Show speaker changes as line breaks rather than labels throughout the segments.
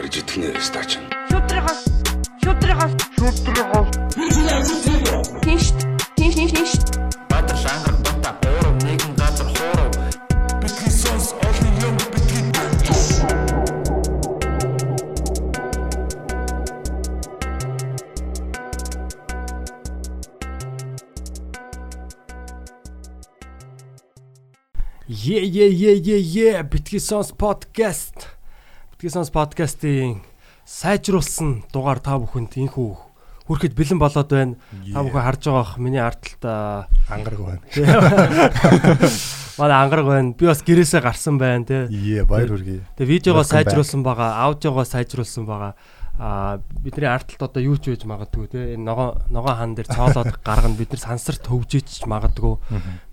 гарч идэх нэ стач.
Шүтрихос шүтрихос шүтрихос Тинш тинш тинш тинш
Баатар шангар бата гурав нэгэн газар хуурав
Бидний сонс олон юм бидний
Е е е е е битгий сонс подкаст. Сонс подкастын сайжруулсан дугаар та бүхэнд инхүү хүрэхэд бэлэн болоод байна. Та бүхэн харж байгаа бах миний ард талд
ангараг байна.
манай ангараг байна. Би бас гэрээсээ гарсан байна тий.
Ее баяр хүргэе.
Тэгээ видеогоо сайжруулсан байгаа, аудиогоо сайжруулсан байгаа. Аа бидний ард талд одоо юу ч байж магадгүй тий. Энэ ногоо ногоо хан дээр цоолоод гаргана бид нар сансар төвжиж магадгүй.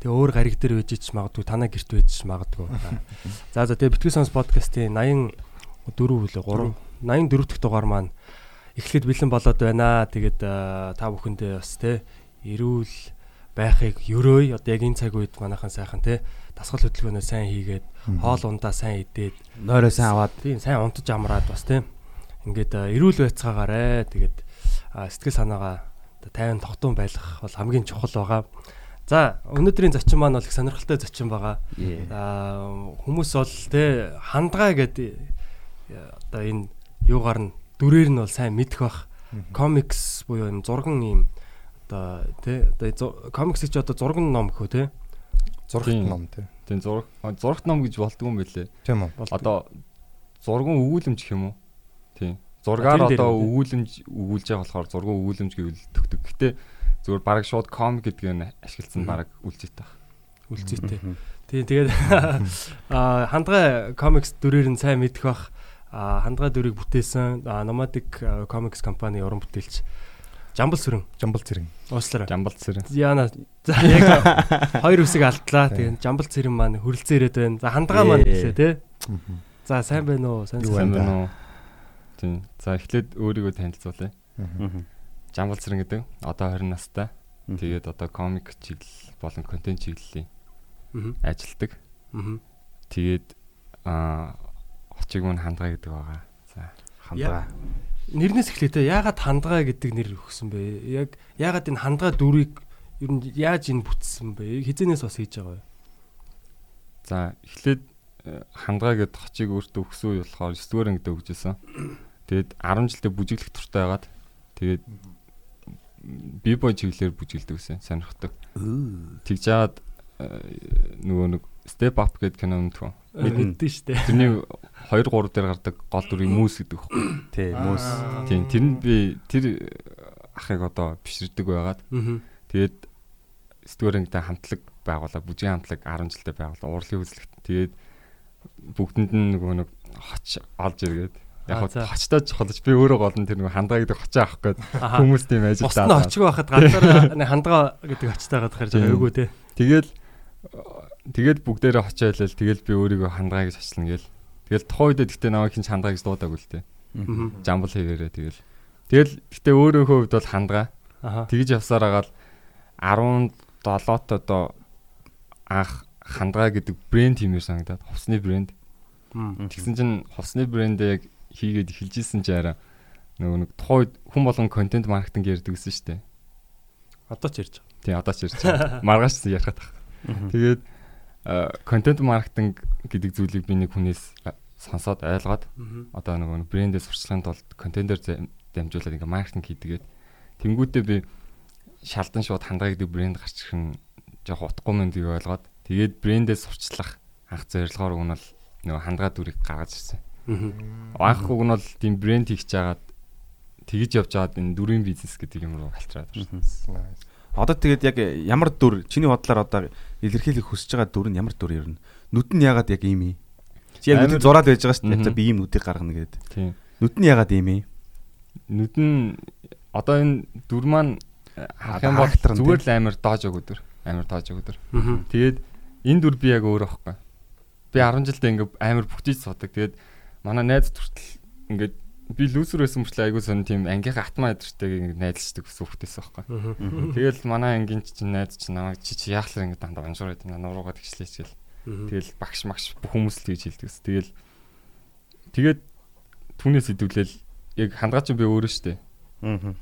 Тэгээ өөр гариг дээр ч магадгүй, танаа байж ч магадгүй. За за тэгээ битгий сонс подкастын 84 үлээ 3 84 дахь дугаар маань эхлэхэд бэлэн болоод байна. Тэгээд та бүхэндээ бас те эрүүл байхыг өрөөй. Одоо яг энэ цаг үед манайхан сайхан те дасгал хөдөлгөөнөө сайн хийгээд хоол ундаа сайн идээд
нойроо сайн аваад
тийм сайн унтаж амраад бас те ингээд эрүүл байцгаагаарэ. Тэгээд сэтгэл санаагаа тайван тогтун байлгах бол хамгийн чухал байгаа. За өнөөдрийн зочин маань бол их сонирхолтой зочин байгаа. Аа хүмүүс бол те хандгаа гэдэг одоо энэ юугаар нь дүрээр нь бол сайн мэдэх бах. Комикс буюу юм зурган юм одоо те одоо комиксыг ч одоо зурган ном гэх үү те.
Зурагт
Тийм.
ном тий.
Тийм зураг зурагт ном гэж болдгоо юм байлээ.
Тийм үү?
Одоо зурган өгүүлэмж гэх юм уу? Тийм. Зургаар одоо өгүүлэмж өгүүлж байгаа болохоор зурган өгүүлэмж гэвэл төгтөг. Гэтэ зүгээр баг шууд ком гэдгийг нь ашигласан баг үлжээтэй баг.
Үлцээтэй. Тийм тэгээд аа хандгай комикс дүрээр нь сайн мэдэх бах. Хандгай дүрийг бүтээсэн Nomadic Comics компани уран бүтээлч Жамбал сүрэн
Жамбал зэрэг.
ууслаараа.
Жамбал цэрэн.
Яна за яг хоёр үсэг алдлаа. Тэгээд Жамбал цэрэн маань хөрөлцөө ирээд байна. За хандгаа маань
Ээ.
гэлээ те. За сайн байна уу? Сайн сайн.
Байна?
уу? Тийм. За эхлээд өөрийгөө танилцуулъя. Жамбал цэрэн гэдэг. Одоо 20 настай. Тэгээд одоо комик чиглэл болон контент чиглэлийн.
Мгм.
Тэгээд аа очиг мөн хандгаа гэдэг байгаа. За.
хандгаа.
Нэрнээс эхлэхдээ яагаад хандгаа гэдэг нэр өгсөн бэ? Яг яагаад энэ хандгаа дүрийг ер нь яаж энэ бүтсэн бэ? Хизэнээс бас хийж байгаа юу?
За эхлээд э, хандгаа гэд хочиг өөртөө өгсөн болохоор 9 дугаар ангид өгжсэн. Тэгээд 10 жилдээ бүжиглэх туртай байгаад тэгээд би бой чиглэлээр бүжиглдэг гэсэн сонирхдаг. Тэгж жаад нөгөө нэг step up гэдэг кино мэдвэ.
Мэддэн штэ.
Тэрний 2 3 дээр гардаг гол дүрийн mūс гэдэг байхгүй.
Тий, мөс.
Тийм тэр нь би тэр ахыг одоо биширдэг байгаад
Аа.
Тэгээд 9 дугаар ангидаа хамтлаг байгуулаа, бүжгийн хамтлаг 10 жилдээ байгуулаа, урлын үзлэгт. Тэгээд бүгдэнд нь нөгөө нэг хоч олж иргээд яг хочтой чухалж би өөрөө гол нь тэр нөгөө хандгаа гэдэг хочоо авах гээд хүмүүс тийм ажил
Бусд нь очиг байхад ганцаараа нэг хандгаа гэдэг очтой гадах хэрэг
Тийм.
айгүй те.
Тэгэл тэгээд бүгдээрээ хочоо хэлэл тэгэл би өөрийгөө хандгаа гэж ачлана гээл. Тэгэл тухайн үед гэхдээ намайг хинч хандгаа гэж дуудаагүй л.
Аа.
Жамбал хийгээрээ тэгэл. Тэгэл гэхдээ өөрийнхөө хувьд бол хандгаа. Тэгж явсаар агаад 17-т одоо анх хандгаа гэдэг брэнд хиймээр санагдаад хувцсны брэнд. Тэгсэн чинь хувцсны брэндээ яг хийгээд эхэлж исэн чи арай нөгөө нэг тухайд хүн болгон контент маркетинг ярьдаг гэсэн шүү дээ.
Одоо ч ярьж байгаа.
Тий одоо ч ярьж байна. Маргааш ярих тах. Тэгээд контент маркетинг гэдэг зүйлийг би нэг хүнээс а, сонсоод ойлгоод одоо нөгөө нэг брэндээ сурчлахын тулд контентер дамжуулаад ингээ маркетинг хийдгээд тэнгуүтээ би шалдан шууд хандгаа гэдэг брэнд гарч ирэх нь жоох утгагүй мэн тийг ойлгоод тэгээд брэндээ сурчлах анх зорилгоор уг нь бол нөгөө хандгаа дүрийг гаргаж ирсэн. Анх уг нь бол тийм брэнд хийх чагаад тэгж явж байгаад энэ дүрийн бизнес гэдэг юм руу галтраад байна.
Одоо тэгээд яг ямар дүр чиний бодлоор одоо илэрхийлэх хүсэж байгаа дүр нь ямар дүр ер нь? Нүд нь ягаад яг ийм юм? Чи яг нүд зураад байж байгаа шүү дээ. За би ийм нүдийг гаргана гэдэг.
Тийм.
Нүд нь ягаад ийм юм?
Нүд нь одоо энэ дүр маань харах юм бол зүгээр л амар доож өгödür. Амар доож өгödür.
Аа.
Тэгээд энэ дүр би яг өөр аахгүй. Би 10 жилдээ ингээ амар бүтэж судаг. Тэгээд манай найз төртөл ингээд би лүүсэр байсан мөртлөө айгуу сон тийм ангийнхаа атмаа өдөртэй найзлждаг гэсэн хөвгтэйсэн байхгүй. Тэгэл манай ангийн чинь найз чинь намайг чи чи яахлаар ингээ дандаа уншуулад байна. Нуруугаа тэгшлээч гэл. Тэгэл багш магш бүх хүмүүс л тэгж хэлдэг ус. Тэгэл тэгээд түүнээс идэвлээл яг хандгаач би өөрөө штэ.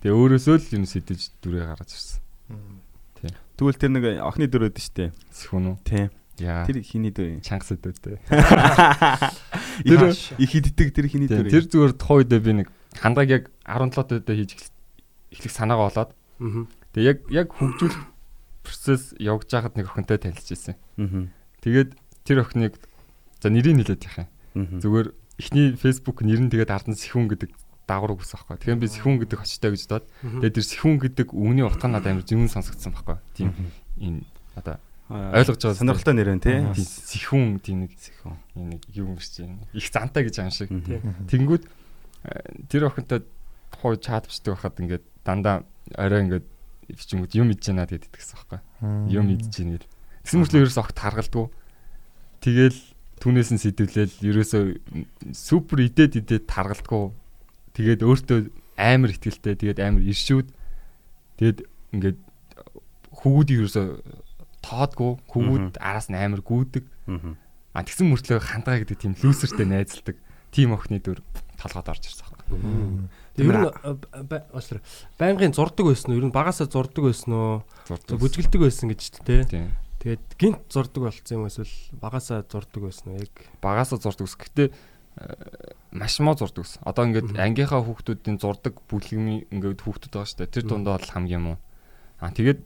Тэгээ өөрөөсөө л юм сэтэж дүрээ гаргаж ирсэн.
Тэгвэл тэр нэг охины дүр өдөн штэ.
Сэхүн үү?
Тийм.
Яа.
Тэр хиний дүр.
чанга сэдвэтэй.
Тэр их хиддэг тэр хиний дүр.
Тэр зүгээр тухайн үедээ би нэг хангааг яг 17 дэх хийж эхлэх- санаагаа болоод
Аа.
тэгээ яг яг хөгжүүлэх процесс явж байхад нэг охинтой танилцчихсэн.
Аа.
Тэгээд тэр охиныг за нэрийг хэлээд яах юм.
Аа.
Зүгээр эхний Facebook нэр нь тэгээд ардан сэхүн гэдэг дагавар үгс байхгүй. Тэгэхээр би сэхүн гэдэг очтой гэж доод. Тэгээд тэр сэхүн гэдэг үгний утга нь надад амар зүүн сонсогдсон байхгүй. Тийм энэ одоо ойлгож байгаа
Сонирхолтой нэр байна тий.
сэхүн тийм нэг
Сэхүн.
энэ нэг юу юм шиг юм. Их зантай гэж аим шиг.
Мгм.
Тэнгүүд э, тэр охинтой тухай чат бичдэг байхад ингээд дандаа орой ингээд бичингүүд юм идэж байна гэдэг гэсэн байхгүй. Юм идэж байна гэдэг. Тэгсэн мөртлөө ерөөс огт харгалдгүй. Тэгэл түүнээс нь сэтвлээл ерөөсөө супер идээд идээд таргалдгүй. Тэгээд өөртөө амар ихтгэлтэй тэгээд амар иршүүд. Тэгээд ингээд хөвгүүдийг ерөөсөө тоодгүй. Хөвгүүд араас нь амар гүйдэг.
Аа.
А тэгсэн мөртлөө хандгаа гэдэг тийм лүүсертэй найзалдаг. Тим охины дүр толгойд орж ирсэн байхгүй.
Тэр нь байнгын зурдаг байсан уу? Ер нь багасаа зурдаг байсан уу? Бүжгэлдэг байсан гэж тээ. Тэгээд гинт зурдаг болсон юм эсвэл багасаа зурдаг байсан уу? Яг
багасаа зурдаг ус. Гэтэ э, маш муу зурдаг ус. Одоо ингээд ангийнхаа хүүхдүүдийн зурдаг бүлгийн ингээд хүүхдүүд байгаа шүү дээ. Тэр дундаа бол хамгийн муу. Аа тэгээд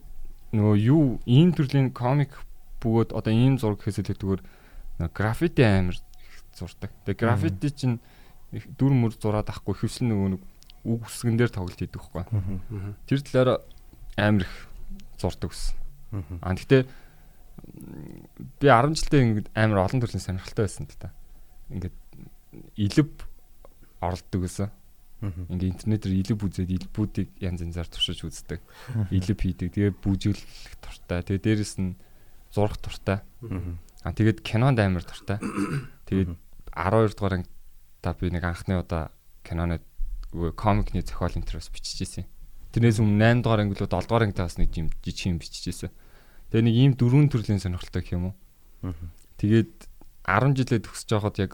нөгөө юу ийм төрлийн комик бөгөөд одоо ийм зураг нөгөө граффити амар их зурдаг. Тэгээ граффити чинь дүр мөр зураад ахгүй хөвсөн нөгөө нэг үг үсгэн дээр тоглолт хийдэг байхгүй. Тэр талаараа амар их зурдаг ус. Аа гэхдээ би 10 жилдээ ингээд амар олон төрлийн сонирхолтой байсан л та. Ингээд илэв оролдог гэсэн. Ингээд интернетээр илэв үзээд илбүүдийг янз янзаар туршиж үздэг. Илэв хийдэг. Тэгээ бүжиглэх туртай. Тэгээ дээрэс нь зурх туртай. Аа тэгээд кинонд амар туртай. Тэгээд 12 дугаар анги та би нэг анхны удаа киноны комикны зохиол интервьюс биччихсэн. Тэрнээс өмнө 8 дугаар анги лөө 7 дугаар ангитай бас нэг юм жижиг юм биччихсэн. Тэгээ нэг ийм дөрвөн төрлийн сонирхолтой юм уу. Тэгээд 10 жилээ төгсөж байхад яг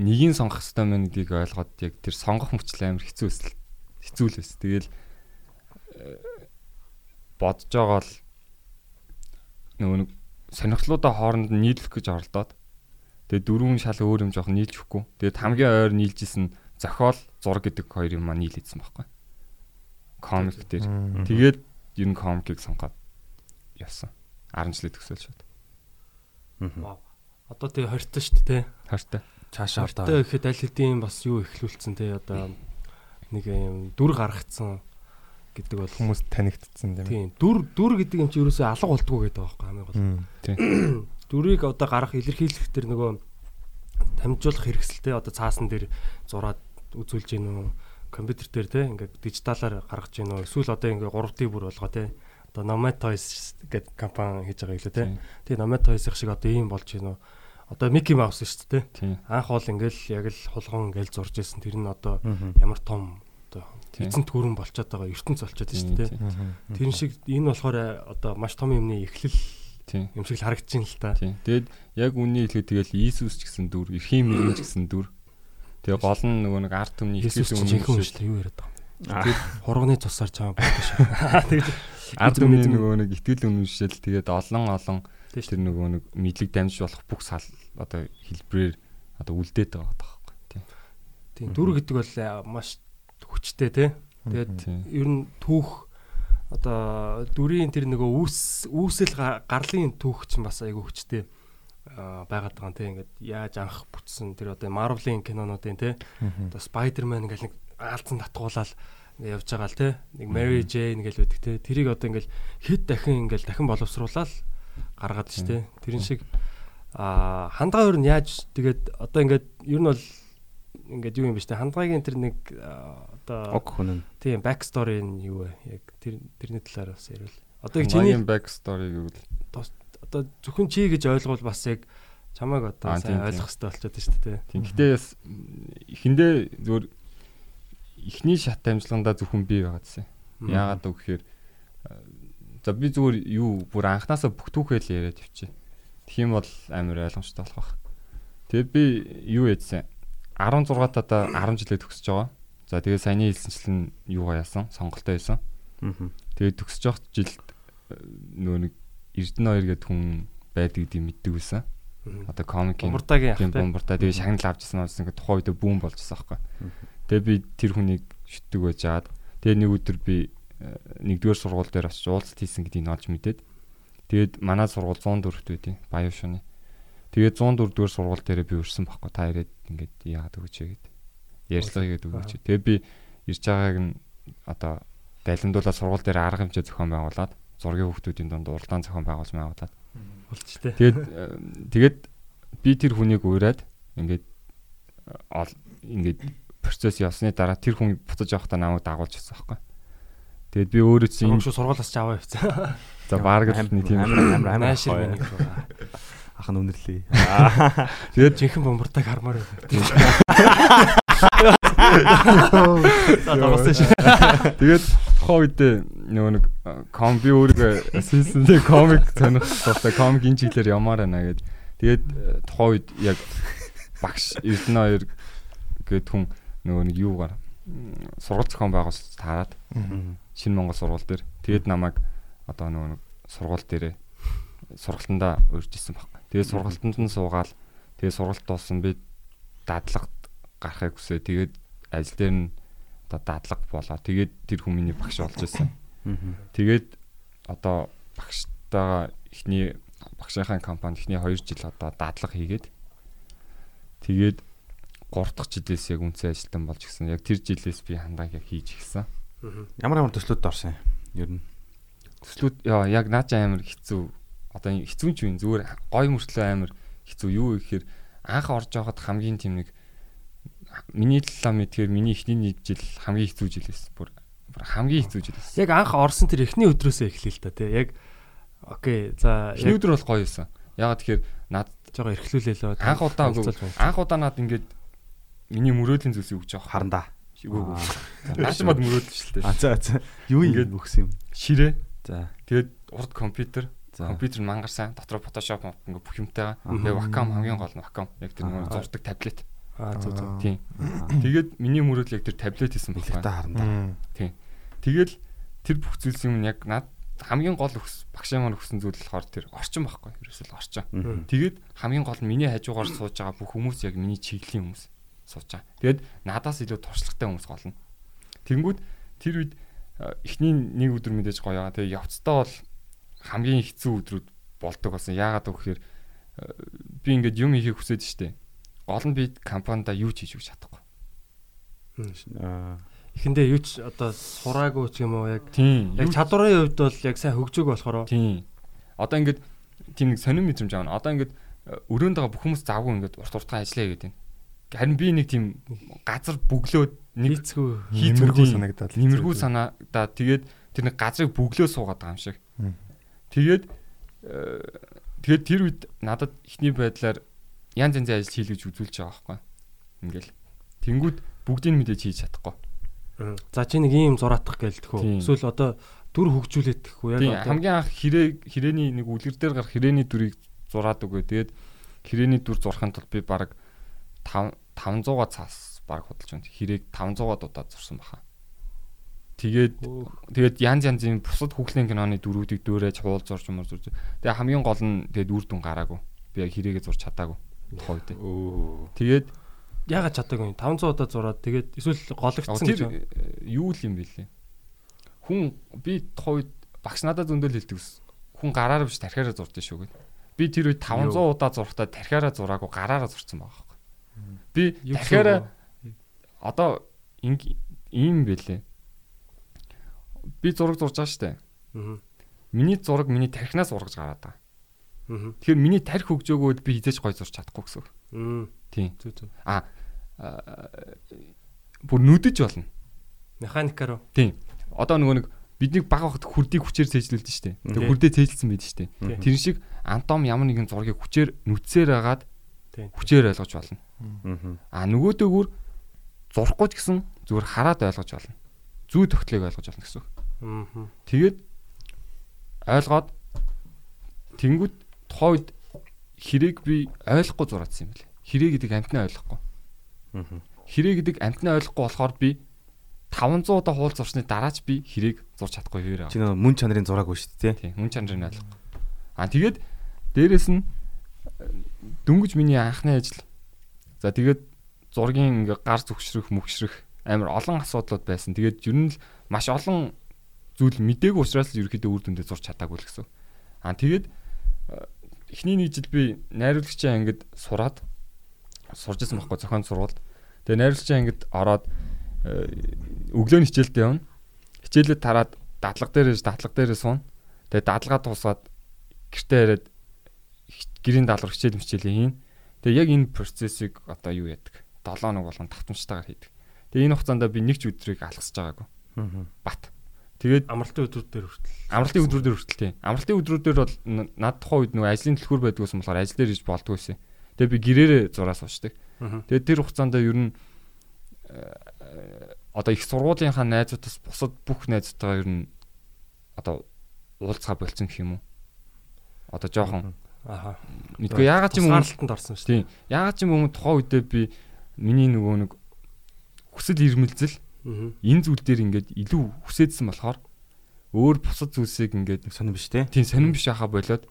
нэгийг сонгох хэрэгтэй мэн гэдгийг ойлгоод яг тэр сонгох мөчлөө амар хэцүү байсан. Хэцүү л байсан. Тэгэл э, бодож байгаа л нөгөө нэг сонирхлуудаа хооронд нь нийлүүлэх гэж оролдоод тэгээ дөрвөн шал өөр юм жоохон нийлж өгөхгүй. Тэгээд хамгийн ойр нийлжсэн зохиол зураг гэдэг хоёр юм аа нийлээдсэн байхгүй. Комик дээр. Тэгээд ер нь комикийг сонгоод явсан. 10 жилээ төгсөөл шууд.
одоо тэгээ хортой шүү дээ.
Хайртай.
Цаашаа
Хортой гэхэд аль хэдийн бас юу ихлүүлсэн те одоо нэг юм дүр гаргацсан гэдэг бол
Хүмүүс танигдсан тийм.
тийм дүр дүр гэдэг юм чи ерөөсөө алга болдгоо гэдэг байгаа байхгүй хамгийн гол. Дүрийг одоо гарах илэрхийлэх тэр нөгөө дамжуулах хэрэгсэлтэй одоо цаасан дээр зураад үзүүлж гин үү? Компьютер дээр те ингээд дижиталаар гаргаж гин үү? Эсвэл одоо ингээд 3D бүр болгоо те. Одоо Nomad Toys гэдэг компани хийж байгаа юм лээ те. Тэгээ Nomad Toys-ийн шиг одоо ийм болж гин үү одоо Mickey Mouse шүү дээ. Анх бол ингээл яг л хулган ингээл зурж исэн тэр нь одоо ямар том одоо
Тийм.
эзэнт гүрэн болчиход байгаа ертөнц болчиход шүү дээ. Тэр шиг энэ болохоор одоо маш том юмны эхлэл юм шиг л харагдаж байна л та.
Тэгэд яг үнний хэлэхэд тэгэл Иесус ч гэсэн дүр, эрхийн мэрэгэн ч гэсэн дүр. Тэгээ гол нь нөгөө нэг арт түмний
жинхэнэ
үнэн
шүү дээ юу яриад байгаа юм. Тэр хурганы цусаар чамаа болдог шүү. Тэгж
арт түмний нөгөө нэг ихтгэл үнэмшил тэгээд олон олон тэр нөгөө нэг мэдлэг дамжиж болох бүх сал одоо хэлбрээр одоо үлдээд байгаа байхгүй. Тийм.
Тийм дүр гэдэг бол маш хүчтэй те. Тэгээд ер нь түүх одоо дүрийн тэр нөгөө үүс үүсэл га- гарлын түүх чинь бас айгүй хүчтэй байгаад байгаа юм те. Ингээд яаж анх бүтсэн тэр одоо Marvel-ийн кинонуудын те. Одоо Spider-Man ингээл нэг аалцсан татгуулаад явж байгаа л те. Нэг Mary Jane ингээл үүдэг те. Тэрийг одоо ингээл хэд дахин ингээл дахин боловсруулаад гаргаад штэ. Тэрэн шиг а хандгаа өөр нь яаж тэгээд одоо ингээд ер нь бол ингээд юу юм бэ штэ. Хандгаагийн тэр нэг одоо
Ог хүн нь.
тийм back story нь юу вэ? Яг тэр тэрний талаар бас ярил. Одоо яг
Чиний back story гэвэл
одоо зөвхөн чи гэж ойлгол бас яг чамайг одоо сайн ойлгох хэрэгтэй болчиход байна шүү дээ.
тийм. Гэтэ бас эхэндээ зөвөр эхний шат амжилгандаа зөвхөн би байгаа гэсэн. Яагаад вэ гэхээр за би зүгээр юу бүр анханасаа бүх түүхээ л яриад явчих. Юм бол амар ойлгомжтой болох байх. Тэгээд би юу ядсан? 16 одоо 10 жилээ төгсөж байгаа. За тэгээ саяны хэлсэнчлэн юугаа яасан? Сонголтоо хийсэн.
Аа.
Тэгээд төгсөж явах жилд э, нөгөө нэг Эрдэнэ хоёр гэдэг хүн байдаг гэдгийг мэддэг байсан. Одоо комикийн тийм
те.
бомбарда тэгээ шагнал авч ирсэн болсон ингээд тухайн үедээ бүүн болжсэн байхгүй. Тэгээ би тэр хүнийг шүтдэг байж хаад тэгээ нэг өдөр би э, нэгдүгээр сургууль дээр очиж уулзалт хийсэн гэдгийг олж мэдээд тэгээд манай сургууль 104-т байдیں۔ Баян шууны. Тэгээд 104-р сургууль дээр би өрсөн байхгүй. Та ирээд ингээд яагаад өгөөч гээд ярьцлага хийгээд өгөөч. Тэгээ би ирж байгааг нь одоо дайландуулаад сургууль дээр арга хэмжээ зохион байгуулад зургийн хүүхдүүдийн дунд уралдаан зохион байгуулж байгуулад
Болч те.
Тэгээд тэгээд би тэр хүнийг уураад ингээд ингээд процесс явсны дараа тэр хүн буцаж явахдаа намайг дагуулж ирсэн байхгүй. Тэгээд би өөрөө чинь
Юм шүү сургуулаас ч аваа явцсан.
За баг л нэг тийм
амар амар гоё.
байна.
Ах нь үнэрлээ.
Тэгээд жинхэнэ бомбардаг хармаар байна.
Тэгээд тухайн үедээ нөгөө нэг ком би өөрөө assistant комик сонирх тустай комик энэ чиглэлээр ямаар байна гэд. Тэгээд тухайн үед яг багш Эрдэнэ хоёр гэд хүн нөгөө нэг юугаар сургууль зохион байгуулалт таарад Шинэ Монгол сургууль дээр. Тэгээд намайг одоо нэг сургууль дээрээ сургалтандаа урьж исэн байхгүй. Тэгээд сургалтанд нь суугаал тэгээд сургалт дууссан би дадлагт гарахыг хүсээ. Тэгээд ажил дээр нь одоо дадлага болоо. Тэгээд тэр хүн миний багш болж исэн. Тэгээд одоо багштайгаа ихний багшийнхаа компанид ихний 2 жил одоо дадлага хийгээд тэгээд 3 дахь жилээс яг үнцэн ажилтан болж гисэн. Яг тэр жилээс би хандааг яг хийж гисэн.
Ямар ямар төслүүд орсон юм? Ер нь.
Төслүүд яг наача амар хэцүү. Одоо хэцүү ч юм зүгээр гой мөртлөө амар хэцүү юу гэхээр анх орж байхад хамгийн тийм нэг миний талаа мэдхээр миний эхний нэг жил хамгийн хэцүү жил байсан. Бүр бүр хамгийн хэцүү жил байсан.
Яг анх орсон тэр эхний өдрөөсөө эхлэе л та те. Яг окей. За
Эхний
яг
өдөр бол гоё байсан. Ягаад тэгэхээр над
жоо эрхлүүлээ л
анх удаа анх удаа над ингээд миний мөрөөдлийн зүйлс юу гэж.
Харандаа.
Үгүй. Наач мод мөрөөдөл шүү дээ.
А за за. Юу ингэ өгсөн юм?
Ширээ.
За.
Тэгээд урд компьютер.
За.
компьютер мангарсан дотроо фотошоп ингээ бүх юмтайгаа тэгээ вакам хамгийн гол нь вакам яг тэр нэг зурдаг таблет
Аа зүг зүг.
тийм. Тэгээд миний мөрөөдөл яг тэр таблет хийсэн
Илэртэй
байна.
харандаа.
тэгэл тэр бүх зүйлс юм яг над хамгийн гол өгс багшаа маань өгсөн зүйл болохоор тэр орчин байхгүй. Ерөөсөө л орчин тэгээд хамгийн гол нь миний хажуугаар сууж байгаа бүх хүмүүс яг миний чиглэлийн хүмүүс сууж байгаа. Тэгээд надаас илүү туршлагатай хүмүүс голно тэнгүүд тэр үед эхний нэг өдөр мэдээж гоё байгаа тэгээ явцдаа бол хамгийн хэцүү өдрүүд болдог болсон яагаад гэвэл би ингээд юм хийхийг хүсэж штэ гол нь би компанида юу ч хийж өгч чадахгүй
Аа.
Эхэндээ юу ч одоо сураагүй ч юм уу яг яг чадварын хувьд бол яг сайн хөгжөөг болохоор
Тийм. Одоо ингээд тийм нэг сонир мэдрэмж аавна. Одоо ингээд э, өрөөнд байгаа бүх хүмүүс завгүй ингээд урт уртхан ажиллая гэдэг юм. Харин би нэг тийм газар бөглөөд
хийцгүй
Нэмэргүй санагдаад.
нэмэргүй санаадаа тэгээд тэр нэг газрыг бөглөө суугаад байгаа юм шиг. Тэгээд э, тэгээд тэр үед надад ихний байдлаар янз янзын ажил хийлгэж үзүүлж байгаа байхгүй. Ингээл. Тэнгүүд бүгдийг мэдээж хийж чадахгүй.
За чи нэг ийм зураатах гэлтэх
Тийм.
үү? Эсвэл одоо дүр хөгжүүлээд тэхүү яг одоо
хамгийн анх хэрэг хэрээний нэг үлгэр дээр гарах хэрээний дүрийг зураад өгөө. Тэгээд хэрээний дүр зурхын тулд би баг 5 500-а цаас баг худалж байна. Хэрээг 500-а дудаад зурсан баха. Тэгээд тэгээд янз янзын бусад хүүхлийн киноны дүрүүдийг дөөрэж хуул зурж юмар зурж. Тэгээд хамгийн гол нь тэгээд үр дүн гараагүй. Би яг хэрээгээ зурч чадаагүй. Тухай үед. Тэгээд
ягаад чадаагүй юм? 500 удаа зураад тэгээд эсвэл гологдсон гэж
э, юу л юм бэлээ. Хүн би тухай үед багш надад зөндөл хэлдэг ус. Хүн гараараа биш тархиараа зурж шүү гэд. Би тэр үед 500 удаа зурхтаа тархиараа зураагүй гараараа зурсан байгаа байхгүй. Би тархиараа одоо инг- ийм бэлээ. Би зураг зурж байгаа штэ.
Аа.
Миний зураг миний тархинаас ургаж гараад байгаа.
Аа.
Тэгэхээр миний тархи хөгжөөгөөд би хизээж гой зурч чадахгүй гэсэн үг.
Аа.
Тийм.
Зүг зүг.
Аа бүр нүдэж болно.
Механикаар уу?
Тийм. Одоо нөгөө нэг бидний баг багт хүрдийг хүчээр дээ.
Тийм.
Тэг хүрдээ шүү дээ.
Тийм.
Тэр шиг антом ямар нэгэн зургийг хүчээр нүцээр агаад
Тийм.
хүчээр ойлгож болно.
Аа.
Нөгөөдөөгөр зурхгүй ч гэсэн зүгээр хараад ойлгож болно. Зүй тогтлыг ойлгож болно гэсэн үг.
Аа.
Тэгээд ойлгоод тэнгууд тухайд хэрээг би ойлгохгүй зураадсан юм байна. Хэрэг гэдэг амтнаа ойлгохгүй. Хэрэг гэдэг амтны ойлгохгүй болохоор би 500 удаа хуул зурсны дараач би хэрэг зурч чадахгүй хэвээр
Чи нөө мөн чанарын зураг биш үү те?
Тийм, хүн чанарын ойлгохгүй. Аа тэгээд дээрэс нь э, дөнгөж миний анхны ажил. За тэгээд зургийн ингээ гар зүгшрэх, мөгшрэх амар олон асуудлууд байсан. Тэгээд ер нь л маш олон зүйл мдээгүй учраас л ерөөхдөө үр дүндээ зурч чадаагүй л гэсэн. Аа тэгээд э, эхний нэг жил би найруулагчаа ингээд сураад сурж ирсэн байхгүй зохион сурвалд. Тэгээ найруулагчаа ингээд ороод э, өглөөний хичээлдээ явна. Хичээлээ тараад дадлага дээр иж дадлага дээр суун. Тэгээ дадлагаа дуусаад гэртээ хич- гэрийн даалгавар хичээл хичээлээ хийн. Тэгээ яг энэ процессыг одоо юу яадаг? 7 хоног болгон татамжтайгаар хийдэг. Тэгээ энэ хугацаанд би нэг ч өдрийг алгасж байгаагүй. Бат. Тэгээд
Амралтын өдрүүд дээр хүртэл.
амралтын өдрүүдээр хүртэл тийм. Амралтын өдрүүдээр бол над тухайн үед нөгөө ажлын төлхөр байдгүйсэн болохоор ажил дээр иж болдгоо байсан. Тэгээ би гэрээрээ зураа суучдаг. Тэгээд тэр хугацаанд ер нь э, одоо их сургуулийнхаа найзуудаас бусад бүх найзуудтайгаа ер нь одоо уулзгаа болцсон гэх юм уу? Одоо жоохон
Аха.
мэдгүй яагаад ч юм уу
Тусгаарлалтанд орсон шүү дээ.
тийм яагаад ч юм уу тухайн үедээ би миний нөгөө нэг хүсэл ирмэлзэл энэ зүйл дээр ингээд илүү хүсээдсэн болохоор өөр бусад зүйлсийг ингээд
Сонирн биш те?
тийм сонирн биш хаа болоод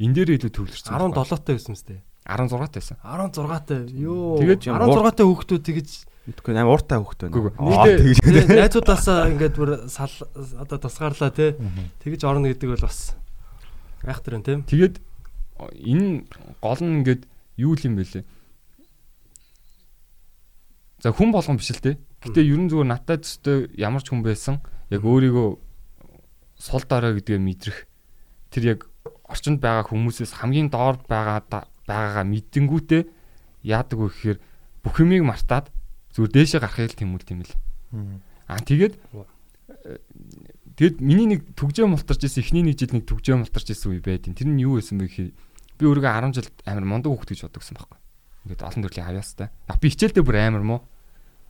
энэ дээр илүү төвлөрсөн.
17 таа байсан мэт.
16 тайсан.
16 таа. Йоо.
Тэгээд
16 таа хүүхдүүд тэгэж
Мэдгүй амар ууртай хөхтэй
Үгүй,
байна.
тэгээ найзуудаасаа ингээд бүр сал одоо тусгаарлаа те. Тэгэж орно гэдэг бол бас айхтар юм тийм.
Тэгээд энэ гол нь ингээд юу юм бэлээ. За хүн болгон биш л те. Гэтэ ерөн зүгээр надтай төстэй ямар ч хүн байсан яг өөрийгөө сул дараа гэдгээ мэдрэх тэр яг орчинд байгаа хүмүүсээс хамгийн доор байгаа байгаагаа мэдэнгүүтээ яадаг вэ гэхээр бүх юмыг мартаад зүгээр дээшээ гарахыг л тэмүүлт юм л. Аа тэгээд э, тэгэд миний нэг төгжөө мултарч ирсэн эхний нэг жил нэг төгжөө мултарч ирсэн үе байдیں۔ Тэр нь юу байсан бэ гэхээр би өөрийгөө 10 жил амар мундаг хөвгт гэж бодогсон байхгүй. Ингээд олон төрлийн авьяастай. Яг би хичээлдээ бүр амар муу.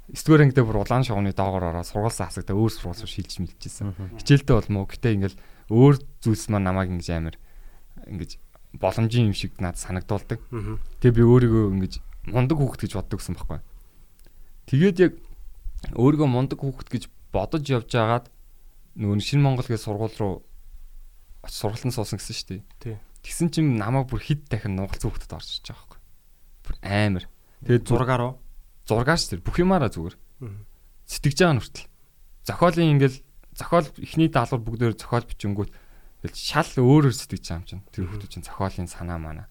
9 дугаар ангидаа бүр улаан шогны доогоор ороод сургуулсан хасагдаа өөр сургуулсан шилж мэлжсэн. Хичээлдээ бол муу. Гэтэ ингээл өөр зүйлс маань намайг ингэж амар ингэж боломжийн юм шиг надад санагдуулдаг. Тэгээ би өөрийгөө ингэж мундаг хүүхэд гэж боддог гэсэн байхгүй. Тэгээд яг өөрийгөө мундаг хүүхэд гэж бодож явж байгаад нөгөө шинэ Монгол гэж сургууль руу очиж сургалтанд суусан гэсэн шүү дээ. Тэгсэн чинь намайг бүр хэд дахин нугалцсан хүүхдэд орж иж байгаа байхгүй. Бүр амар. Тэгээд зураг
Зургаар уу?
Зургаач тэр бүх юмараа зүгээр. Сэтгэж байгаа нь хүртэл. Зохиолын ингээл зохиол эхний даалгавар бүгдээр зохиол бичингүүт ингээл шал өөрөөр сэтгэж байгаа юм чинь. Тэр хүмүүс чинь зохиолын санаа манаа.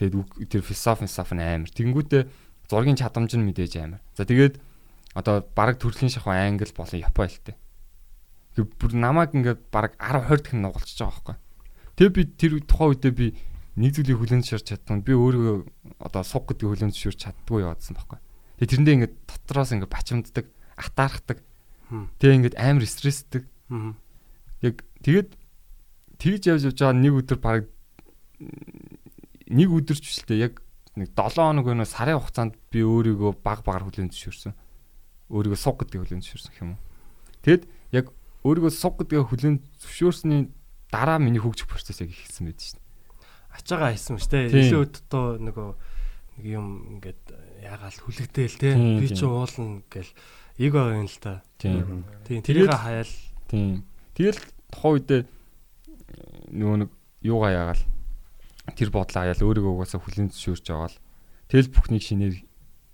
Тэгээд тэр философи философи нь амар. Тэнгүүтээ зургийн чадамж нь мэдээж амар. За тэгээд одоо бараг төрлийн шахуу англи болон япон хэлтэй. Тэг бүр намайг ингээд бараг 10 20 дахин нугалчихж байгаа байхгүй. Тэгээ би тэр тухайн үедээ би нэг зүйлийг хүлэн зөвшөөрч чадсан. Би өөрийгөө одоо суг гэдгийг хүлэн зөвшөөрч чаддгүй яваадсан байхгүй. Тэгээ тэрэндээ ингээд дотроос ингээд бачимддаг, атаархдаг. Тэгээ ингээд амар стрессдэг. Яг тэгээд тэгж явж явж байгаа нэг өдөр баг нэг өдөрч биш л дээ яг нэг 7 хоног өнөө сарын хугацаанд би өөрийгөө баг багаар хүлэн зөвшөөрсөн. Өөрийгөө суг гэдгийг хүлэн зөвшөөрсөн юм уу. Тэгэд яг өөрийгөө суг гэдгээ хүлэн зөвшөөрсний дараа миний хөгжих процесс яг ихсэн байдаг шүү дээ.
Ачаага хийсэн те.
Тийм.
Илүү өдөртөө нөгөө нэг юм ингээд ягаал хүлэгдээл те.
Тийм,
Би
тийм.
ч уулна гэл эго юм л та.
Тийм.
Тийм. Тэрийг хаяал.
Тийм. Тэгэл тухайн үедээ э, нөгөө нэг юугаа яагаал тэр бодлоо аяал өөрийгөө угаасаа хүлэн зөвшөөрч байгаа л тэгэл бүхнийг шинээр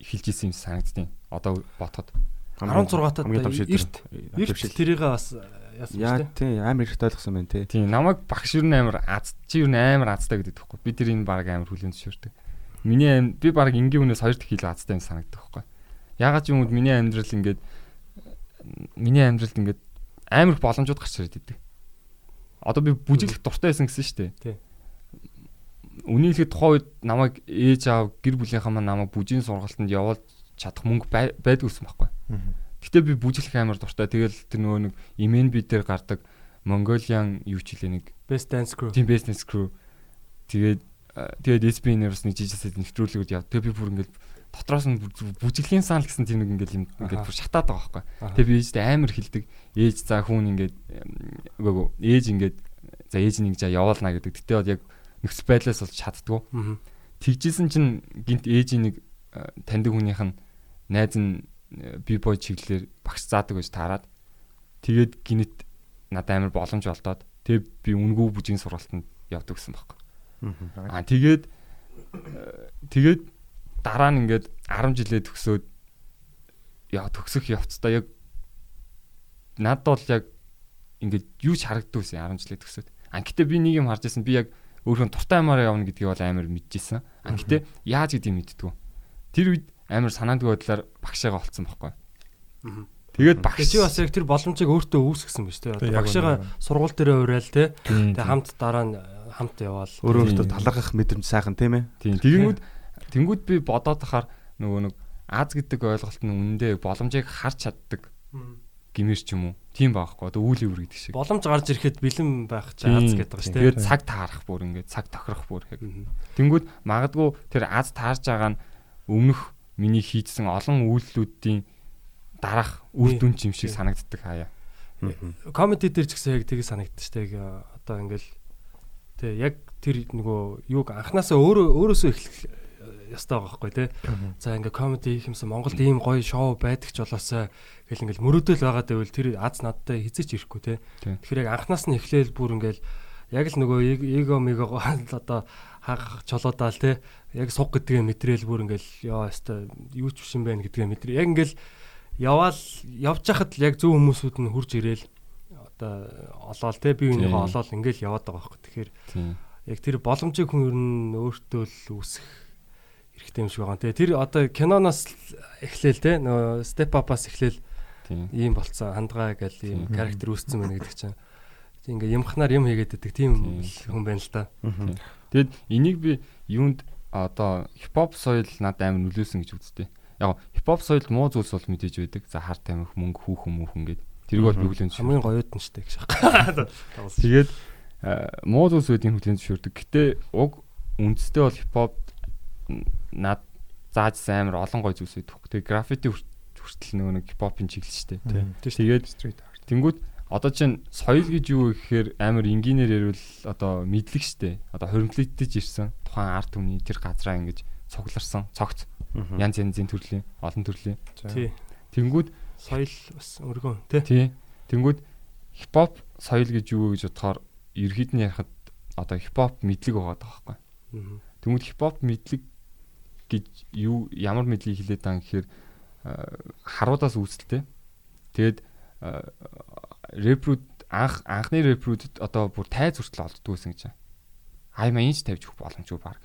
эхэлж исэн юм санагдтiin. Одоо бодоход
16 таа
хамгийн том шийдвэр.
эрт эрт тэрийг бас яасан
Яа
мэт те.
тий амар ихт ойлгосон байна тий.
тийм намайг багш юу нээр аз чи юу амар азтай гэдэг тэгэхгүй. Би тэр энэ баг амар хүлэн зөвшөөрдөг. Миний ам би баг энгийн хүнээс хоёр дахь хил азтай юм санагддаг байхгүй. Ягаад ч юм уу миний амьдрал ингээд миний амьдралд ингээд амар их боломжууд гарч ирээд идэг. Одоо би бүжиглэх дуртай байсан гэсэн шүү дээ.
Тий.
Үнийг хэлэхэд тухайн үед намайг ээж аав гэр бүлийнхаа маань намайг бүжийн сургалтанд явуулж чадах мөнгө бай- байдгүй байсан байхгүй. Гэтэ би бүжиглэх амар дуртай. Тэгэл тэр нөгөө нэг имэн би дээр гардаг Mongolian юу ч хэлээ нэг
Best Dance Crew.
team business crew тэгээд тэгээд SB-нээр бас нэг жижигсэд нэвтрүүлгүүд яв. Тэгээ би бүр ингээд дотроос нь бүжиглийн сан л гэсэн тийм нэг ингээд юм ингээд бүр шатаад байгаа байхгүй. Тэгээ би ээжтэй амар хилдэг. Ээж за хүн ингээд үгүй ээж ингээд за ээж нэг жаа явуулна гэдэг. Гэтэ бол яг нөхцөл байдлаас бол чаддгүй. Тэгжсэн чинь гинт ээжийн нэг э, таньдаг хүнийх нь найз нь бибой чиглэлээр багш заадаг гэж таарад тэгээд гинэт надад амар боломж олдоод тэгээд би үнгүү бүжгийн сургалтанд явдаг гэсэн байхгүй. Аа тэгээд э, тэгээд дараа нь ингээд 10 жилээ төгсөөд яа төгсөх явцдаа яг надад бол яг ингээд юу ч харагддагсэн 10 жилээ төгсөөд. А гэтээ би нэг юм харж байсан би яг өөрөө дуртай амаар явна гэдгийг бол амар мэдчихсэн. А гэтээ яаж гэдгийг мэддгүү. Тэр үед амар санаандгүй байдлаар багшаага олцсон байхгүй. Тэгээд багш
чи бас яг тэр боломжийг өөртөө үүсгэсэн биз дээ. Одоо багшигаа сургууль дээр уриал те.
Тийм,
Тэгээ хамт дараа нь хамт яваал.
Өөрөө өөртөө талархах мэдрэмж сайхан тийм ээ.
Тэгэнгүүт тэнгүүд би бодоод тахаар нөгөө нэг аз гэдэг ойлголт нь үнэндээ боломжийг харж чаддаг гимэр ч юм уу. Тийм байхгүй. Одоо үйл өвөр гэдэг шиг.
Боломж гарч ирэхэд бэлэн байх чи аз гэдэг шүү
Тэгээд
дээ.
цаг таарах бүр ингээд цаг тохирох бүр яг. Тэнгүүд магадгүй тэр аз таарж байгаа нь өмнөх миний хийдсэн олон үйлдэлүүдийн дараах үр дүн юм шиг санагддаг хаяа.
Комеди дээр ч гэсэн яг тийг санагдчих шүү дээ. Одоо ингээл тэг яг тэр нөгөө юуг анханасаа өөрөө өөрөөсөө эхлэх ястай байгаа байхгүй те. За ингээ комеди хийх юмсан Монголд ийм гоё шоу байдаг ч болоосаа гэл ингээл мөрөөдөл байгаа гэвэл тэр аз надтай хизээч ирэхгүй те.
Тийм.
Тэгэхээр яг анханаас нь эхлээл бүр ингээл яг л нөгөө эго мего одоо хаг чолоодаал те яг суг гэдгээ мэдрээл бүр ингээл яа яста юу ч биш юм байна гэдгээ мэдрээ. Яг ингээл яваал явж хахад л яг зөв хүмүүсүүд нь хурж ирээл одоо олоол те би
Тийм.
өнөөгөө олоол ингээл яваад байгаа байхгүй. Тэгэхээр яг тэр боломжийг хүн ер нь өөртөө л үүсэх хэрэгтэй юм шиг байгаа. Тэгээ тэр одоо киноноос эхлээл те нөгөө step up-аас эхлээл ийм болцсон хандгаа гэл ийм характер үүссэн байна гэдэг чинь. Ингээ юмхнаар юм хийгээд байдаг тийм хүн байна л да.
Тэгэд энийг би юунд одоо хипхоп соёл надад амар нөлөөсөн гэж үздэг. Яг хипхоп соёлд муу зүйлс бол мэдээж байдаг. За хар тамхи мөнгө хүүхэн мөнхөн гээд тэрийг бол би хүлэн
Хамгийн гоёд нь штэ гэж байна.
Тэгээд муу зүйлс үүдийн хүлэн зөвшөөрдөг. Гэтэ уг үндэстэй бол хипхоп над заажсан амар олон гоё зүйлс байдаг. Тэгээд граффити хүр- хүртэл нөгөө нэг хипхопын чиглэл дээ. Тэгээд
Street art.
Тэнгүүд одоо чинь соёл гэж юу гэхээр амар энгийнээр ярил одоо мэдлэг штэ. Одоо хоригдлогдож ирсэн тухайн арт түмний тэр газраа ингэж цугларсан, цогц янз янзын төрлийн, олон төрлийн.
Тий.
Тэнгүүд
Соёл бас өргөн тий.
тий. Тэнгүүд хипхоп соёл гэж юу вэ гэж бодохоор ерхэд нь ярихад одоо хипхоп мэдлэг байгаа даахгүй. Тэнгүүд хипхоп мэдлэг гэж юу ямар мэдлийг хэлээд байгаа гэхээр харуудаас үүсэлтэй. Тэгээд рэпрүүд анх анхны рэпрүүдэд одоо бүр тайз хүртэл олддог байсан гэж. Аймаа инч тавьж өгөх боломжгүй баг.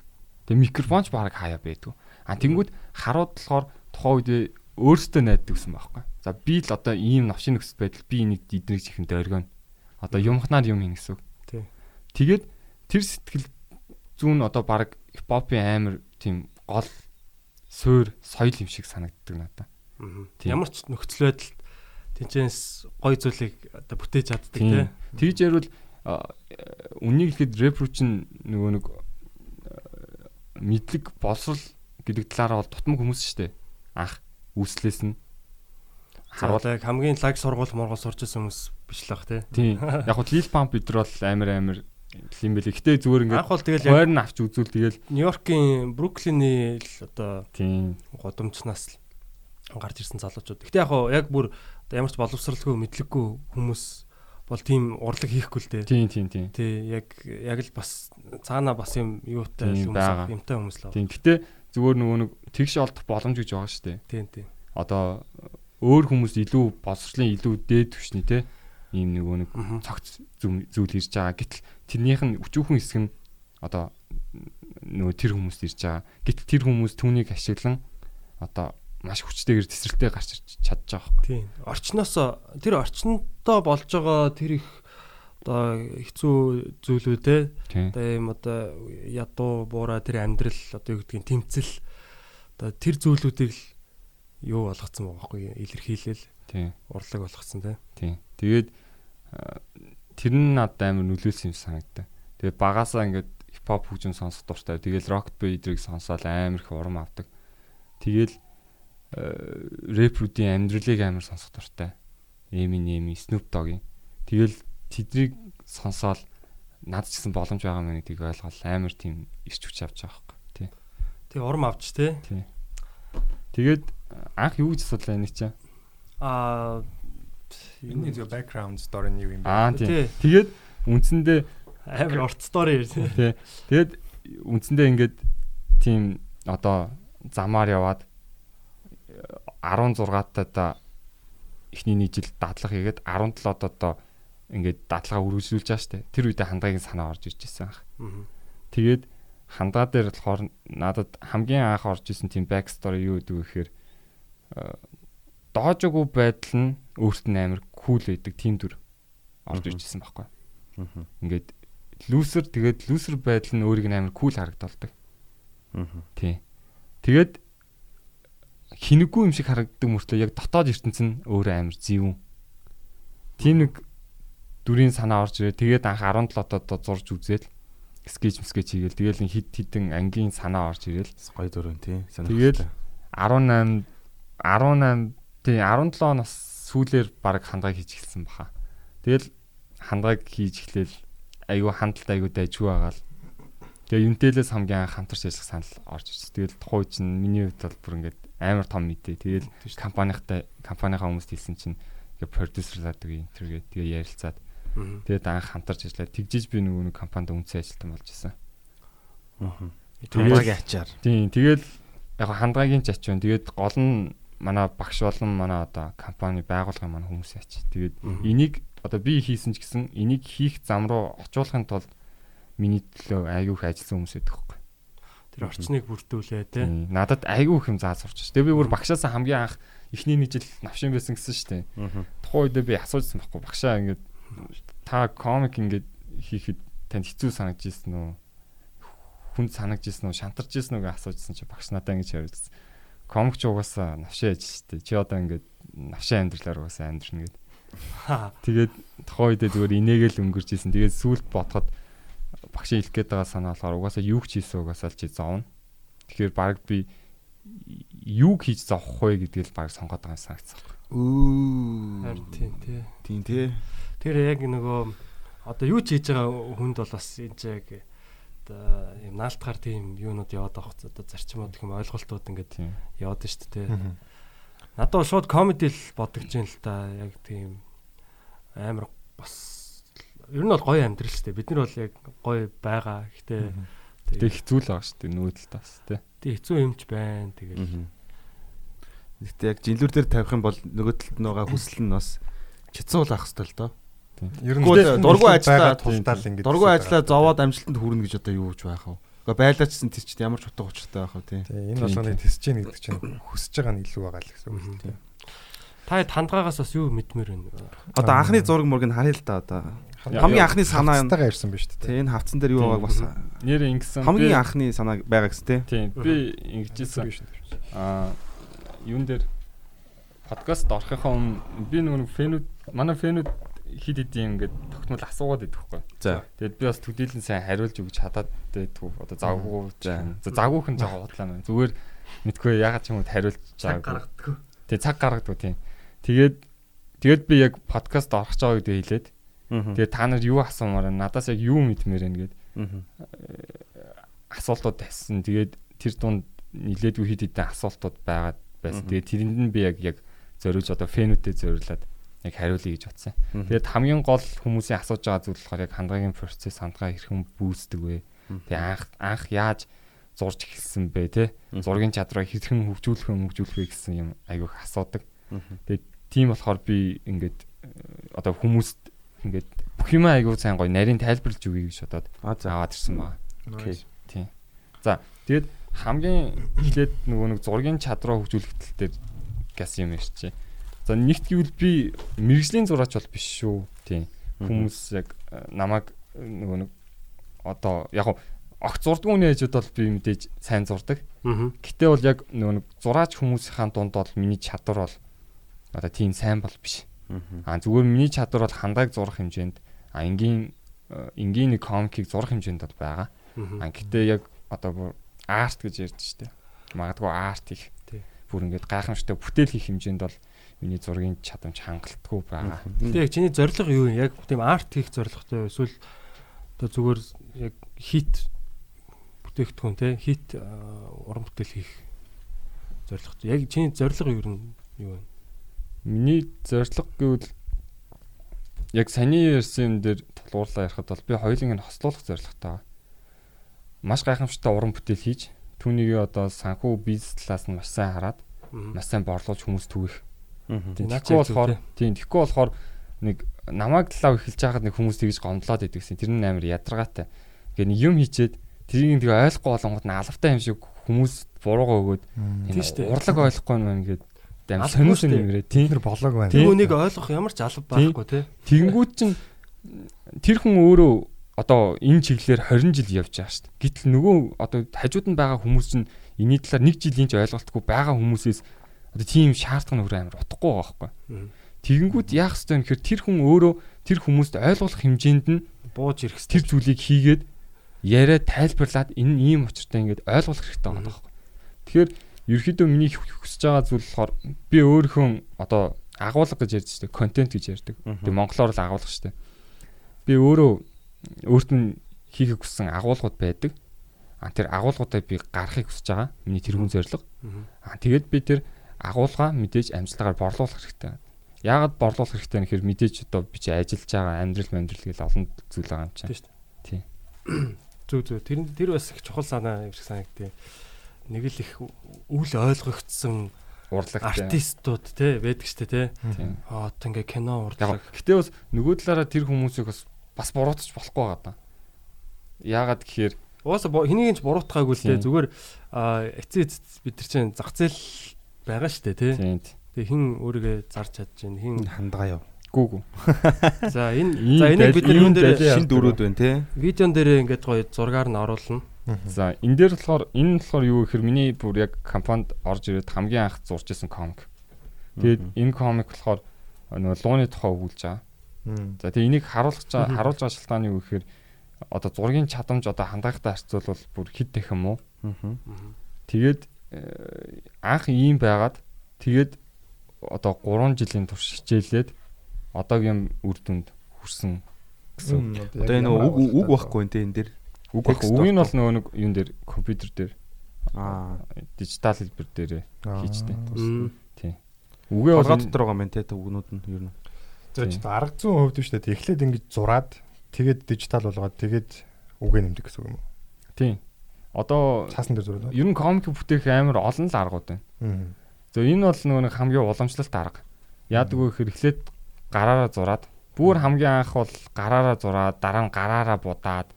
Тэгээ микрофонч баг хаяа байдгүй. А тэнгүүд харууд болохоор тухайн үед өөрсдөө найддаг гэсэн байхгүй. За би л одоо ийм новшин нөхцөл байдал би энийг эднийг чихэнд оргино. Одоо юмхнаар юм хийнэ гэсэн үг.
Тий.
Тэгээд тэр сэтгэл зүүн одоо баг хипхопын амар тийм гол суур соёл юм шиг санагддаг надад.
Ямар ч нөхцөл байдалд тэнцэнс гой зүйлийг одоо бүтээж чаддаг тий.
Тэгж ярил үнийг хэлэхэд рэпер чинь нөгөө нэг мэдлэг боловсрал гэдэг талаараа бол тутмаг хүмүүс шүү дээ. Анх үүслээс нь
Харуул яг хамгийн лаг сургууль мургал сурч байсан хүмүүс биш л бах тий.
Тийм. Яг хөө Lil Pump бид нар бол амар амар юм бэлээ. Гэтэ зүгээр ингээд
Анх бол тэгэл яг
хойр нь авч үзүүл тэгэл
Нью-Йоркийн Бруклиний л одоо
тийм
годомчнаас л гарч ирсэн залуучууд. Гэтэ яг яг бүр ямар ч боловсралгүй мэдлэггүй хүмүүс бол тийм урлаг хийхгүй л дээ.
тийм тийм тийм.
Тий яг яг л бас цаана бас юм юутай хүмүүс юмтай хүмүүс л.
Тийм. Гэтэ зүгээр нөгөө нэг тэгш олдох боломж гэж байгаа шүү дээ.
Тийм тийм.
Одоо өөр хүмүүс илүү боловсролын илүү дээд түвшний те ийм нөгөө нэг цогц зүйл ирж байгаа. Гэтэл тэрнийх нь өчүүхэн хэсэг нь одоо нөгөө тэр хүмүүст ирж байгаа. Гэтэл тэр хүмүүс түүнийг ашиглан одоо маш хүчтэйгээр тесрэлтэй гарч ирж чадж байгаа байхгүй.
Тийм. Орчноос тэр орчнодоо болж байгаа тэр их одоо хэцүү зүйлүүдээ одоо юм одоо ядуу буураа тэр амьдрал одоо юу гэдгийг тэмцэл одоо тэр зүйлүүдийг л юу болгоцсон байгаа байхгүй илэрхийлэл
Тийм.
урлаг болгоцсон тий.
Тийм. Тэгээд тэр нь надад амар нөлөөлсөн юм санагдаа. Тэгээд багасаа ингээд хипхоп хөгжим сонсох дуртай. Тэгэл рок бэйдрийг сонсоод амар их урам авдаг. Тэгэл рэпрүүдийн амьдралыг амар сонсох дуртай. Eminem, Snoop Dogg-ийн. Тэгэл тэднийг сонсоод над ч гэсэн боломж байгаа мэн гэдгийг ойлгоод амар тийм ирч хүч авч байгаа байхгүй. Тий.
Тэгээ урам авч тий.
Тэгээд анх юу гэж асуудлаа энэ чинь?
Аа
Энэний зөв background story нь юу юм бэ?
Аа
тий
Тэгээд үндсэндээ
амар урт стори тий.
тий. Тэгээд үндсэндээ ингээд тийм одоо замаар яваад 16 таа эхний нэг жил дадлага хийгээд 17 одоо ингээд дадлага үргэлжлүүлж байгаа штэ. Тэр үедээ хандгагийн санаа орж ирж байсан ах. Тэгээд хандгаа дээр болохоор надад хамгийн анх орж исэн тийм back story юу гэдэг вэ гэхээр э, доожгүй байдал нь өөрт нь амар кул байдаг тийм дүр орж ирж исэн байхгүй. Ингээд лүүсер тэгээд лүүсер байдал нь өөрийг нь амар кул харагдалдаг.
Мгм.
Тий. Тэгээд хинэггүй юм шиг харагддаг мөртлөө яг дотоод ертөнц нь өөрөө амар зэвүүн. Тийм нэг дүрийн санаа орж ирээ. Тэгээд анх 17 одоо зурж үзээд скетч скетч хийгээл тэгээл хид хідэн ангийн санаа орж ирээл.
Гоё дөрөв тий.
Тэгээд 18 18 тий 17 нас сүүлээр баг хандгааг хийж эхэлсэн баха. Тэгэл хандгааг хийж эхлээл айгүй хандлт айгүй дайжгүй байгаа л. Тэгээ юнтэлээс хамгийн анх хамтарч ажиллах санал орж ирсэн. Тэгэл тухай чинь миний хувьд бол бүр ингээд амар том мэдээ. Тэгэл компанийнхтай компанийнхаа хүмүүст хэлсэн чинь ингээ продюсерлаад үгүй интервью тэгээ ярилцаад тэгээд анх хамтарч ажиллаад тэгжиж би нөгөө нэг компанид үнцэн ажилтан болж исэн.
Хамаагийн ачаар.
Тийм тэгэл яг хандгагийн ч ач байна. Тэгээд гол нь манай багш болон манай одоо компани байгуулгын манай хүмүүс ач. Тэгээд энийг одоо би хийсэн ч гэсэн энийг хийх зам руу очуулахын тулд миний төлөө айгүй их ажилласан хүмүүс байдаг байхгүй.
Тэр орчныг бүрдүүлээ.
Тийм. Надад айгүй их юм зааж сурч. Тэгээ би бүр багшаас хамгийн анх эхний нэг жил навшин байсан гэсэн шүү дээ. Тухайн үедээ би асуужсан байхгүй багшаа ингээд та комик ингээд хийхэд танд хэцүү санагдажсэн үү? Хүнд санагдажсэн үү? Шантарч ирсэн үү гэж асуужсан чи багш надаа ингэж хариулсан. Комик ч угаасаа навшин аж шүү дээ. Чи одоо ингээд навшин амьдралаар угаасаа амьдрна гэд.
Ха.
Тэгээд тухайн үедээ зүгээр инээгээл өнгөрч исэн. Тэгээд сүулт бодоход багш хэлэх гээд байгаа санаа болохоор угаасаа юу ч хийсэн угаасаа л чи зовно. Тэгэхээр баг би юу хийж зовох вэ гэдгийг л баг сонгоод байгаа юм санагдсан.
Үу.
Харин тийм тий.
Тийм тий.
Тэр яг нөгөө одоо юу ч хийж байгаа хүнд бол бас энэ ч яг одоо юм наалтахаар тийм юунууд яваад авах одоо зарчмууд гэх юм ойлголтууд ингээд яваад шүү дээ. Надад бол шууд комеди л бодогч юм л та яг тийм амар бас ер нь бол гоё амьдрал шүү дээ. Бид нар бол яг гоё байгаа. Гэхдээ
Тэг хэцүү л байгаа шүү дээ нүүдэл тас тий.
тэг хэцүү юмч байна. Тэгэл.
Гэхдээ яг жинлүүр дээр тавих юм бол нөгөө талд нь байгаа хүсэл нь бас чицуул ах хэвээр л доо.
Ер нь
дургүй ажиллаа
тултаал ингэж
Дургүй ажиллаа зовоод амжилтанд хүрнэ гэж одоо юу гэж байх вэ? Гэхдээ байлаачсан чинь ямар ч утга учиртай байх вэ тий.
Тий, энэ болгоныг тесэж гэнэ гэдэг чинь хүсэж байгаа нь илүү байгаа л гэсэн үг тийм.
та тандгаагаас бас юу мэдмээр байна.
Одоо анхны зураг нь харъя л да одоо. Хамгийн анхны санаа
таагаа ирсэн биз дээ.
тий энэ хавцан дээр юу байгааг бас
Нэр ингэсэн.
хамгийн анхны санаа байгаа гэсэн тий.
Тийм би ингэжсэн. Аа юун дээр подкаст орохынхаа өмнө би нэг фэнүүд манай фэнүүд хид хид юм ингээд тогтмол асуугаад идэх байхгүй.
За.
Тэгээд би бас төдийлэн сайн хариулж өгч чадаад байдгүй. Одоо завгүй
За.
за завгүйхэн жоо бодлаа мэн. Зүгээр мэдгүй ягаад ч юм уу хариулж
гаргадаггүй.
Тэг цаг гаргадаг тийм. Тэгээд тэгээд би яг подкаст орох гэж байгаа гэдээ хэлээд
Мгм.
тэгээд та нар юу асуумаар байна? Надаас яг юу мэдмээр байна гэд
Мгм.
асуултууд тавьсан. Тэгээд тэр дунд нилээдгүй хид хидэн асуултууд байгаад байсан. Тэгээд тэрэнд нь би яг яг зориулж одоо фэнүүдэд зориулаад яг хариулъя гэж бодсон. Тэгээд хамгийн гол хүмүүсийн асууж байгаа зүйл болохоор яг хандгагийн процесс хандгаа хэрхэн бүүсдэг вэ?
Мгм.
Тэгээд анх анх яаж зурж эхэлсэн бэ те? Зургийн чадвараа хэрхэн хөгжүүлэх вэ, хөгжүүлэх вэ гэсэн юм айгүйх асуудаг.
Мгм.
Тийм болохоор би ингээд э, одоо хүмүүст ингээд бүх юм айгүй сайн гоё нарийн тайлбарлаж өгье гэж бодоод аваад ирсэн байна.
Окей.
Тийм. За тэгэд хамгийн эхлээд нөгөө нэг зургийн чадраа хөгжүүлэх тал дээр газ юм ярьчих. За нэгт гэвэл би мэрэгжлийн зураач бол биш шүү. Тийм. Хүмүүс яг э, намайг э, нөгөө нэг одоо яг огт зурдгүй нээжүүд бол би мэдээж сайн зурдаг. Гэтэ бол яг нөгөө нэг зураач хүмүүсийн дунд бол миний чадвар бол одоо тийм сайн бол биш.
Мгм.
А зүгээр миний чадвар бол хандааг зурах хэмжээнд а энгийн э, энгийн нэг комикийг зурах хэмжээнд бол байгаа. А гэтээ яг одоо арт гэж ярьдэн штэ. Магадгүй арт их. Бүр ингээд гайхамшигтай бүтээл хийх хэмжээнд бол миний зургийн чадамж хангалтгүй байгаа.
Тэгээ яг чиний зорилго юу юм? Яг тийм арт хийх зорилготой юу? эсвэл одоо зүгээр яг хит бүтээгдэхүүн те хит аа, уран бүтээл хийх зорилго. Яг чиний зорилго юу нь юу вэ?
Миний зорилго гэвэл яг саний ярьсан юм дээр тулгуурлаа ярихад бол би хоёулынг нь хослуулах зорилготой. Маш гайхамшигтай уран бүтээл хийж түүнийг одоо санхүү бизнес талаас нь маш сайн хараад маш сайн борлуулж хүмүүс түгэх. Тэгэхгүй болохоор тийм тэгэхгүй болохоор нэг намайг талаа эхэлж байхад нэг хүмүүс тэгж гомдлоод идэгсэн. Тэр нь амар ядаргаатай. Нэг юм хийчээд тэрийг тэгээ ойлгохгүй болонгот нь алавтай юм шиг хүмүүс буруугаа өгөөд урлаг ойлгохгүй юм байна гээд дам
Албагүй
сониусан
шүү дээ.
юм гэрээ тийм.
Тэр болоог байна.
Тийм.
Түүнийг ойлгох ямар ч алба байхгүй тий.
Тэгэнгүүт чинь тэр хүн өөрөө одоо энэ чиглэлээр 20 жил явж байгаа шүү дээ. Гэтэл нөгөө одоо хажууд нь байгаа хүмүүс чинь энэний талаар нэг жилийн ч ойлголтгүй байгаа хүмүүсээс одоо тийм шаардах нь өөр амар утгагүй байгаа байхгүй. Тэгэнгүүт яах ёстой юм гэхээр тэр хүн өөрөө тэр хүмүүст ойлгох хэмжээнд нь
Бууж ирэх
тэр зүйлийг хийгээд яриа тайлбарлаад энэ ийм учиртай ингээд ойлгох хэрэгтэй байгаа байхгүй. Тэгэхээр ерөөхдөө миний хүсэж байгаа зүйл болохоор би өөрийнхөө одоо агуулга гэж ярьж штэ контент гэж ярьдаг. Тэгээ монголоор л агуулга штэ. Би өөрөө өөрт нь хийхийг хүссэн агуулгууд байдаг. А тэр агуулгуудаа би гаргахыг хүсэж байгаа. Миний тэрүүн зорилго. А тэгээд би тэр агуулга мэдээж амжилтаар борлуулах хэрэгтэй. Яагаад борлуулах хэрэгтэй вэ гэхээр мэдээж одоо би чи ажиллаж байгаа амьдрал амьдрал гэл олон зүйл байгаа юм чинь.
Тийм шүү дээ.
Тийм.
Зүг зүг. Тэр тэр бас их чухал санаа юм шиг санагдтыг. Нэг л их үл ойлгогдсон
Урлаг
артистууд те байдаг штэ те.
Тийм.
Аа одоо ингээ кино урлаг.
гэтээ бас нөгөө талаараа тэр хүмүүсийг бас бас буруутгах болохгүй байгаа даа. Яагаад гэхээр
бо- хэнийг ч буруутгаагүй л те зүгээр эцээ бид нар чинь зах зээл байгаа штэ те.
тийм
Тэгээ хин өөрийгөө зарж чадж байна. Хин
хандгаа яв.
гүүгүү.
за энэ за энийг бид нар юун дээр
Шин дөрүүд байна те.
видеон дээр ингээд гоё зургаар нь оруулна.
За энэ дээр болохоор энэ болохоор юу гэхээр миний бүр яг компанид орж ирээд хамгийн анх зурж исэн комик. Тэгээд энэ комик болохоор нөгөө лууны тухай өгүүлж байгаа. За тэгээ энийг харуулж байгаа харуулж байгаа шалтгаан юу гэхээр одоо зургийн чадамж одоо хандгаагтай харьцуулбал бүр хэд дахин муу. Тэгээд э, анх ийм байгаад тэгээд одоо 3 жилийн турш хичээлээд одоогийн үр дүнд хүрсэн гэсэн.
Одоо энэ үг үг байхгүй нэ энэ дэр.
Үг
Текст
үг нь бол нөгөө нэг юун дээр компьютер дээр
Аа.
дижитал хэлбэр дээр хийчтэй.
Мм.
Үгээ бол
дотор байгаа юм те үгнүүд нь ер нь.
Ч арга зүүн хувьд биш үү? Эхлээд ингэж зураад тэгээд дижитал болгоод тэгээд үгээ нэмдэг гэсэн үг юм уу?
тийм. Одоо
Цаасан дээр зураад.
ер нь комик бүтээх амар олон л аргууд байна.
Аа.
За энэ бол нөгөө нэг хамгийн уламжлалт арга. Яадаг вэ гэхээр эхлээд гараараа зураад бүр хамгийн анх бол гараараа зураад дараа нь гараараа будаад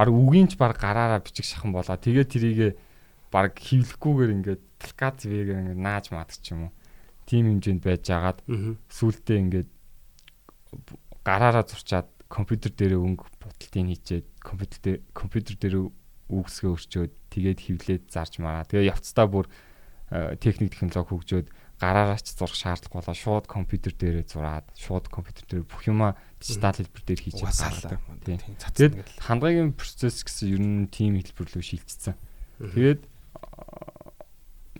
баг үгийн ч баг гараараа бичих шахан болоо. Тэгээд тэрийгэ баг хөвлөхгүйгээр ингээд талкац вэгээр ингээд нааж маад ч юм уу. Тим хэмжээнд байж агаад сүултээ ингээд гараараа зурчаад компьютер дээр өнгө буталтыг хийчээд компьютер дээр компьютер дээр үгсгээ өрчөөд тэгээд хевлээд зарж мараа. Тэгээ явцдаа бүр э, техник технологи хөгжөөд гараараач зурх шаардлага болоо шууд компьютер дээрээ зураад шууд компьютер дээр бүх юмаа дижитал хэлбэр дээр хийж
цацсан
Тэгээд хандгаагийн процесс гэсэн ер нь тим хэлбэр рүү шилжчихсэн. Тэгээд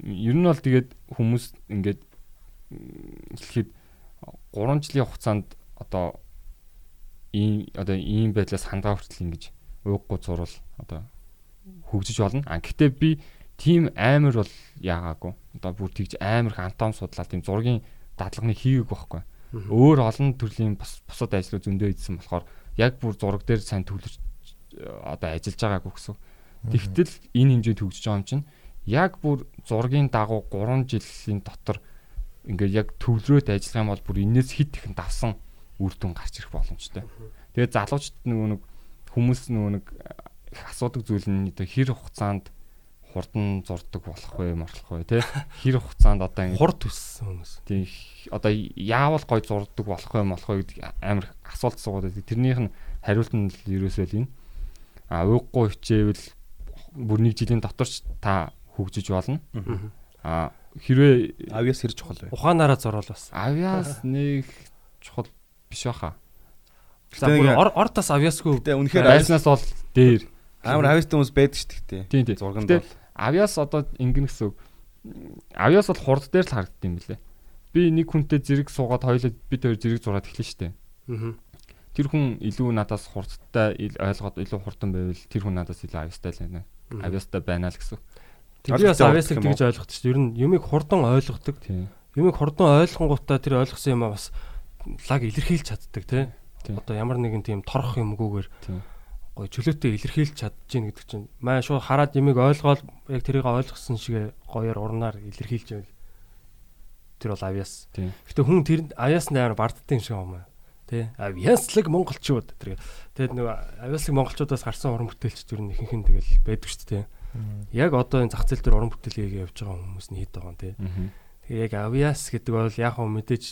ер нь бол тэгээд хүмүүс ингээд хэлэхэд 3 жилийн хугацаанд одоо ийм одоо ийм байдлаас хангаа хүртэл ингэж ууггүй зурвал одоо хөгжиж болно. А гэхдээ би тийм амар бол яагаагүй. Одоо бүр тэгж амар их антом судлаад тийм зургийн дадлагны хийгээг байхгүй. Өөр олон төрлийн бас бусад ажлууд зөндөө хийсэн болохоор яг бүр зураг дээр сайн төвлөрч э, одоо ажиллаж байгаагүй гэсэн. Тэгтэл энэ хэмжээнд хөгжиж байгаа юм чинь яг бүр зургийн дагуу 3 жилийн дотор ингээд яг төвлөрөөд ажиллах юм бол бүр энэс хит ихэн давсан үр дүн гарч ирэх боломжтой. Тэгээд залуучууд нөгөө нэг хүмүүс нөгөө нэг их асуудаг зүйл нь одоо хэр хугацаанд хурдан зурдаг болох вэ, морлох вэ, тэ? Хэр хугацаанд одоо ингэ
Хурд төссөн хүмүүс.
тийм одоо яавал гой зурдаг болох вэ, молох вэ гэдэг амар асуулт суугаад байдаг. Тэрнийх нь хариулт нь л ерөөсөө л энэ. А ууггүй хичээвэл бүр нэг жилийн дотор ч та хөгжиж болно. А хэрвээ
Авьяас хэрэг чухал бай.
Ухаанаараа зурвал бас.
авиас нэг чухал биш баха.
Ингээ-
ор тас авьяасгүй.
Гэтэ үнэхээр авьяас
Байснаас бол дээр.
амар авьяастай хүмүүс байдаг шүү дээ.
Тийм тийм.
Зурганд бол.
Авиас одоо ингэн гэсэн үг. Авиас бол хурд дээр л харагддаг юм билэ. Би нэг хүнтэй зэрэг суугаад хоёлоо бид хоёр зэрэг зураад эхлэн штэ.
Аа.
Тэр хүн илүү надаас хурдтай ил- ойлгоод илүү хурдан байвал тэр хүн надаас илүү авиастай л байна. Авиастай байна л гэсэн.
Би бас
юм
тэгж ойлгохтой шүү дээ. Ер нь юмыг хурдан ойлгодог.
Тийм.
Юмыг хурдан ойлгонгуудаа тэр ойлгосон юм а бас лаг илэрхийлж чаддаг тий.
Тийм.
Одоо ямар нэгэн тийм торох юмгүйгээр
Тийм.
Гоё чөлөөтэй илэрхийлж чадчихээн гэдэг чинь маа шууд хараад юмыг ойлгоод яг тэрийг ойлгосон шиг гоёор урнаар илэрхийлж байвал тэр бол авьяас. Гэтэ хүн тэр авьяас нээр барддаг юм шиг юм аа. Тэ авьяаслаг монголчууд тэр тэгээд нөгөө авьяаслаг монголчуудаас гарсан уран бүтээлч тэр нь ихэнх нь тэгэл байдаг шүү дээ. Яг одоо энэ зах зээл дээр уран бүтээлээ явьж байгаа хүмүүс нь хэд байгаа юм те. Тэгээ яг авьяас гэдэг бол яг хөө мэдээж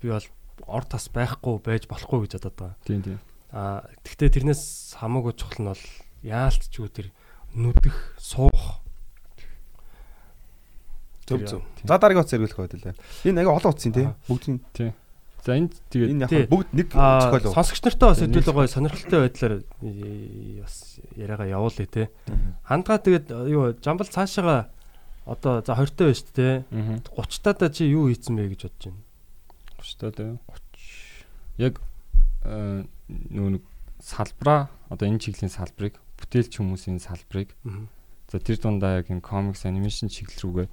би бол ор тас байхгүй байж болохгүй гэж бодод байгаа.
Тийм тийм.
А тэгтээ тэрнээс хамаагүй чухал нь бол яалтчгүй тэр нүдэх суух
Зөв зөв. За дараагийн утас зэрэгүүлэх байд лээ. Энэ ага олон утсын тий. Бүгдийн
За энд тэгээд
энэ яг
тий.
бүгд нэг уу?
сонсогч нартай бас хэдүүлээ гоё сонирхолтой байдлаар бас яриагаа явуулъя те. Хандгаа тэгээд юу жамбал цаашаага одоо за 20 таа байж.
Мгм.
30 таада чи юу хийцэн бэ гэж бодож байна.
Өштэй дээ. Яг э, нөгөө нэг салбараа одоо энэ чиглэлийн салбарыг бүтээлч хүмүүсийн салбарыг за тэр дундаа яг энэ комикс анимашн чиглэл рүүгээ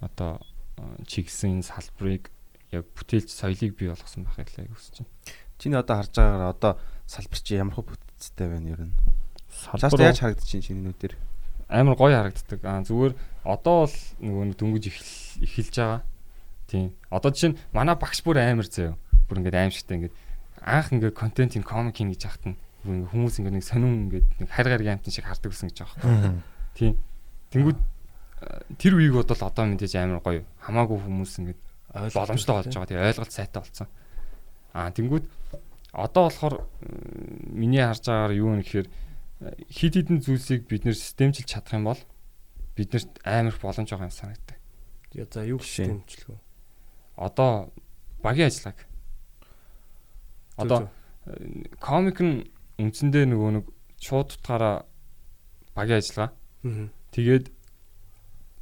одоо э, чиглэсэн энэ салбарыг яг бүтээлч соёлыг бий болгосон байх ялаа гэж байна.
Чиний одоо харж байгаагаар одоо салбар чи ямар хөө бүтцтэй байна ер нь.
Салбар
яаж харагдчих чиний нүдээр.
амар гоё харагддаг. Аа зүгээр одоо бол нөгөө нэг дөнгөж эхэл- эхэлж байгаа. Тийм. Одоо жишээ нь манай багш бүр амар заяа. Бүр ингээд аимшигтай ингээд анх ингээд контентын комик хийн гэж ингээд хүмүүс ингээд нэг сонин ингээд нэг харь гариг амтан шиг хардаг гэсэн гэж байгаа. Тийм. Тэнгүүд э, тэр үеиг бодвол одоо мэдээж амар гоё. Хамаагүй хүмүүс ингээд боломжтой болж байгаа. Тэгээ ойлголт сайтай болсон. Аа тэнгүүд одоо болохоор миний харж байгаагаар юу вэ гэхээр э, хид хідэн зүйлсийг бид нэр системчилж чадах юм бол биднэрт амар их боломж байгаа юм санагддаг.
За юу гэж тэмчлэх вэ?
Одоо багийн ажиллагааг. Одоо комик нь үндсэндээ нөгөө нэг шууд утгаараа багийн ажиллагаа. Тэгээд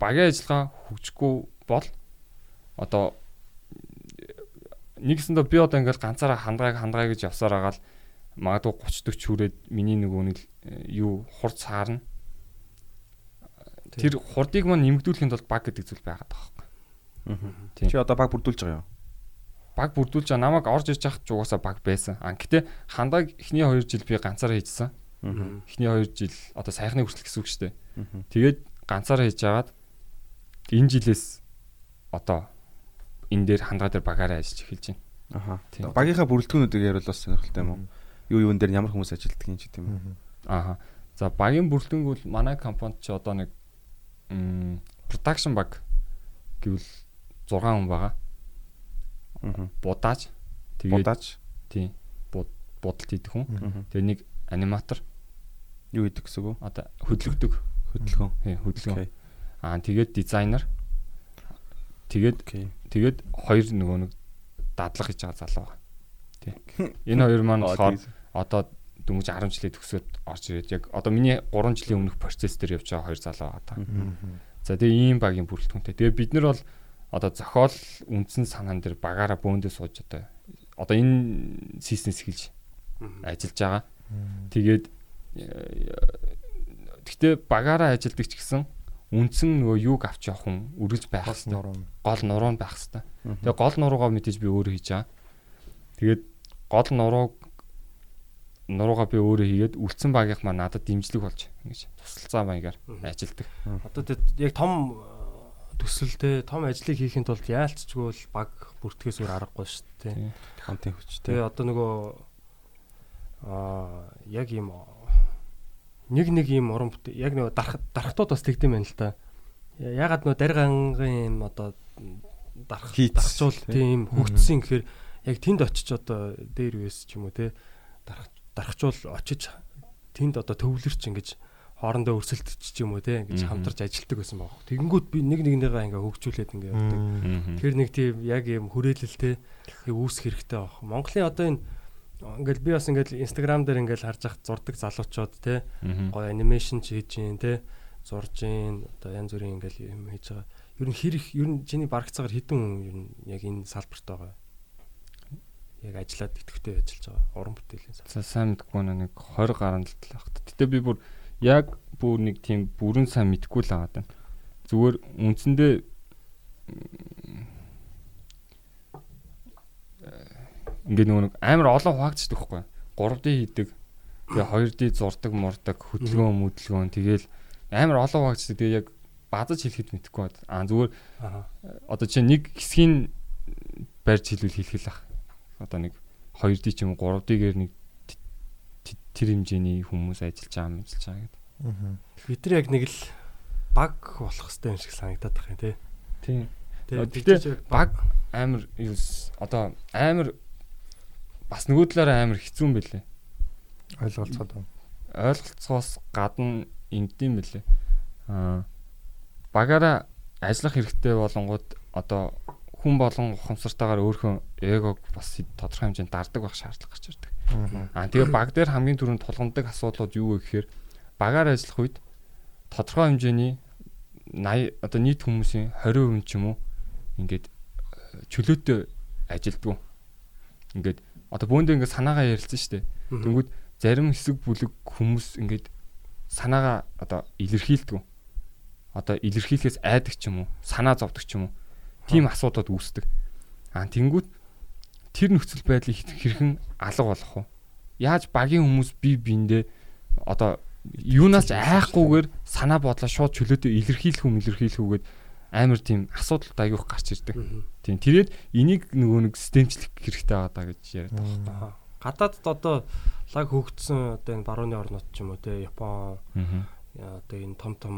багийн ажиллагаа хөгжихгүй бол одоо нэгсэндээ би одоо ингээл ганцаараа хандгааг хандгаа гэж явсаар байгаа л магадгүй 30 40 хүрээд миний нөгөө нэг э, юу хурд саарна. Тэр хурдыг маань нэмэгдүүлэхэд бол баг гэдэг зүйл байгаад байгаа байхгүй.
Чи одоо баг бүрдүүлж байгаа юу?
Баг бүрдүүлж байгаа намайг орж иж явах ч угаасаа баг байсан. А гэтээ хандааг эхний 2 жил би ганцаараа хийжсэн.
Аа.
Эхний 2 жил одоо сайхны хүртэл гэсэн үг шүү дээ.
Аа.
Тэгээд ганцаараа хийж агаад энэ жилээс одоо энэ дээр хандгаа дээр багаараа ажиллаж эхэлж байна.
Аха. Багийнхаа бүрэлдэхүүнүүдийг ярил бас сонирхолтой юм уу? Юу юун дээр ямар хүмүүс ажилладаг юм ч гэдэг юм уу?
Ааха. За багийн бүрэлдэхүүн бол манай компанид ч одоо нэг м production баг гэвэл 6 хүн байгаа.
Аа.
Будааж тэгээд
Будаач.
тийм буд- будалт хийдэг хүн. Тэгээ нэг аниматор
Юу хийдэг гэсэн үг?
одоо хөдөлгдөг.
Хөдөлгөөн.
Тийм хөдөлгөөн. Аа тэгээд дизайнер. Тэгээд тэгээд хоёр нөгөө нэг дадлага хийж байгаа залуу. Тий. Энэ хоёр маань болохоор одоо дөнгөж 10 жилийн төгсөөд орж ирээд яг одоо миний 3 жилийн өмнөх процесс дээр явж байгаа хоёр залуу байгаа. та. За тэгээ ийм багийн бүрэлдэхүүнтэй. Тэгээ бид нар бол одоо зохиол үндсэн санаан дээр багаараа бөөндөө сууж одоо одоо энэ системс эхэлж ажиллаж байгаа. Тэгээд гэхдээ багаараа ажилдаг ч гэсэн үндсэн нөгөө юуг авч явах хүн үргэлж байх
нуруу.
Гол нуруу байх хэрэгтэй. Тэгээ гол нуруугаа мэдээж би өөрөө хийж байгаа. Тэгээд гол нурууг нуруугаа би өөрөө хийгээд үлдсэн багийнх маань надад дэмжлэг болж ингэж тусалцаа маягаар ажилдаг.
Одоо тэд яг том төсөлтэй том ажлыг хийхэд тулд яалтчгүй бол баг бүртгэхээс өөр аргагүй шүү дээ.
Тийм.
Контент хүчтэй.
Тэгээ одоо нөгөө аа яг ийм нэг нэг ийм уран бүтээл яг нөгөө дарах дарахтууд бас тэгдэм байна л да. Ягаад нөгөө даргангийн ийм одоо дарах
Хийц,
дарахчул тийм хөгдсөн гэхээр яг тэнд очиж одоо дээр үес ч юм уу те дарах дарахчул очиж тэнд одоо төвлөрч ингэж хоорондоо өрсөлдөж ч юм уу те ингэж хамтарч ажилтдаг байсан баг. Тэгэнгүүт би нэг нэгнийгаа ингээ хөгжүүлээд ингээ явдаг. Тэр нэг тийм яг юм хүрээлэлтэй үүсэх хэрэгтэй баг. Монголын одоо энэ ингээл би бас ингээл инстаграм дээр ингээл харж ах зурдаг залуучууд те гоё анимашн ч хийж гин те зурж гин одоо янз бүрийн ингээл юм хийж байгаа. Ер нь хэрэг ер нь чиний барагцаагаар хідэн хүн ер нь яг энэ салбарт байгаа. Яг ажиллаад идэвхтэй ажиллаж байгаа. Уран бүтээлийн салбар.
Сайн мэдгүй нэ нэг 20 гаруй л байх. Гэтэ би бүр яг бүр нэг тийм бүрэн сайн мэдгүй л байгаа даа. зүгээр үндсэндээ ингээд нөгөө нэг амар олон хуваагдчихдаг байхгүй 3D хийдэг тэгээ 2D зурдаг мурдаг хөдөлгөөн мөдөлгөөн тэгээл амар олон хуваагдчихдаг тэгээ яг базаж хэлэхэд мэдэхгүй бод аа зүгээр одоо чи нэг хэсгийн барьж хэлвэл хэлэх л ах. Одоо нэг 2D ч юм уу 3D-гээр нэг тэр хэмжээний хүмүүс ажиллаж байгаа юм ажиллаж байгаа гэдэг
Бид нар яг нэг л баг болох хэвээр юм шиг санагдаад байна тий.
тийм
Тэгээ
Гэтэ баг амар одоо амар бас нөгөө талаараа амар хэцүү юм бэлээ.
ойлголцоод байна.
Ойлголцоос гадна ингэдэм бэлээ. Аа багаараа ажиллах хэрэгтэй болонгууд одоо хүн болгон ухамсартайгаар өөрхөн эгог бас тодорхой хэмжээнд дардаг байх шаардлага гарч ирдэг. Аа тэгээ баг дээр хамгийн түрүүнд тулгамдаг асуудлууд юу вэ гэхээр багаар ажиллах үед тодорхой хэмжээний 80 одоо нийт хүмүүсийн 20% ч юм уу ингээд э, чөлөөтэй ажилдгүү. Ингээд одоо бөөндөө ингээд санаагаа ярилцсан шүү дээ. Тэнгүүд зарим хэсэг бүлэг хүмүүс ингээд санаагаа одоо илэрхийлдэг. Одоо илэрхийлэхээс айдаг ч юм уу, санаа зовдөг ч юм уу. Тим асуудууд үүсдэг. Аа тэнгүүд тэр нөхцөл байдлыг хэрхэн алга болох вэ? Яаж багийн хүмүүс бие биендээ одоо юунаас айхгүйгээр санаа бодлоо шууд чөлөөтэй илэрхийлэх хүм илэрхийлэхгүйгээд амар тийм асуудалд аягүйх гарч ирдэг. Тийм тэгээд энийг нөгөө нэг системчлэх хэрэгтэй байгаа гэж яриад байгаа.
Аа. Гадаадд одоо лаг хөгжсөн одоо энэ барууны орнууд ч юм уу те Япон одоо энэ том том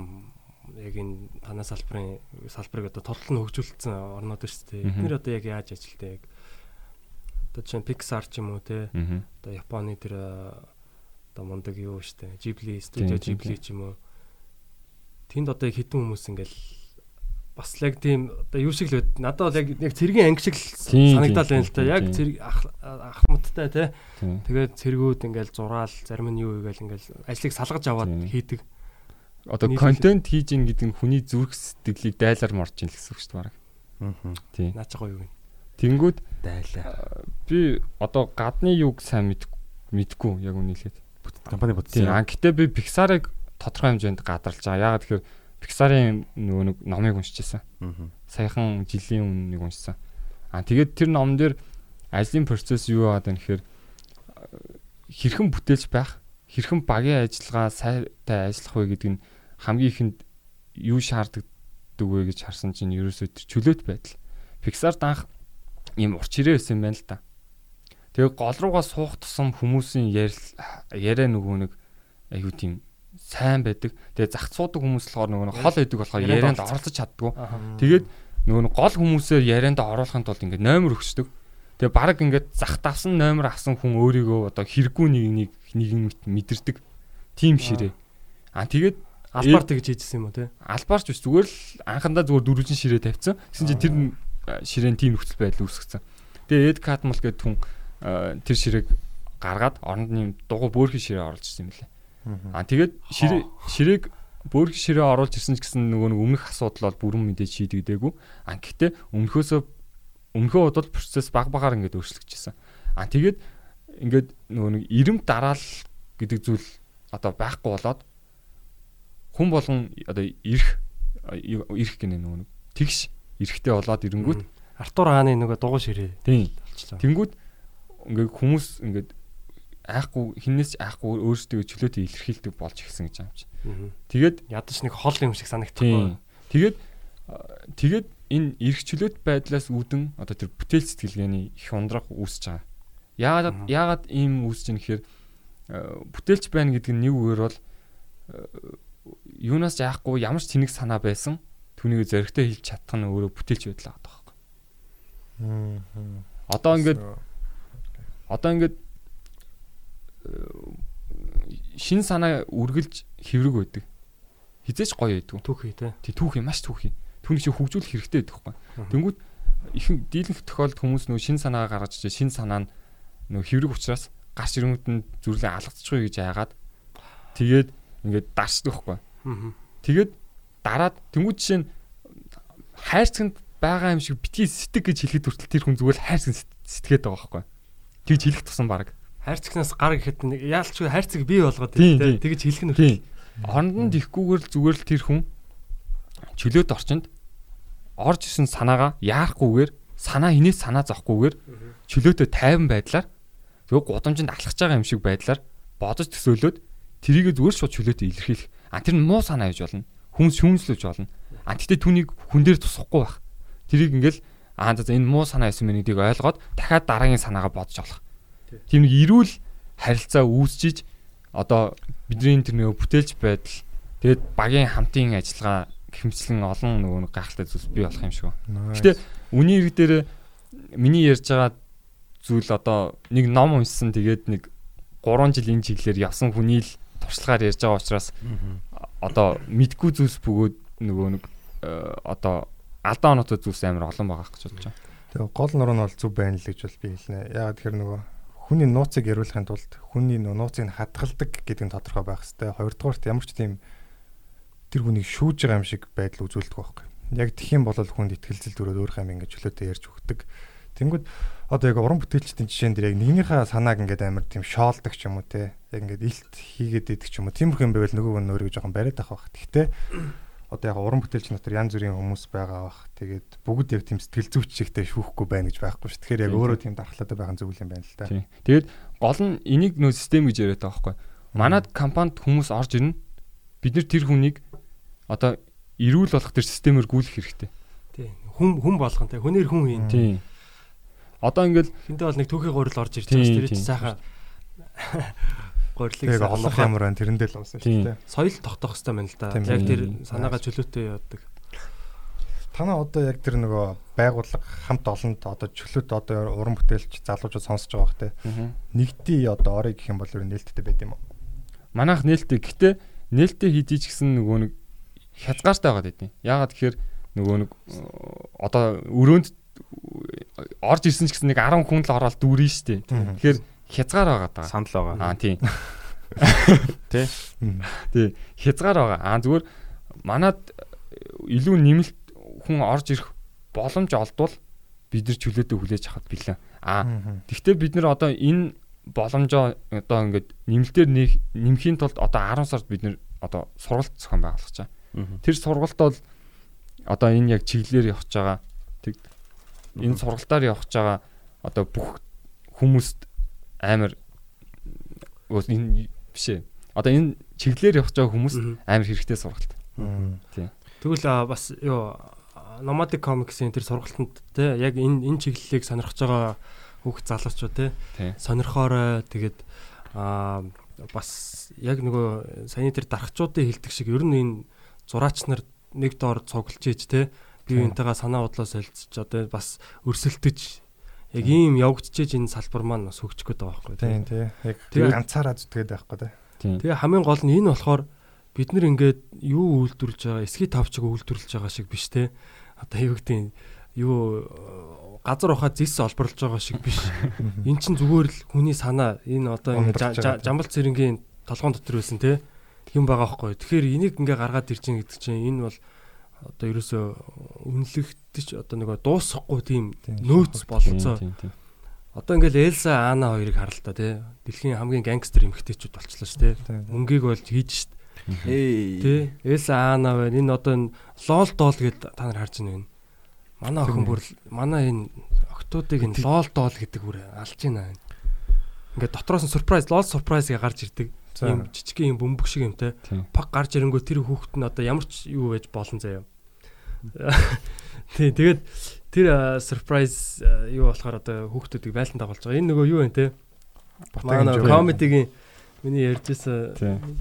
яг энэ танаа салбарын салбарыг одоо тодлол нь хөгжүүлсэн орнууд шүү дээ.
Мгм.
Эдгээр одоо яг яаж ажилтдаг яг одоо чинь Pixar ч юм уу те одоо Японы тэр э, одоо мундаг юу шүү дээ. Ghibli студио Ghibli ч юм уу. Тэнд одоо хитэн хүмүүс ингээл бас яг тийм одоо юу шиг л байд. Надад бол яг яг цэргийн анги шиг санагдал байна л та. Яг цэрэг ах ахмадтай те. Тэгээд цэргүүд ингээл зураал зарим нь юу игээл ингээл ажлыг салгаж аваад хийдэг.
Одоо контент хийж ийн гэдэг нь хүний зүрх сэтгэлийг дайлаар морж ийн л гэсэн үг шүү дээ бараг. Тийм.
Наач гоё юу гэнэ.
Тэнгүүд
Дайлаа.
би одоо гадны юг сайн мэд мэдгүй яг үнэлээд.
Компани бодсон.
А гэтээ би Pixar-ыг тодорхой хэмжээнд гадарлаж байгаа. Яагаад тэгэхээр Pixar-ын нөгөө нэг номыг уншижсэн.
Аа.
Саяхан жилийн өмнө нэг уншсан. А тэгээд тэр номон дээр ажлын процесс юу байгаад байна гэхээр хэрхэн бүтээлч байх, хэрхэн багийн ажиллагаа сайтай ажиллах вэ гэдэг нь хамгийн ихэнд юу шаарддаг вэ гэж харсан чинь ерөөсөө тэр чөлөөт байдал. Pixar данх ийм урч ирээ байсан юм байна л да. Тэгээ гол руугаа суух тусам хүмүүсийн яриа нөгөө нэг аюу тийм сайн байдаг. Тэгээ зах цуудаг хүмүүс болохоор нөгөө хол байдаг болохоор
Ярианд
оролцож чаддгүй. Тэгээд нөгөө гол хүмүүсээр ярианд оруулахын тулд ингээд номер өгчдөг. Тэгээ баг ингээд зах давсан номер авсан хүн өөрийгөө одоо хэрэггүй нэг нэг нэг мэдэрдэг. Тим ширээ. Аа тэгээд
Албаар тэгж хийжсэн юм уу те?
албаарч биш зүгээр л анхандаа зүгээр дөрвөлжин ширээ тавьсан. Гэсэн чинь тэр ширээн тийм нөхцөл байдал үүсгэсэн. Тэгээ Эд Катмал гэдэг хүн тэр ширээг гаргаад оронд нь дугуй бөөрхөн ширээ оруулж ирсэн юм лээ. Аа тэгээд ширээ ширээг бөөрхөн ширээ оруулж ирсэн ч гэсэн нөгөө нэг өмнөх асуудал бол бүрэн мэдээж шийдэгдээгүй. Аа гэхдээ өмнөхөөсөө өмнөхөө удаа процесс баг багаар ингээд өөрчлөгдчихсэн. Аа тэгээд ингээд нөгөө нэг ирэм дараал гэдэг зүйл одоо байхгүй болоод хүн болгон одоо ирэх ирэх гэнэ нөгөө нэг тэгш эрэхтэй болоод ирэнгүүт
Артур хааны нөгөө дугуй ширээ
тийм тэнгүүд ингээд хүмүүс ингээд айхгүй хинээс айхгүй өөрсдөө чөлөөтэй илэрхийлдэг болж ирсэн гэж.
Мгм.
Тэгээд
Ядаж нэг хол юм шиг санагдсан.
тийм тэгээд тэгээд энэ эрх чөлөөт байдлаас үүдэн одоо тэр бүтээл сэтгэлгээний их ундрах үүсэж байгаа. Яагаад яагаад ийм үүсэж байгаа гэхээр бүтээлч байна гэдэг нь нэг үгээр бол юунаас яахгүй ямар ч тэнэг санаа байсан түүнийг зоригтой хэлж чадах нь өөрөө бүтээлч байдал байгаа байхгүй. Одоо ингээд одоо ингээд шин санаа үргэлж хэврэг байдаг. Хизээч гоё байдаг.
Түүхий те.
Тий түүх юм маш түүх юм. Түүнийг чи хөгжүүлэх хэрэгтэй байдаг байхгүй. Тэнгүүд ихэнх дийлэнх тохиолдолд хүмүүс нөө шин санаа гаргаж чи шин санаа нь нөө хэврэг учраас гарч ирэнгүүт нь зүрлээ алгацчихгүй гэж яагаад тэгээд ингээд дарчдаг байхгүй. Тэгээд дараад тэнгууд жишээ нь хайрцагт байгаа юм шиг битгий сэтг гэж хэлэхэд хүртэл тэр хүн зүгээр хайрцаг сэтгээд байгаа байхгүй. Тэгж хэлэх тусам баг.
Хайрцагнаас гар гэхэд нэг яалч хайрцаг бий болгоод
Тийм.
Тэгэж хэлэх нь
Тийм. Оронд нь дихгүйгээр л зүгээр л тэр хүн чөлөөт орчинд орж исэн санаагаа яарахгүйгээр санаа инээс санаа зовхгүйгээр чөлөөтөө тайван байдлаар зөв гудамжинд алхаж байгаа юм шиг байдлаар бодож төсөөлөөд тэрийг зүгээр шууд чөлөөтөө илэрхийлэх. А тэр нь муу санаа гэж болно. Хүмүүс шүүмжлэж болно. А тэгтээ түүнийг хүн дээр тусахгүй байх. Тэрийг ингээл аа за энэ муу санаа байсан мэнийдийг ойлгоод дахиад дараагийн санаагаа бодож олох. Тийм нэг эрүүл харилцаа үүсчиж одоо бидний тэр нөгөө бүтээлч байдал тэгээд багийн хамтын ажиллагаа хэмцлэн олон нөгөө нэг гайхалтай зүйлс бий болох юм шиг. Гэтэ үний хэрэг дээр миний ярьж байгаа зүйл одоо нэг ном уншсан тэгээд нэг 3 жил энэ чиглэлээр явсан хүний л туршлагаар ярьж байгаа учраас одоо мэдгүй зүйлс бөгөөд нөгөө нэг э, одоо алдаа оноотой зүйлс амар олон байгаа гэж бодож байна.
Тэгээ гол нур нь бол зүв байна л гэж бол би хэлнэ. Ягаад тэгэхээр нөгөө хүний нууцыг яриулахын тулд хүний нууцыг хадгалдаг гэдэг нь тодорхой байх хэвээр. Хоёрдугаарт ямар ч тийм тэр хүнийг шүүж байгаа юм шиг байдал үзүүлдэг байхгүй. Яг тхиим бол хүнд ихтгэлцэл төрөөд өөрийнхөө юм ингэж чөлөөтэй ярьж өгдөг. Тэнгүүд одоо яг уран бүтээлчдийн жишээн дээр яг нэгнийхээ санааг ингээд амар тийм шоолдог ч юм уу те. Яг ингээд илт хийгээд идэг ч юм уу. Тиймэрхүү юм байвал нөгөө нь өөрийгөө жоохон бариад авах бах. Гэхдээ одоо яг уран бүтээлч дотор янз бүрийн хүмүүс байгаа бах. Тэгээд бүгд яг тийм сэтгэл зүйч чигтэй шүүхгүй байна гэж байхгүй шүү. Тэгэхээр яг өөрөө тийм дархлаатай байх нь зөв юм байна л да.
Тийм. Тэгээд гол нь энийг нөө систем гэж яриад байгаа байхгүй. Манад компанид хүмүүс орж ирнэ. Бид нэр тэр хүнийг одоо эрүүл болох тэр системээр гүйлэх хэрэгтэй.
Тий. Хүн хүн болгон те. Хүнээр хүн хийн.
Тийм. Одоо ингээл
Хинтээ бол нэг түүхийн гурил орж ирж байгаа шүү. Тэр чинь сайхан гурилыг
Тэгээ олох ямар байна тэрэндээ л унсан шүү дээ.
соёл тогтоох хэрэгтэй байна л да. Яг тэр санаагаа чөлөөтэй явдаг.
Танаа одоо яг тэр нөгөө байгууллага хамт олонд одоо чөлөөт одоо уран бүтээлч залуучууд сонсож байгаа бах те. Нэгдий одоо орой гэх юм бол ер нь нээлттэй байд юм уу?
манайх нээлттэй. Гэтэ нээлттэй хийдий ч гэсэн нөгөө нэг хязгаартай байгаа гэдэг. Яагаад тэгэхээр нөгөө нэг э, одоо өрөөнд орж ирсэн ч гэсэн нэг 10 хүн л ороод дүүрэн штэ. Тэгэхээр хязгаар байгаа даа.
Санал байгаа.
Аа тийм.
Тэ?
Тий. Хязгаар байгаа. Аа зүгээр манад илүү нэмэлт хүн орж ирэх боломж олдвол бид нар чөлөөтэй хүлээж авах билээ. Аа тэгвэл бид нар одоо энэ боломжоо одоо ингээд нэмэлтээр нэмхийн тулд одоо 10 сард бид нар одоо сургалт зохион байгуулах чаа. Тэр сургалт бол одоо энэ яг чиглэлээр явж байгаа энэ сургалтаар явж байгаа одоо бүх хүмүүст амар энэ биш ээ. Одоо энэ чиглэлээр явж байгаа хүмүүст амар хэрэгтэй сургалт.
Тэгвэл а, бас юу Nomadic Comics-ийн тэр сургалтанд те яг энэ энэ чиглэлийг сонирхож байгаа хүүхд залуучууд те сонирхоорой. Тэгээд а бас яг нөгөө саяны тэр дарахчуудын хилдэг шиг ер нь энэ зураач нар нэг доор цуглаж ийж те бие биентэйгээ санаа бодлоо солилцож одоо бас өрсөлдөж яг ийм явагдчихэж энэ салбар маань бас хөгжих гээд байгаа байхгүй
Тийм тий. Яг ганцаараа зүтгээд байхгүй.
Тийм.
Тэгээ хамгийн гол нь энэ болохоор бид нар ингээд юу үйлдвэрлэж байгаа, эсхий тавчиг үйлдвэрлэж байгаа шиг биш те. Одоо юу гэдэг юу газар ухаа зис олборлож байгаа шиг биш. Эн чинь зүгээр л хүний санаа энэ одоо ингээд жамбал цэрэнгийн толгоон дотор байсан те. юм байгаа байхгүй. Тэгэхээр энийг ингээ гаргаад ирж байгаа гэдэг чинь энэ бол одоо ерөөсөө үнэлэгдэж одоо нөгөө дуусахгүй тийм нөөц болцоо. Одоо ингээл Элса Ана хоёрыг харал та тий. Дэлхийн хамгийн гангстер эмэгтэйчүүд болчихлоо ш тий. Мөнгийг болж хийж шít.
Эй.
Тий. Элса Ана байна. Энэ одоо энэ лол доол гэд та нар харж байна. Манай охин бүр манай энэ октоодыг энэ лол доол гэдэг бүр алж байна. Ингээд дотроос нь surprise лол surprise гэ гарч ирдэг. Ийм жижигхэн юм бөмбөг шиг юмтай.
Тийм.
Пак гарч ирэнгүүт тэр хүүхэд нь одоо ямар ч юу байж болон заяа. Тий, тэгээд тэр surprise юу болохоор одоо хүүхдүүдийг байлдан дагуулж байгаа. Энэ нөгөө юу вэ те?
Батагийн
Манай комедигийн миний ярьжсэн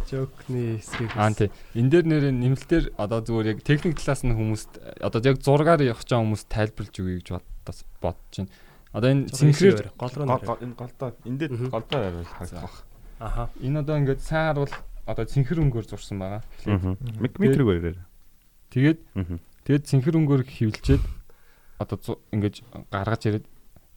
жокны хэсгийг
Аа тий. Энд дээр нэр нэмэлтээр одоо зүгээр яг техник талаас нь хүмүүст одоо яг зургаар явах чам хүмүүст тайлбарлаж өгье гэж бодож байна. Одоо энэ цэнхрээр
гол руу
энэ голдоо эндээ
Мгм.
голдоо хариул харагдах.
Аха.
энэ одоо ингээд сайн харуул одоо цэнхэр өнгөөр зурсан байгаа.
Мик метрийг өрөөр.
Тэгээд. Тэгээд цэнхэр өнгөөр хөвлчээд одоо ингэж гаргаж ирээд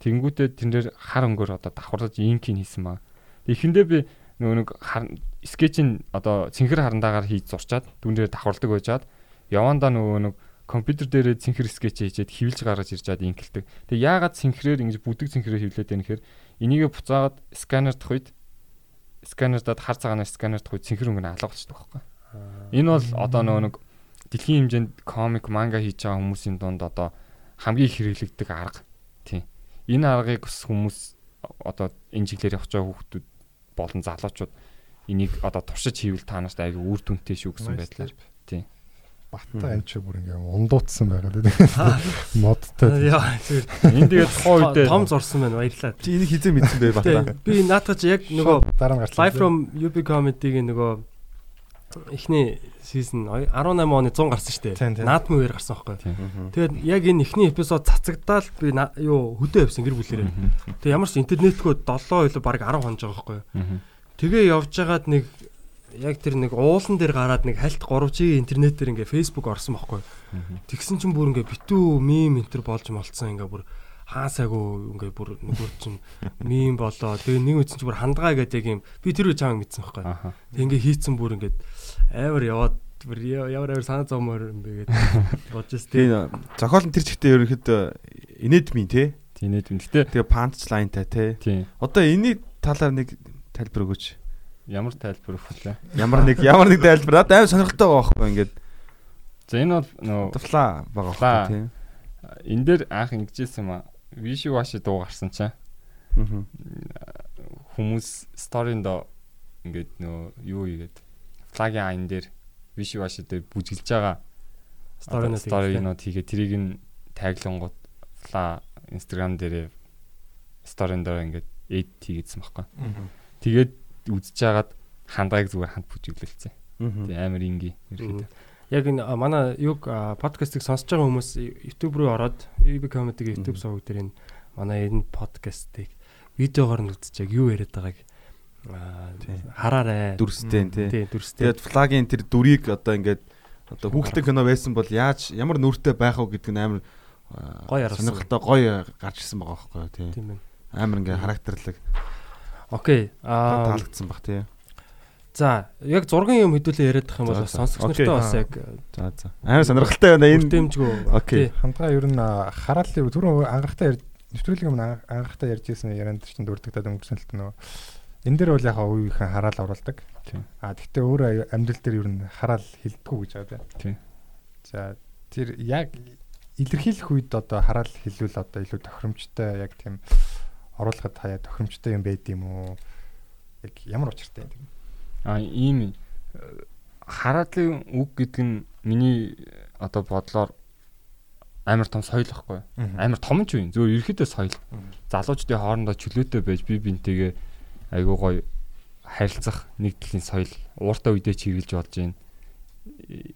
тэнгүүтээ тэрнэр хар өнгөөр одоо давхарлаж инкийг хийсэн байгаа. Эхэндээ би нөгөө нэг хар скетчийн одоо цэнхэр харандаагаар хийж зурчаад дүнээр давхарладаг байжгаад явандаа нөгөө нэг компьютер дээрээ цэнхэр скетч хийчээд хөвлж гаргаж ирж чад инкэлдэг. Тэгээ яагаад цэнхрээр ингэж бүдэг цэнхрээр хөвлөд байх нэхэр энийгээ буцаагаад сканер дах үед сканердад хар цагаанаар сканер дах үед цэнхэр өнгө нь алга болчихдог байхгүй. Энэ бол одоо нөгөө нэг дэлхийн хэмжээнд комик, манга хийж байгаа хүмүүсийн дунд одоо хамгийн их хэрэглэгдэх арга. Тийм. Энэ аргыг бас хүмүүс одоо энэ чиглэлээр явж байгаа хүүхдүүд болон залуучууд энийг одоо туршиж хийвэл та нарт айгүй үр дүнтэй шүү гэсэн байдлаар. Тийм.
Батта энэ ч бүр ингээм ундуудсан байгаа тийм. Модтой.
Яа зүгээр.
Энд тэгээд тухайн үедээ
том зорсон байна баярлалаа.
Чи энийг хизээ мэдсэн бэ бата.
Тийм. Би наадах чи яг нөгөө
дараа нь гарчлаа.
Live from UB comedy-гийн нөгөө эхний season 18 оны 100 гарсан шүү дээ. Наадмын үеэр гарсан байхгүй. Тэгээд яг энэ эхний эпизод цацагдаал би юу хөдөө явсан гэр бүлээрээ. Тэгээд ямар ч интернетгөө 7 илүү баг 10 хонж байгаа байхгүй. Тэгээ явж байгаад нэг яг тэр нэг уулан дээр гараад нэг хальт 3G интернетээр ингээ Facebook орсон байхгүй. Тэгсэн чинь бүр ингээ битүү мим энтер болж молцсон ингээ бүр хаа сайгүй ингээ бүр нөгөө чинь мим болоо. Тэгээ нэг үтсэн чинь бүр хандгаа гэдэг юм би тэр үе чамайг мэдсэн байхгүй. Тэг ингээ хийцэн бүр ингээд амар яваад ямар амар санаа зовмоор юм бэ гэдэг бодож
Тийм
тийм.
зохиол нь тэр чигтээ ерөнхийдөө инедми те.
Тийм нэ. Гэтэ
Тэгээ панч лайнтай те.
тийм.
Одоо энэний талаар нэг тайлбар өгөөч.
Ямар тайлбар өгөх вэ?
Ямар нэг ямар нэг тайлбар. Одоо аим сонирхолтой байгаа байхгүй ингээд
За энэ бол нөгөө
туфлаа байгаа байхгүй тийм.
энэ дээр анх ингэжсэн юм аа. Виши ваши дуу гарсан
Мгм.
хүмүүс сторинд ингээд нөгөө юу игээд флагийн айн дээр виши ваши дээр бүжгэлж байгаа.
Story-нууд
сторинууд хийгээ тэрийг нь таглангууд фла инстаграм дээрээ сторин дээр ингээд эдит хийгээдсэн байхгүй. Тэгээд үзэж хагаад хандааг зүгээр ханд бүжиглэлцээ. Тэг амар инги ерөөдөө.
Яг энэ манай юг подкастыг сонсож байгаа хүмүүс YouTube руу ороод UB comedy-гийн YouTube суваг дээр энэ манай энэ подкастыг видеогоор нь яг юу яриад байгааг аа, хараарай.
Дүрстэй тий.
Тий, дүрстэй.
Тэгээд флагийн тэр дүрийг одоо ингээд одоо хүүхэлдэйн кино байсан бол яаж ямар нүртэй байх вэ гэдэг нь амар
Гоё харуулсан.
сонирхолтой гоё гарч ирсэн байгаа байхгүй тий.
Тийм байна.
Амар ингээ характерлаг
Окей. Аа
таалагдсан баг тий.
за, яг зургийн юм хөдөлөө яриад байх юм бол сонсогч нартай бас яг
За за. Амар сонирхолтой байна энэ.
дэмжгөө.
Окей.
Хандгаа ер нь хараалын түрүүн ярьж нэвтрүүлэг юм ан- анхахтаа ярьж ирсэн ярианд чинь дурддагдаад өнгөрсөн л тоо. Энэ дээр бол яг уу ихэн хараал оруулдаг.
Тийм.
А тэгтээ өөрөө амьдрал дээр ер нь хараал хилдэггүй гэж байгаа
Тийм.
тийм. За тэр яг илэрхийлэх үед одоо хараал хэлвэл одоо илүү тохиромжтой яг тийм оруулахад хаяа тохиромжтой юм байд юм уу? Яг ямар учиртай юм?
А ийм хараалын үг гэдэг нь миний э, одоо бодлоор амар том соёл юу? Амар том ч үгүй. Зөвхөн ерөөхдөө соёл. Залуучдын хоорондоо чөлөөтэй байж бие бинтэйгээ айгуу гоё харилцах нэг төрлийн соёл. Ууртай үедээ ч хэрэгжилж болж байна.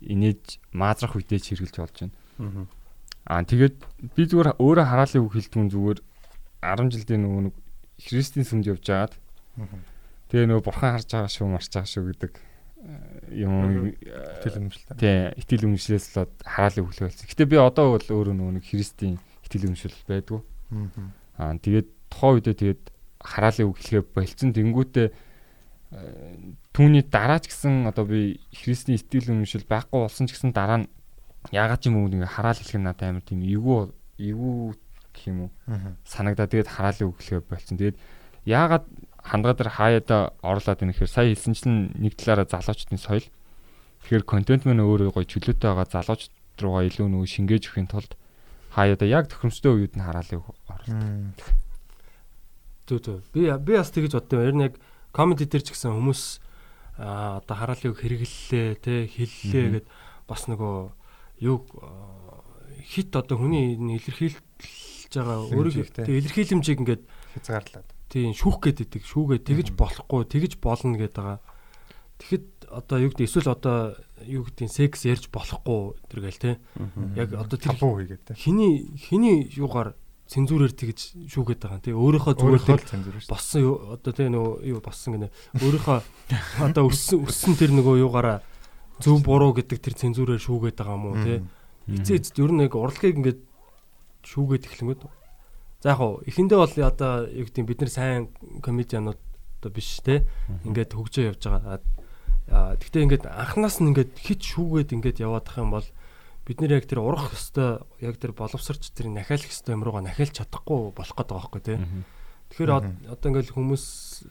Инээж маазрах үедээ ч хэрэгжилж болж байна. Аа тэгээд би зүгээр өөрөө хараалын үг хэлдгүн зүгээр 10 жилдээ нөгөө нэг Христийн сүмд явж байгаад тэгээ нөгөө бурхан харж байгаа шүү марч байгаа шүү гэдэг э, юм
Тэгэл юмшилтай.
тий итгэл үнэмшлээс л хараалын үг хэлсэн. Гэтэ би одоо бол өөрөө нөгөө нэг Христийн итгэл үнэмшил байдгүй. Аа тэгээд тухайн үедээ тэгээд хараалын үг хэлгээ болцсон. Тэнгүүтээ э, түүний дараа ч гэсэн одоо би Христийн итгэл үнэмшил байхгүй болсон ч гэсэн дараа нь яагаад ч юм уу ингээ хараал хэлэх нь надад амар тийм эвгүй эвгүй гэх юм уу? Санагдаа. Тэгээд хараалын үг хэлгээ болцсон. Тэгээд яагаад хандгаа дээр хаяада орлоод байна гэхээр сая хэлсэнчлэн нэг талаараа залуучдын соёл. Тэгэхээр контент мань өөрөө гоё чөлөөтэй байгаа залуучд руугаа илүү нөгөө шингээж өхийн тулд хаяада яг тохиромжтой үед нь хараалын үг
Зүг зүг. Би би бас тэгэж боддоо. Ер нь яг комеди дээр ч гэсэн хүмүүс аа одоо хараалын үг хэрэглэлээ, тэ хэллээ гэд бас нөгөө юу хит одоо хүний илэрхийлж байгаа өөрийнхөө илэрхийлэмжийг ингээд
Хязгаарлаад.
тийм шүүх гээд идэг. Шүүгээ тэгэж болохгүй, тэгэж болно гэдэг байгаа. Тэгэхэд одоо юу гэдэг эсвэл одоо юу гэдэг секс ярьж болохгүй тэргээл те. Яг одоо тэр
Табу хийгээд те.
хиний хиний юугаар цензурээр тэгж шүүгээд байгаа. Тэгээ өөрийнхөө зүгээр боссон одоо тэгээ нөгөө юу боссон гинэ. Өөрийнхөө одоо өссөн өссөн тэр нөгөө юугаараа зөв буруу гэдэг тэр цензурээр шүүгээд байгаа юм уу те. Эцээ эцэд ер нь яг урлагийг ингээд шүүгээд эхлэнгүүд. За яг хуу эхэндээ бол одоо юу гэдэг бид нар сайн комедианууд одоо биш те. Ингээд хөгжөө явж байгаа. Аа тэгтээ ингээд анханаас нь ингээд хит шүүгээд ингээд яваад ах юм бол бид нэр яг тэр урах хөстэй яг тэр боловсрч тэр нахиалах хөстэй юм руугаа нахиалж чадахгүй болох гэдэг байгаа байхгүй те. Тэгэхээр од- одоо ингээл хүмүүс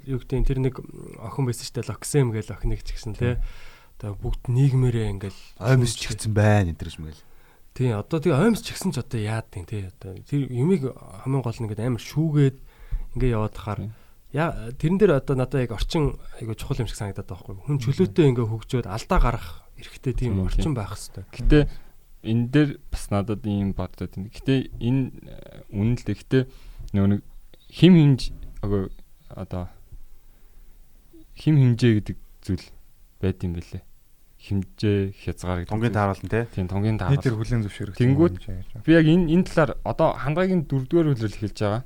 юу гэдэг тэр нэг охин байсан дээ Локсем гэж охиныг ч гэсэн те. одоо бүгд нийгмээрээ ингээл
Оймс чигцэн байна энэ гэж мэгэл.
тий одоо тий оймс ч гэсэн ч одоо яад тийм тий одоо тэр юмыг хамгийн гол нь ингээд амар шүүгээд ингээ яваад хахаар яа тэрэн дээр одоо надад яг орчин айгу чухал юм шиг санагдаад байгаа байхгүй хүн чөлөөтэй ингээ хөгжөөд алдаа гарах эрхтэй тийм
Тийм,
орчин байх хэвээр
Гэтэ энэ дээр бас надад ийм бодоод байна. Гэтэ энэ э, үнэн л дээ. Гэтэ нөгөө нэг хим химж одоо одоо хим химжээ гэдэг зүйл байд юм бэлээ. Химжээ хязгаар гэдэг.
Тунгийн
зүйл.
тааруулан тий.
Тийм тунгийн
нийтээр
тааруулал.
хүлэн зөвшөөрөх.
Тэнгүүд Би яг энэ энэ талаар одоо хандгаагийн дөрөвдүгээр үйлрэл хэлж байгаа.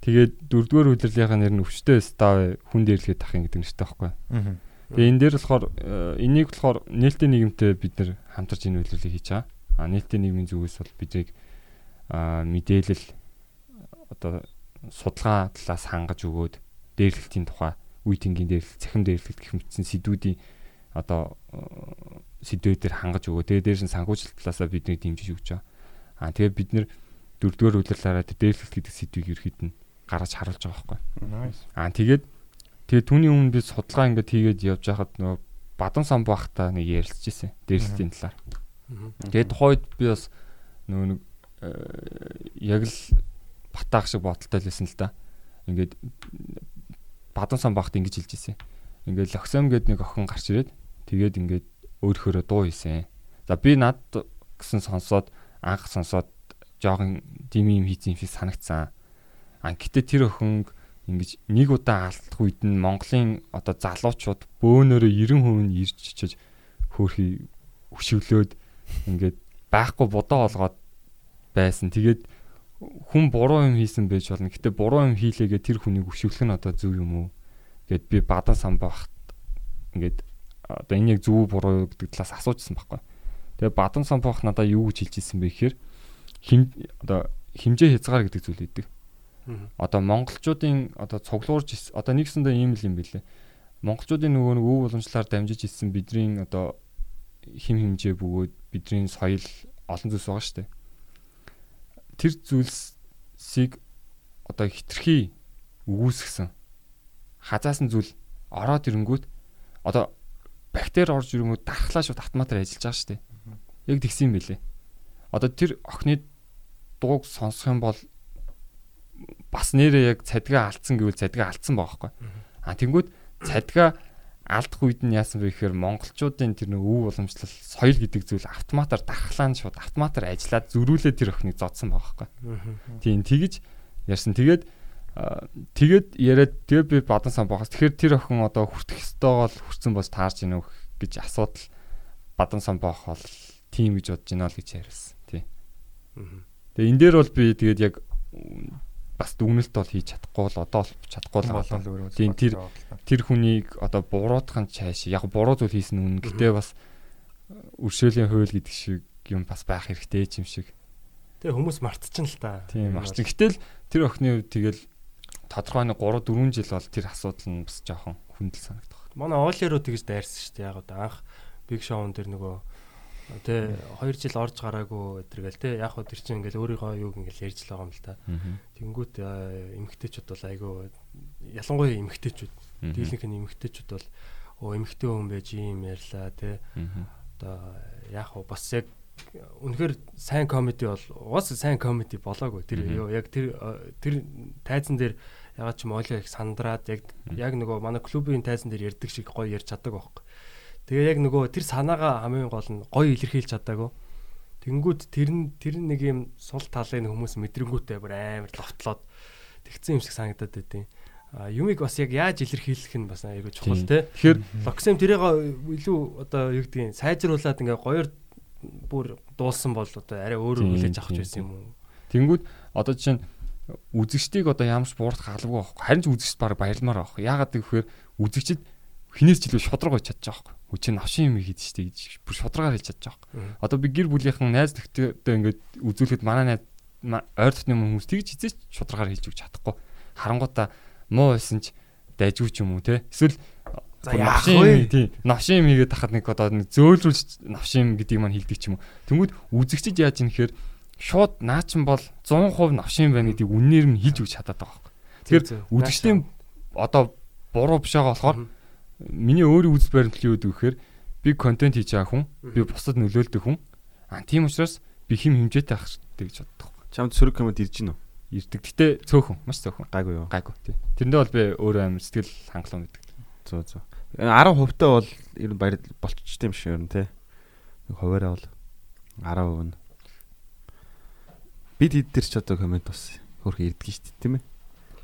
Тэгээд дөрөвдүгээр үйлрэлийнхаа нэр нь өвчтөе став хүн дээрлэхэд тахын гэдэг нэртэй байхгүй.
Аа.
Тэгээ энэ дээр болохоор э, энийг болохоор нээлттэй нийгэмтэй бид нэр хамтарч энэ үйлрэлийг хийж байгаа. А нээлттэй нийгмийн зүгээс бол бидрийг а мэдээлэл одоо судалгаа талаас хангаж өгөөд дээрлэлтийн тухай үе тэнгийн дээрлэл, цахим дээрлэлт гэх мэтсэн сэдвүүдийн одоо сэдвүүдээр хангаж өгөө. Тэгээ дээрс нь санхүүжилт талаасаа бидний дэмжиж өгч байгаа. Аа тэгээ бид нэр дөрөвдүгээр үйлрэлээрээ дээрлэлт гэдэг сэдвийг ерхэд нь гаргаж харуулж байгаа байхгүй. Аа тэгээд тэгээд түүний өмнө би судалгаа ингээд хийгээд явж байхад нөгөө бадан сан бахта нэг ярилцж ирсэн дээрлэлтийн талаар. Тэгээд тухайд би бас нөгөө нэг э, яг л батаах шиг бодолтой л байсан л да. Ингээд бадан сан бахт ингэж хэлж ирсэн. Ингээд локсом гээд нэг охин гарч ирээд тэгээд ингээд өөрөөрөө дуу хийсэн. За би над гэсэн сонсоод анх сонсоод жоохон дими юм хийсэн юм шиг санагцсан. А гэтээ тэр охин ингэж нэг удаа алдах үед нь Монголын одоо залуучууд бөөнөрөө 90% нь ирж чиж хөөхий өшөглөөд ингээд байхгүй бодоо олгоод байсан. Тэгээд хүн буруу юм хийсэн байж болно. Гэтэ буруу юм хийлээгээ тэр хүнийг өшөглөх нь одоо зөв юм уу? Гэт би бадан самбахт ингээд одоо энэ яг зөв буруу гэдэг талаас асуужсан байхгүй. Тэгээ бадан самбах надаа юу гэж хэлж ирсэн бэ гэхээр хим одоо химжээ хязгаар гэдэг зүйл үүдэг. Одоо монголчуудын одоо цуглуурж одоо нэгсэндээ ийм л юм билээ. Монголчуудын нөгөө нэг өв уламжлалаар дамжиж ирсэн бидний одоо хим химжээ бөгөөд бидний соёл олон зүйлс байгаа шүү дээ. Тэр зүйлсийг одоо хитрхи өгүүлсгсэн хазаасан зүйл ороод ирэнгүүт одоо бактери орж ирэнгүүт дархлаа шууд автоматар ажиллаж байгаа шүү дээ. Яг тэгсэн юм билээ. Одоо тэр охины дууг сонсох юм бол бас нэрээ яг цадгаа алдсан гэвэл цадгаа алдсан байгаа байхгүй. А тэнгүүд цадгаа алдах үед нь яасан бэ гэхээр монголчуудын тэр нэг өв уламжлал соёл гэдэг зүйл автоматар дархлаанд шууд автоматар ажиллаад зөрүүлээ тэр охиныг зодсон байгаа байхгүй. Тийм тэгэж ярьсан. Тэгээд а, тэгээд яриад тэгээ би бадан сан бохос. Тэгэхээр тэр охин одоо хүртэх ёстойгоо л хүрсэн бос таарч ийнө гэж асуудал бадан сан бох бол тийм гэж бодож байна л гэж яриасан. Тий. Тэгээ энэ дээр бол би тэгээд яг бас дүгнэлт бол хийж чадахгүй л одоо л чадахгүй л байна. Тийм, тэр- тэр хүнийг одоо буруутгах нь чааш яг буруу зүйл хийсэн үнэ гэтээ бас өршөөлийн хууль гэдэг шиг юм бас байх хэрэгтэй юм шиг.
Тэгээ хүмүүс мартчихна л та.
Тийм арчин. Гэтэл тэр охины хувьд тэгэл тодорхой нэг 3 4 жил бол тэр асуудал нь бас жоохон хүндэл санагдах.
Манай оолероо тэгж дайрсан шүү дээ. Яг одоо анх Big Show-н дээр нөгөө тэ 2 жил орж гараагүй өдргээл тэ яг хөө тэр чинь ингээл өөрийнхөө юуг ингээл ярьж л байгаа юм л та. Тэнгүүт эмгтээчүүд бол айгүй ялангуяа эмгтээчүүд дийлэнх нь эмгтээчүүд бол оо эмгтээ хүн байж юм ярьлаа тэ. Одоо яг хөө бас яг үнэхээр сайн комеди бол уус сайн комеди болоогүй тэр яг тэр тэр тайзан дээр ягаад ч юм олоо их сандраад яг яг нөгөө манай клубын тайзан дээр ярддаг шиг гоё ярьж чаддаг байхгүй. Тэгээ яг нөгөө тэр санаагаа хамгийн гол нь гоё илэрхийлж чадаагүй. Тэнгүүд тэр нь тэр нэг юм сул талын хүмүүс мэдрэнгүүтээ бүр амар ловтлоод тэгсэн юм шиг санагдаад байдیں۔ А юмыг бас яг яаж илэрхийлэх нь бас айгүй чухал те.
Тэгэхээр
Локсем тэрийг илүү одоо юу гэдгийг сайжруулад ингээ гоёор бүр дуулсан бол одоо арай өөрөө
Тийм,
хүлээж авах байсан юм уу?
Тэнгүүд одоо жишээ нь үзэгчдийг одоо ямарч буурах халбгүй байхгүй. Харин ч үзэгчд баг баярмаар байхгүй. Яагаад гэвэл үзэгчд хинээс жилүү шодрог байж чадчих واخгүй. Үчи навшин юм хийдэж штэ гэж бүр шодрогаар хэлж чадчих
واخгүй.
Одоо би гэр бүлийнхэн найз нөхдөдөө ингээд үзүүлэхэд манай найз ойр дотны хүмүүс тэгж хизээч шодрогаар хэлж өгч чадахгүй. Харангуудаа муу байсан ч дайжгүй ч юм уу те. Эсвэл навшин тийм навшин юм хийгээд тахад нэг одоо нэг зөөлрүүлж навшин гэдгийг маань хэлдэг ч юм уу. Тэнгүүд үзэгчд яаж юм хэр шууд наачин бол 100% навшин байна гэдгийг үнээр нь хэлж өгч чадаад байгаа юм. Тэгэхээр үзэгчдийн одоо буруу биш байгаа болохоор миний өөрийн үзэл баримтлал юу гэдэг вэ гэхээр би контент хийж байгаа хүн, би бусад нөлөөлдөг хүн. А тийм учраас би хим хэмжээтэй ах гэж боддог.
Чамд сөрөг комент ирж гинөө.
Ирдэг. Гэтэ цөөхөн, маш цөөхөн.
Гайгүй юу.
Гайгүй тий. Тэрэндээ бол би өөрөө амар сэтгэл хангалуун гэдэг.
Зөө зөө. 10% таа бол ер нь баяр болчихтой юм шиг ер нь те. Нэг хуваараа бол 10% нь. Бид хэд дээр ч одоо комент бас хөрх ирдэг шүү дээ тийм ээ.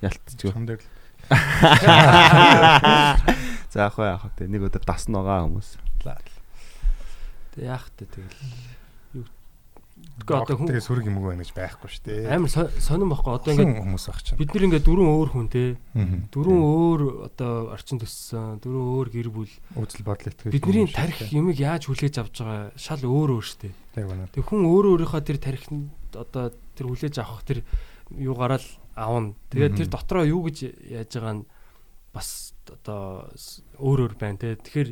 Ялтчихгүй.
Чам дээр л
За яах вэ яах вэ. Нэг өдөр дасна байгаа хүмүүс.
Тэг яах вэ тэгэл. Гэхдээ одоо хүн
тэгээ сөрөг юм уу байна гэж байхгүй шүү дээ.
амар со- сонирн байхгүй одоо ингээд
хүмүүс ах чинь.
бид нар ингээд дөрвөн өөр хүн те дөрвөн өөр одоо орчин төссөн дөрвөн өөр гэр бүл
Үзэл бодол итгэж.
бидний тарих юмыг яаж хүлээж авч байгаа шал өөр өөр штэ
яг байна.
тэг хүн өөрөө өөрийнхөө тэр тарихнд одоо тэр хүлээж авах тэр юугаараа л аавна тэгээд тэр дотроо юу гэж яаж байгаа нь бас одоо өөр өөр байна те тэгэхээр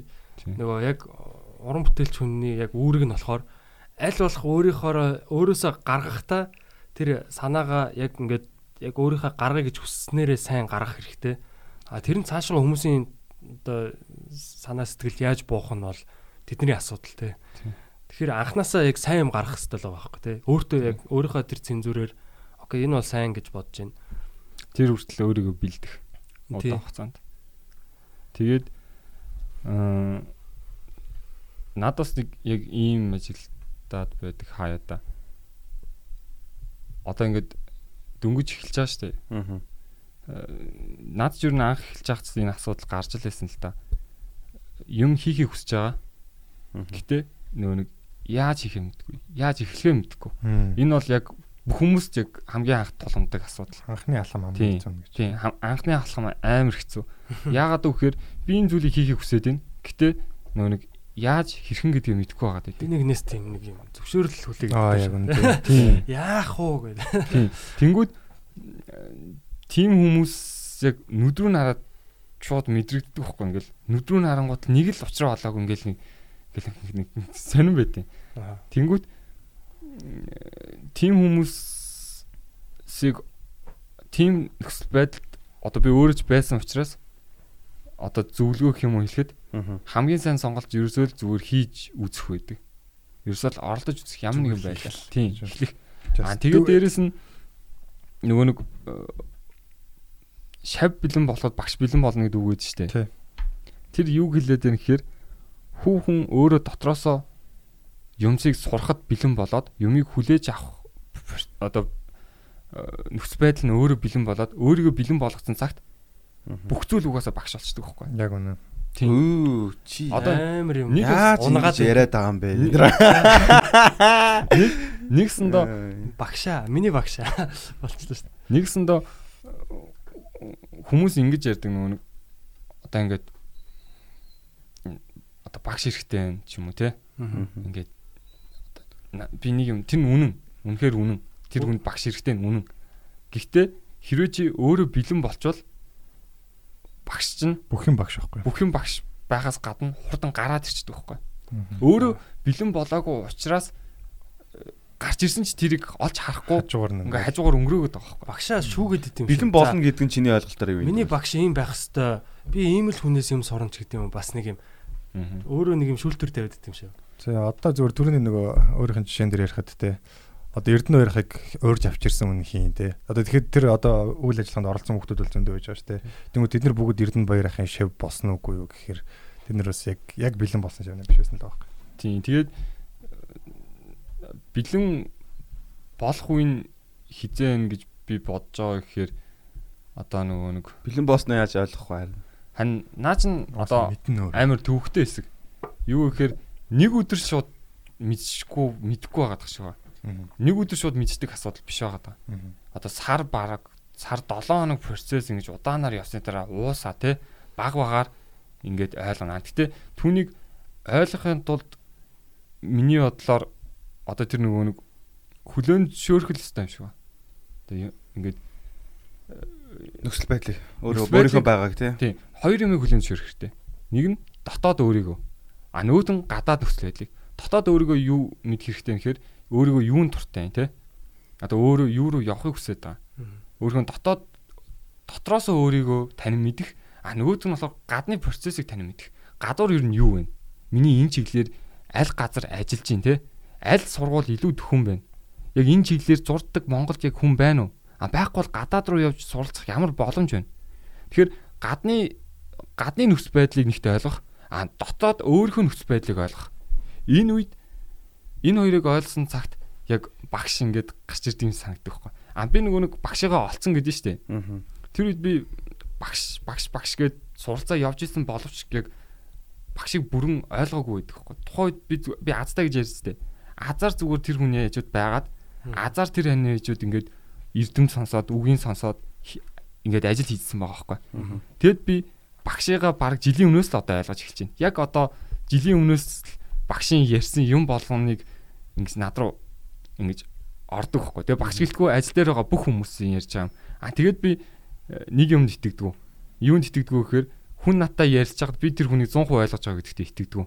нөгөө яг уран бүтээлч хүний яг үүрэг нь болохоор аль болох өөрийнхөө өөрөөсөө гаргахтаа тэр санаагаа яг ингээд яг өөрийнхөө гаргая гэж хүсснээрээ сайн гаргах хэрэгтэй. А тэр нь цаашгаа хүмүүсийн одоо санаа сэтгэл яаж буух нь бол тэдний асуудал те. Тэгэхээр анханасаа яг сайн юм гаргах хэрэгтэй л байгаа байхгүй те. Өөртөө яг өөрийнхөө тэр цензүүрээр окей энэ бол сайн гэж бодож байна.
Тэр хүртэл өөрийгөө бэлдэх. Удаан хугацаанд. Тэгээд аа надаас нэг яг ийм ажилтаад байдаг хаяа да. Одоо ингээд дөнгөж эхэлж байгаа шүү дээ.
Аа.
Наад ч юу н анх эхэлж байхад энэ асуудал гарч л байсан л да. Юм хийхийг хүсэж байгаа. Гэтэ нөгөө нэг яаж хийх юм мэдгүй. Яаж эхлэхээ мэдгүй. Энэ бол яг бүх хүмүүст яг хамгийн анх тулгамдаг асуудал.
анхны алхам ам
Тийм.
гэсэн гэж.
Тийм анхны алхам амар хэцүү. Яагаад гэвэл би энэ зүйлийг хийхийг хүсээд байна. Гэтэ нөгөө нэг яаж хэрхэн гэдгийг мэдэхгүй байгаа
Би
гэдэг.
нэг нэс тийм нэг юм зөвшөөрөл шүү.
үнэ.
Тийм.
Яах уу гэдэг.
Тийм. Тэнгүүд тим хүмүүс яг нүд рүү нараад шууд мэдрэгддэг байхгүй ингээл нүд рүү нарангууд нэг л уучраа болоог ингээл нэг ингээл нэг сонирн байдیں۔ Тэнгүүд тим хүмүүсийг тим нөхцөл байдалд одоо би өөрөө ч байсан учраас одоо зөвлөгөө гэх юм уу хэлэхэд хамгийн сайн сонголт ерөөсөө л зүгээр хийж үзэх байдаг. Ерөөсөө л оролдож үзэх ямар нэгэн
хийх.
Тийм. Эхлэх. Аа тэгээд дээрэс нь нөгөө нэг э, шав бэлэн болоход багш бэлэн болно гэдэг үг үүд штэ. Тэр юу хэлээд байна гэхээр хүүхэн өөрөө дотроосоо юмсыг сурахад бэлэн болоод юмыг хүлээж авах одоо э, нөхцөл байдал нь өөрөө бэлэн болоод өөрийгөө бэлэн болгоцсон цагт бүх зүйл угаасаа багш болчдөг байхгүй.
яг үнэ.
Өө чи
амар юм.
яаж
унгаад
ингэж яриад байгаа юм бэ?
Нэгсэндээ
багшаа, миний багшаа болчихлоо шүү дээ.
Нэгсэндээ хүмүүс ингэж ярьдаг нөгөө нэг одоо ингээд одоо багш хэрэгтэй юм ч юм уу те ингээд би нэг юм тэр нь үнэн. Үнэхээр үнэн. Тэр хүнд багш хэрэгтэй нь үнэн. Гэхдээ хэрвээ чи өөрөө бэлэн болчвол багш чинь
Бүх юм багш байхгүй.
бүх юм багш байгаас гадна хурдан гараад ирчихдэг байхгүй өөрөө бэлэн болоогүй учраас э, гарч ирсэн ч тэрийг олж харахгүй ингээ хажуугаар өнгөрөөгд байгаа байхгүй.
Багшаа шүүгээд идэв юм.
Бэлэн болно гэдэг нь чиний ойлголтоор юу юм?
Миний багш ийм байх хэвээр би ийм л хүнээс юм сурна ч гэдэг юм бас нэг юм. Өөрөө нэг юм шүлтүр тавиад идэв юм шиг.
За одоо зөвхөн түрүүний нөгөө өөрийнх нь жишээн дээр ярихад те одоо Эрдэнэ хоёрыг өөрж авчирсан хүн хийн те. Одоо тэгэхэд тэр одоо үйл ажиллагаанд оролцсон хүмүүс бол зөндөө байж байгаа шүү те. Тэнгүү тэд нар бүгд Эрдэнэ баяр ахын шив босно уугүй юу гэхээр тэд нар бас яг яг бэлэн болсон шивнэ биш байсан л байгаа.
Тийм. Тэгээд бэлэн болох үеийн хизээн гэж би бодож байгаа гэхээр одоо нөгөө нэг
Бэлэн боосноо яаж ойлгох вэ? харин?
хань наа чин одоо амар төвхтэй хэсэг. Юу гэхээр нэг өдөр шууд мэдчихгүй мэдэхгүй байгаа дах шиг байна. Нэг өдөр шууд мэддэг асуудал биш байгаа даа.
Мгм.
Одоо сар бараг сар 7 хоног процесс ингэж удаанаар явсны дараа уусаа те баг багаар ингээд ойлгоно. Гэтэ түүнийг ойлгохын тулд миний бодлоор одоо тэр нөгөө нэг хүлэн зөвшөөрөх хэрэгтэй юм шиг байна. Ю- ингээд
Нөхцөл байдлыг өөрөө өөрийнхөө байгааг тий.
хоёр юмыг хүлэн зөвшөөрөх хэрэгтэй. Нэг нь дотоод өөрийгөө. А нь гадаад нөхцөл байдлыг. Дотоод өөрийгөө юу мэд хэрэгтэй нэхэр өөрийгөө юунд туртай те. Одоо өөрөө юу руу явахыг хүсэж байгаа. Өөрийнхөө дотоод дотроосоо өөрийгөө танин мэдэх. А нөгөөт нь болохоор гадны процессыг танин мэдэх. Гадуур юу нь юу вэ? миний энэ чиглэлээр аль газар ажиллаж гин те аль сургууль илүү төхөн байна. Яг энэ чиглэлээр зурддаг Монголд яг хүн байна уу? А байхгүй бол гадаад руу явж суралцах ямар боломж байна? Тэгэхээр гадны гадны нөхцөл байдлыг нэгт ойлгох, а дотоод өөрийнхөө нөхцөл байдлыг ойлгох. Энэ үед энэ хоёрыг ойлгосон цагт яг багш ингээд гарч ирдэг юм санагддаг байхгүй. А би нөгөө нэг багшигаа олцсон гэдэг нь шүү дээ. Тэр үед би багш багш багш гээд суралцаа явж исэн боловч яг багшийг бүрэн ойлгоогүй байдаг байхгүй. Тухайн үед би би азтай гэж ярьсан дээ. Азар зүгээр тэр хүний хажууд байгаад азар тэр ханы хажууд ингээд эрдэм сонсоод үгийн сонсоод ингээд ажил хийжсэн байгаа байхгүй. Тэгэд би багшигаа баг жилийн өмнөөс л одоо ойлгож эхэлж байна. Яг одоо жилийн өмнөөс багшийн ярьсан юм болгоныг ингэж над руу ингэж ордог байхгүй. Тэгээ багш гэлтгүй ажил дээр байгаа бүх хүмүүсийн ярьж байгаа юм. А тэгээд би э, нэг юмд итгэдэг. Юунд итгэдэг гэхээр хүн надтай ярьж байгаад би тэр хүнийг 100% ойлгож байгаа гэдэгт итгэдэг.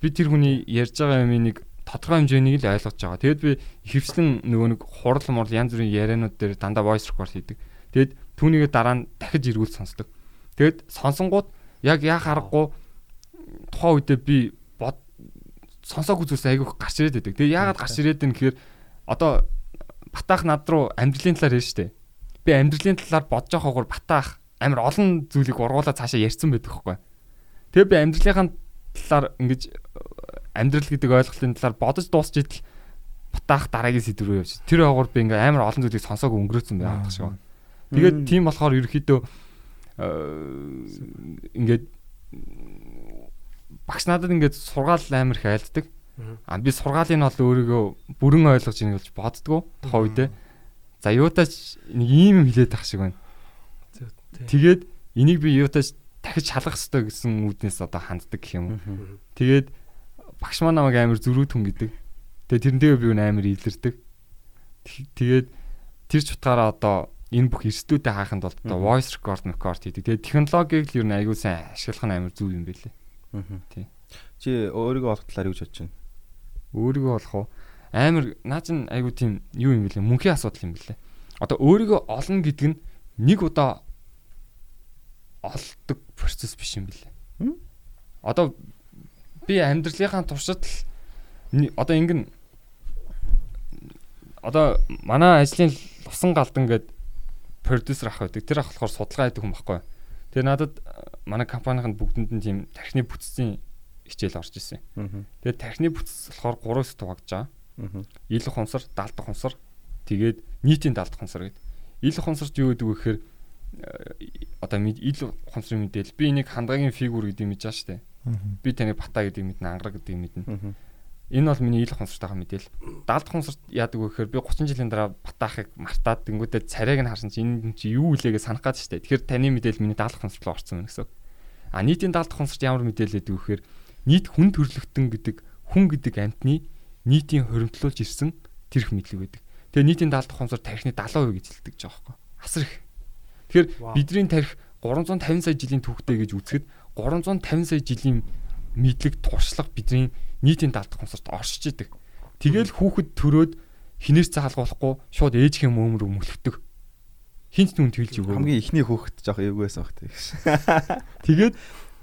Би тэр хүний ярьж байгаа юмыг нэг тодорхой хэмжээнийг л ойлгож байгаа. Тэгэд би хөвслэн нөгөө нэг хурал мурал янз бүрийн ярианууд дээр дандаа voice record хийдэг. Тэгэд түүнийгээ дараа нь дахиж эргүүл сонсдог. Тэгэд сонсонгууд яг яа харахгүй тухайн үедээ би бод сонсоогүй зүйлс айгүйх гарч ирээд байдаг. Тэгээ яагаад гарч ирээд байна гэхээр одоо батаах над руу амьдралын талаар ярьж штэ. Би амьдралын талаар бодож байхаагаар батаах амар олон зүйлийг ургуулад цаашаа ярьсан байдаг хөөхгүй. Тэгээ би амьдралынхаа талаар ингэж э, амьдрал гэдэг ойлголтын талаар бодож дуусч идэл батаах дараагийн сэдв рүү явж. Тэр хаагуур би ингээ амар олон зүйлийг сонсоог өнгөрөөцөн байгаад шиг. Тэгээд тийм болохоор ерөөхдөө ингээд багш надад ингээд сургаал амар их айлддаг. А би сургаалыг нь бол өөрийгөө бүрэн ойлгож ийн гэж боддгоо тохоо үедээ. За юутаач нэг ийм юм хилээд ах шиг байна. Тэгээд энийг би юутаач дахиж шалгах хэрэгтэй гэсэн үүднээс одоо ханддаг гэх юм. Тэгээд багш маа намайг амар зөрүүд хүн гэдэг. Тэгээд тэрнтэйгээ би амар илэрдэг. Тэг- Тэгээд тэр ч утгаараа одоо энэ бүх эрсдүүдэд хааханд бол одоо voice record record хийдэг. Тэгээд технологиг л ер нь аягүй сайн ашиглах нь амар зүв юм байлээ. Тий.
Чи өөрийгөө олох талаар юу ч бодож байна?
Өөрийгөө олох уу? Амар наа чин аягүй тийм юу юм бэлээ? Мөнхийн асуудал юм бэлээ. Одоо өөрийгөө олно гэдэг нь нэг удаа олдог процесс биш юм бэлээ. Одоо би амьдралынхаа туршид л одоо ингэн одоо манай ажлын лусан галдан гээд продюсер ах байдаг. Тэр ах болохоор судалгаа хийдэг хүн баггүй. Тэгээ надад э, манай компанийн бүгдэнд нь тийм тархины бүтцийн хичээл орж исэн. Тэгээд тархины бүтц болохоор 3-с туваагдж байгаа. Ил хонсор, даалдах хонсор, тэгээд нийтийн даалдах хонсор гэдэг. Ил хонсорч юу гэдэг вэ гэхээр э, одоо ил хонсрын мэдээл би энийг хандгагийн фигюр гэдэг мэдэж байгаа шүү дээ. Би таныг бата гэдэг мэднэ, ангараг гэдэг мэднэ. Энэ бол миний ил хонсортойгоо мэдээл. Даалдах хонсорт яадаг вэ гэхээр би 30 жилийн дараа батаахыг мартаад тэнгүүтээ царайг нь харсан чинь энэ чи юу үлээгээ санах шүү дээ. Тэгэхээр таны мэдээл миний даалдах хонсорт руу орсон байна гэсэн. А нийтийн даалдах хонсорт ямар мэдээлэл өгдөг вэ гэхээр нийт хүн төрлөختөн гэдэг хүн гэдэг амтны нийтийн хоримтлуулж ирсэн тэрх мэдлэг байдаг. Тэгээ нийтийн даалдах хонсор тарихны 70% гэж хэлдэг жаа байхгүй. Асар их. Тэгэхээр бидний тарих 350 сая жилийн түүхтэй гэж үзэхэд 350 сая жилийн мэдлэг туршлага бидний нийтийн даалдах хонсорт оршиж идэг. Тэгэл хүүхэд төрөөд хинээс цаалгуулахгүй шууд ээжхийн мөөмөр өмөлгдөг. Хинт нүн тэлж өгөө.
Хамгийн ихний хөөхт жоох эвгүйсэн баг тийм.
Тэгээд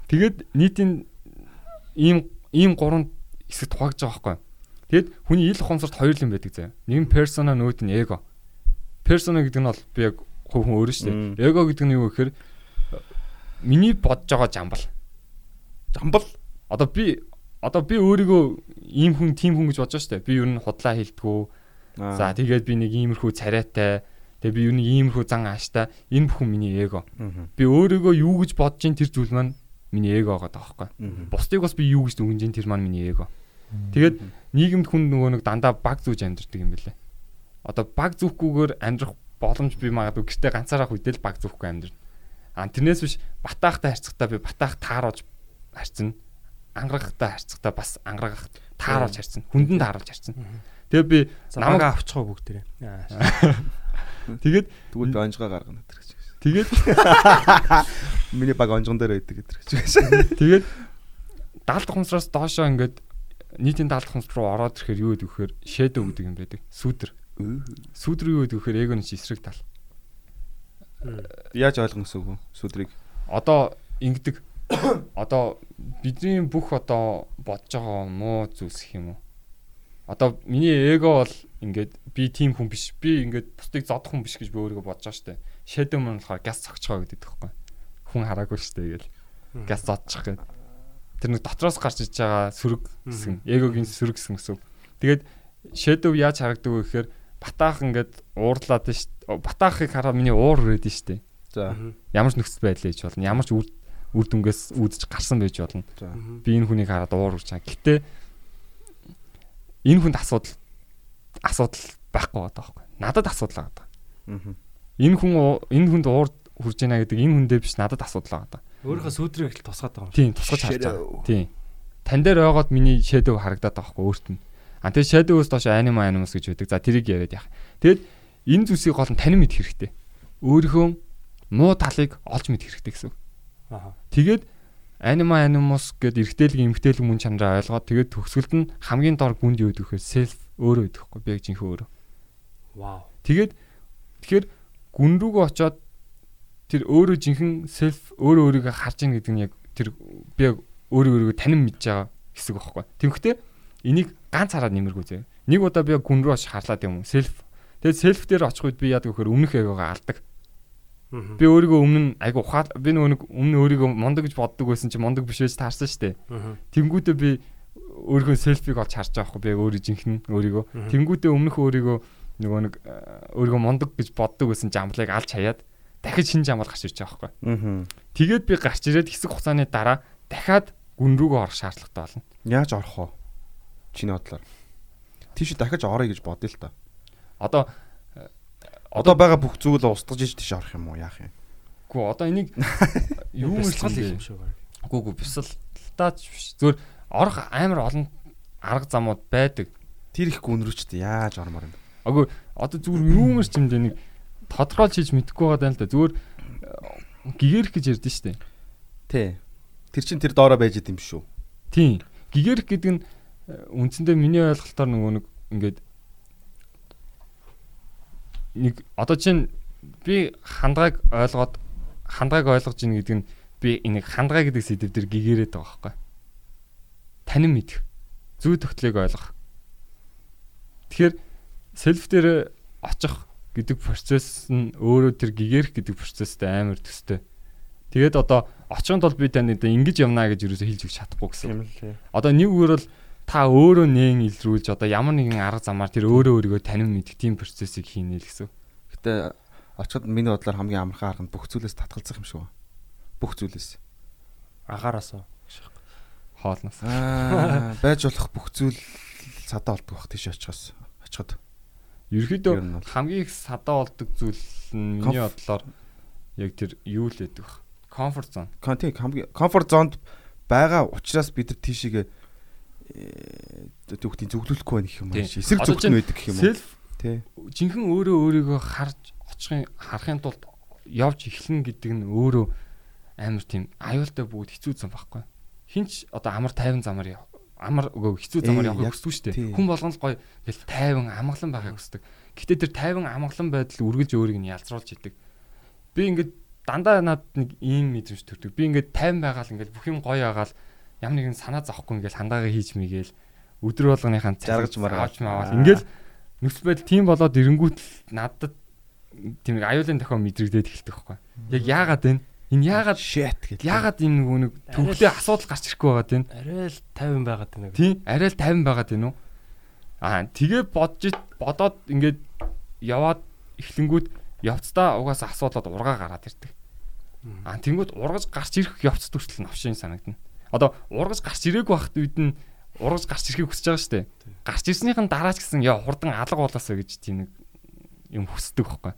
тэгээд нийтийн ийм ийм гурван хэсэг тухаагж байгаа байхгүй. Тэгэд хүний ил хонсорт хоёр юм байдаг заяа. Нэг нь persona нөгөөт нь эго. Persona гэдэг нь бол би яг хувь хүн өөрөө шүү дээ. Эго гэдэг нь юу гэхээр миний бодож байгаа жамбал.
Жамбал.
Одоо би одоо би өөрийгөө ийм хүн, тийм хүн гэж бодож байгаа шүү дээ. Би ер нь худлаа хилдэггүй. За тэгээд би нэг иймэрхүү царайтай. Тэгээ би ер нь иймэрхүү зан ааштай. Энэ бүхэн миний эго. Би өөрийгөө юу гэж бодож ин тэр зүйл маань миний эго байгаа байхгүй. Бусдыг бас би юу гэж дүгнэж ин тэр маань миний эго. Тэгээд нийгэмд хүн нөгөө нэг дандаа баг зүүж амьдэрдэг юм бэлээ. Одоо баг зүүхгүйгээр амьдрах боломж би магадгүй гэртээ ганцаараа хүдэл баг зүүхгүй амьдрна. А тэрнээс биш батаахтай харьцахтаа би батаах тааруулж харьцна. Ангарахтай харьцахтаа бас ангарах тааруулж харьцна. Хүндэн тааруулж харьцна. Тэгээ би намайг
намайг авчихоо бүгдээрээ.
тэгээд
Тэгвэл би онжгоо гаргана гэдэг гэж.
тэгээд
Миний баг онжгон дээр байдаг гэдэг гэж.
Тэгээд даалдах хумсраас доошоо ингээд нийтийн даалдах хумс руу ороод ирэхээр юу гэдэг вэ гэхээр shadow гэдэг юм байдаг. Сүдэр. Сүдэр юу гэдэг вэ гэхээр эгоны чи эсрэг тал.
Яаж ойлгох гэсэн үг вэ? Сүдрийг.
Одоо ингэдэг одоо бидний бүх одоо бодож байгаа муу зүйлс гэх юм уу? Одоо миний эго бол ингээд би тийм хүн биш. Би ингээд бусдыг зодох хүн биш гэж би өөрийгөө бодож байгаа штэ. Shadow Man болохоор газ цогчгоо гэдэг тэгэхгүй. Хүн хараагүй штэ гээл. Газ зодчих гээд. Тэр нэг дотроос гарч иж байгаа сөрөг хэсэг, эгогийн сөрөг хэсэг гэсэн. Тэгээд Shadow яаж харагддаг вэ гэхээр батаах ингээд уурлаад штэ. Батаахыг хараад миний уур өрөөд нь штэ.
За.
Ямар ч нөхцөл байдал ээж болно. Ямар ч үр үр дүнгээс үүдэж гарсан байж болно. Би энэ хүнийг хараад уур урж байгаа. Гэтэ энэ хүнд асуудал асуудал байхгүй байгаа байхгүй. Надад асуудал байгаа.
Мгм.
Энэ хүн энэ хүнд уур хурж байна гэдэг энэ хүндээ биш надад асуудал байгаа.
Өөрийнхөө сүудрийг л тусгаад байгаа юм.
Тийм тусгаж харж байгаа. Тийм. Тан дээр байгаад миний shadow харагдаад байгаа байхгүй өөрт нь. А тэгээ shadow-өөс доош anima animus гэж байдаг. За тэрийг яриад яах. Тэгэд энэ зүйлсийг гол нь танин мэд хэрэгтэй. Өөрийнхөө муу талыг олж мэд хэрэгтэй гэсэн. Тэгээд anima animus гэдэг эргэтэлэг эмгтэлэг мөн чанараа ойлгоод тэгээд төгсгөлд нь хамгийн дор гүнд юу гэдэг вэ? self өөрөө гэдэг байхгүй би яг жинхэнэ өөрөө.
Вау.
Тэгээд тэгэхээр гүн рүүгээ очоод тэр өөрөө жинхэнэ self өөрөө өөрийгөө харж ийн гэдэг нь яг тэр би яг өөрөө өөрийгөө танин мэдж байгаа хэсэг байхгүй. Тэгвэл энийг ганц хараад нэмэргүй зэ. Нэг удаа би яг гүн рүү очиж харлаад юм self. Тэгээд self дээр очих үед би яадаг вөхөр өмнөх эгоогоо алдаг. Би өөрийгөө өмнө нь айгу ухаал би нөгөө нэг өмнө өөрийгөө мондог гэж боддог байсан чи мондог биш байж таарсан штэ.
Мгм.
Тэнгүүтээ би өөрийнхөө селфиг олж харж байгаа хгүй би өөрөө жинхэнэ өөрийгөө.
Мгм.
Тэнгүүтээ өмнөх өөрийгөө нөгөө нэг э, өөрийгөө мондог гэж боддог байсан жамблыг алж хаяад дахиж шинэ жамбал гарч ирж байгаа хгүй. Тэгээд би гарч ирээд хэсэг хугацааны дараа дахиад гүн рүүгээ орох шаардлагатай болно.
Яаж орох вэ? Чиний бодлоор. Тийш дахиж орё гэж бодъё л та.
Одоо
Одоо байгаа бүх зүйл устгаж иж тийш орох юм уу? Яах юм?
гүү одоо энийг юу мэрсгэл
юм шүү.
Гүү гүү бясалтаач биш. Зүгээр орох амар олон арга замууд байдаг.
Тэр их гүнрүүчтэй яаж ормоор юм?
Агүй одоо зүгээр юу мэрч юм дэ нэг тодорхойлж хийж мэдэхгүй байгаа юм л да. Зүгээр э, гигэрх гэж ярьдэн штэ.
Тэ. Тэр чин тэр доороо байж идэм шүү.
Тийм. Гигэрх гэдэг нь э, үндсэндээ миний ойлголтоор нөгөө нэг ингээд нэг одоо чинь би хандгааг ойлгоод хандгааг ойлгож ийн гэдэг нь би энийг хандгаа гэдэг сэдв дээр гигэрээд байгаа байхгүй. Танин мэдэх. Зүй тогтлыг ойлгох. Тэгэхээр селф дээр очих гэдэг процесс нь өөрөө тэр гигэрх гэдэг процесстэй амар төстэй. Тэгээд одоо очихын тулд би танд одоо ингэж явнаа гэж юусоо хэлж өгч чадахгүй гэсэн. Одоо нэг үгээр бол та өөрөө нээн илрүүлж одоо ямар нэгэн арга замаар тэр өөрөө өөрийгөө танин мэдэх тийм процессыг хийнэ л гэсэн.
Гэтэ очиход миний бодлоор хамгийн амархан арга нь бүх зүйлээс татгалзах юм шиг байна. Бүх зүйлээс.
Агаараас уу.
Хоолноос.
Аа, байж болох бүх зүйл цадаа болдог бах тийш очихоос. Очиход.
Ерөнхийдөө
Ер нь бол.
хамгийн их садаа болдог зүйл нь миний бодлоор яг тэр юу л гэдэг вэ? Comfort zone.
Контент хамгийн комфорт зонд байгаа учраас бид нар тийшээгээ түүхтийн зөвлөлөхгүй байх юм байна. Эсрэг
чинь
байдаг гэх юм уу?
Self
Тий.
жинхэнэ өөрөө өөрийгөө харж очихын харахын тулд явж эхлэн гэдэг нь өөрөө амар тийм аюултай бүгд хэцүү зам байхгүй. Хинч одоо амар тайван замаар. Амар үгүй хэцүү замаар явахыг хүсдэг шүү дээ. Хүн болгоно л гоё гэл тайван амгалан байхыг хүсдэг. Гэтэ тэр тайван амгалан байдал үргэлж өөрийг нь ялцруулж идэг. Би ингээд дандаа над нэг ийм мэдрэмж төрдөг. Би ингээд тайван байгаал ингээд бүх юм гоё агаал ямар нэгэн санаа зовхгүй ингээд хандаагаа хийж мийгээл өдөр болгоныхаа
Жаргаж маргаал.
авч маавал ингээд нөхцөл байдал тийм болоод ирэнгүүт л надад тийм нэг аюулын дохио мэдрэгдээд эхэлдэг байхгүй. Яг яагаад вэ? Энэ яагаад
shit гэж.
яагаад энэ нөгөө нэг төвхтэй асуудал гарч ирэхгүй байгаа тийм.
Арай л 50 байгаад байна.
Тийм арай л 50 байгаад байна уу? Аа тэгээ бодож бодоод ингээд яваад эхлэнгүүт явцдаа угаасаа асуудлууд ургаа гараад ирдэг. Аа тэнгууд ургаж гарч ирэх явц төртөл навшин санагдана. Одоо ургаж гарч ирээгүй байхад үед нь ургаж гарч ирэхийг хүсэж байгаа шүү дээ. Гарч ирснийхэн дараа ч гэсэн яа хурдан алга болоосоо гэж тийм нэг юм хүсдэг байхгүй.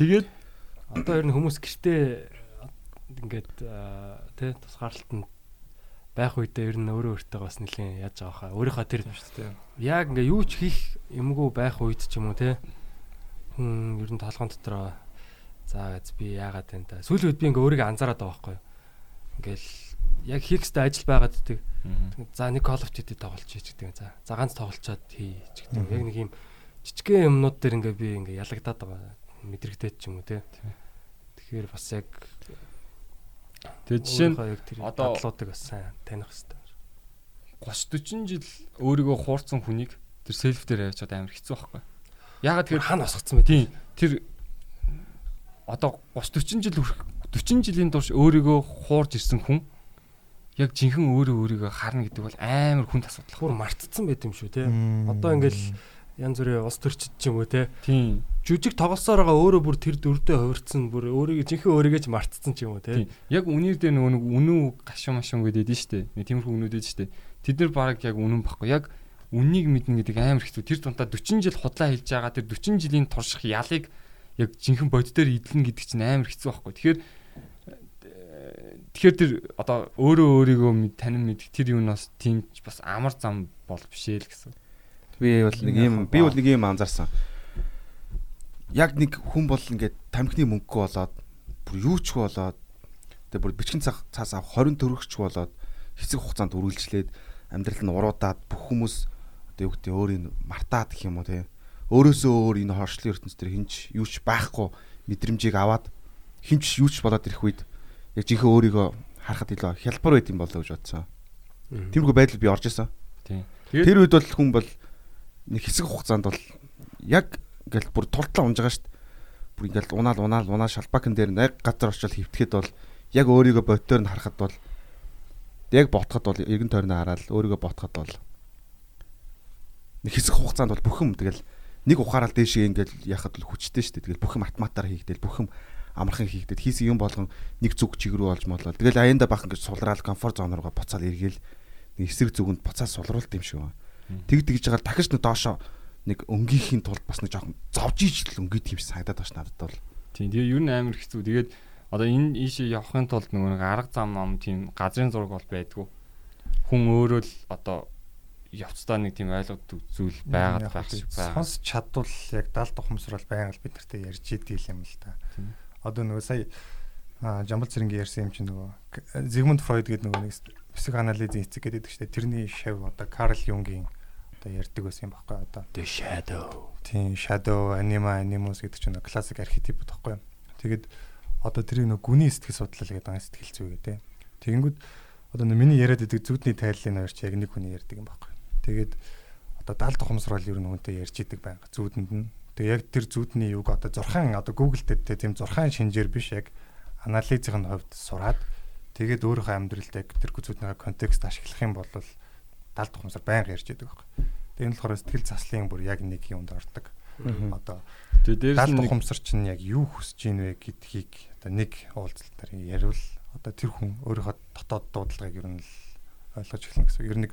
Тэгээд
Одоо ер нь хүмүүс гэртээ ингээд тэ тусгаарлалтанд байх үедээ ер нь өөрөө өөртөө бас нэлийн яаж байгаа хаа. Өөрийнхөө тэр яг ингээ юу ч хийх юмгүй байх үед ч юм уу те. Хүн ер нь толгойн дотор за гэж би яагаад вэ та. Сүүлийн үед би ингээ өөрийгөө анзаараад байгаа байхгүй юу. Ингээл яг хийх ёстой ажил байгаад идэг. За нэг Call of Duty тоглож хийж гэдэг. За за ганц тоглолцоод хий ч гэдэг. Яг нэг юм жижигхэн юмнууд дээр ингээ би ингээ ялагдаад байгаа. Мэдрэгдээд ч юм уу те. Тэгэхээр бас яг
Тэгээд жишээ нь одоо-
дадлуудыг бас сайн таних хэрэгтэй.
30 40 жил өөрийгөө хуурцсан хүнийг тэр селф дээр авчиад амар хэцүү байхгүй. Ягаад
Тэр хаана босгоцсон бэ?
тийм тэр одоо 30 40 жил хүрэх 40 жилийн турш өөрийгөө хуурж ирсэн хүн яг жинхэнэ өөрөө өөрийгөө харна гэдэг бол амар хүнд асуудал.
Бүр мартцсан байт юм шүү те. Одоо ингээл янз бүрийн ус төрчид ч юм уу те.
Тийм.
Жүжиг тоглосоор байгаа өөрөө бүр тэр дүрдээ хувирцсан бүр өөрийгөө жинхэнэ өөрийгөө ч мартцсан ч юм уу те.
Яг үнээр дээр нөгөө нэг үнэн гашуун машуун гэдэг нь шүү дээ. Нэг тиймэрхүү үнүүд дээ шүү дээ. Тэд нар баг яг үнэн баггүй. Яг үннийг мэднэ гэдэг амар хэцүү. Тэр тунтаа 40 жил худлаа хэлж байгаа тэр 40 жилийн турших ялыг яг жинхэнэ бод дээр идэлнэ гэдэг чинь амар хэцүү байхгүй. Тэгэхээр тэгэхээр тэр одоо өөрөө өөрийгөө танин мэдэх тэр юм бас тийм бас амар зам бол биш ээ л гэсэн.
Би бол нэг юм би бол нэг юм анзаарсан. Яг нэг хүн бол ингээд тамхины мөнгө болоод бүр юу ч болоод тэгээ бүр бичгэн цаг цаас авах 20 төгрөгч болоод хэсэг хугацаанд үргэлжлээд амьдрал нь уруудаад бүх хүмүүс одоо юу гэдэг өөрийг мартаад гэх юм уу те өөрөөсөө өөр энэ хоршлын ертөнц төр хинч юу ч байхгүй мэдрэмжийг аваад хинч юу ч болоод ирэх үед яг жинхэнэ өөрийгөө харахад илүү хялбар байд юм болоо гэж бодсон. Тиймэрхүү байдал би орж исэн. Тэр үед бол хүн бол нэг хэсэг хугацаанд бол яг ингээл бүр тултлаа унж байгаа дээ. Бүр ингээл унаал унаал унаал шалбакн дээр нэг газар очил хөвтөхэд бол яг өөрийгөө бодтоор нь харахад бол яг ботход бол эргэн тойрноо хараад өөрийгөө ботход бол нэг хэсэг хугацаанд бол бүх юм тэгэл нэг ухаарал дээшээ ингээл яхад л хүчтэй дээ. Тэгэл бүх юм автоматар хийгдэл бүх юм амархан хийгдэл хийсэн юм болгон нэг зүг чиг рүү олж молоо. Тэгэл аянда бах ингэж сулраал комфорт зон руугаа буцаал эргээл нэг эсрэг зүгэнд буцаал сулруулт юм шиг байна. Тэг тэгж байгаа дахиж нэг доошо нэг өнгөхийн тулд бас нэг жоохон зовж ижил өнгөд юм шиг санагдаад байна надад бол.
Тийм. Тэгээ ер нь амар хэцүү. Тэгээд одоо энэ ийшээ явахын тулд нөгөө нэг арга зам ам тийм газрын зураг бол байдгүй. Хүн өөрөө л одоо явцдаа нэг тийм ойлгодог зүйл байгаад байх шиг байна.
Сонс чадвал яг 70 ухамсар бол байнга л бид нартай ярьж идэв юм л та.
Тийм.
Одоо нөгөө сая Жамбал цэрэнгийн ярьсан юм чинь нөгөө Зигмунд Фройд гэдэг нөгөө нэг психоанализийн эцэг гэдэг чинь тэрний шав одоо Карл Юнгийн одоо ярьдаг байсан юм баггүй одоо
The Shadow.
тийм shadow anima animus гэдэг чинь классик архетип баггүй. Тэгээд одоо тэрийг нөгөө гүний сэтгэл судлал гэдэг байгаа сэтгэл зүй гэдэг. Тэгэнгүүт одоо миний яриад идэг зүудний тайллын хоёр ч яг нэг хүний ярьдаг юм баггүй. Тэгээд одоо 70 тухамсрал ер нь үнтэй ярьж идэг байнга зүудэнд нь. Тэгээ яг тэр зүудний юг одоо зурхаан одоо Google дээр тийм зурхаан шинжээр биш яг анализийн хувьд сураад тэгээд өөрийнхөө амьдралд яг тэр зүудний контекст ашиглах юм бол 70 тухамсар байнга ярьж идэг байхгүй. Тэгээ энэ болохоор сэтгэл заслын бүр яг нэг юмд ордог. Одоо
Тэгээ дээрээс
70
нь
тухамсар чинь яг юу хүсэж ийн вэ гэдгийг одоо нэг уулзалтаар яривал одоо тэр хүн өөрийнхөө дотоод дуудлагыг ер нь ойлгож эхэлнэ гэсэн. Ер нь нэг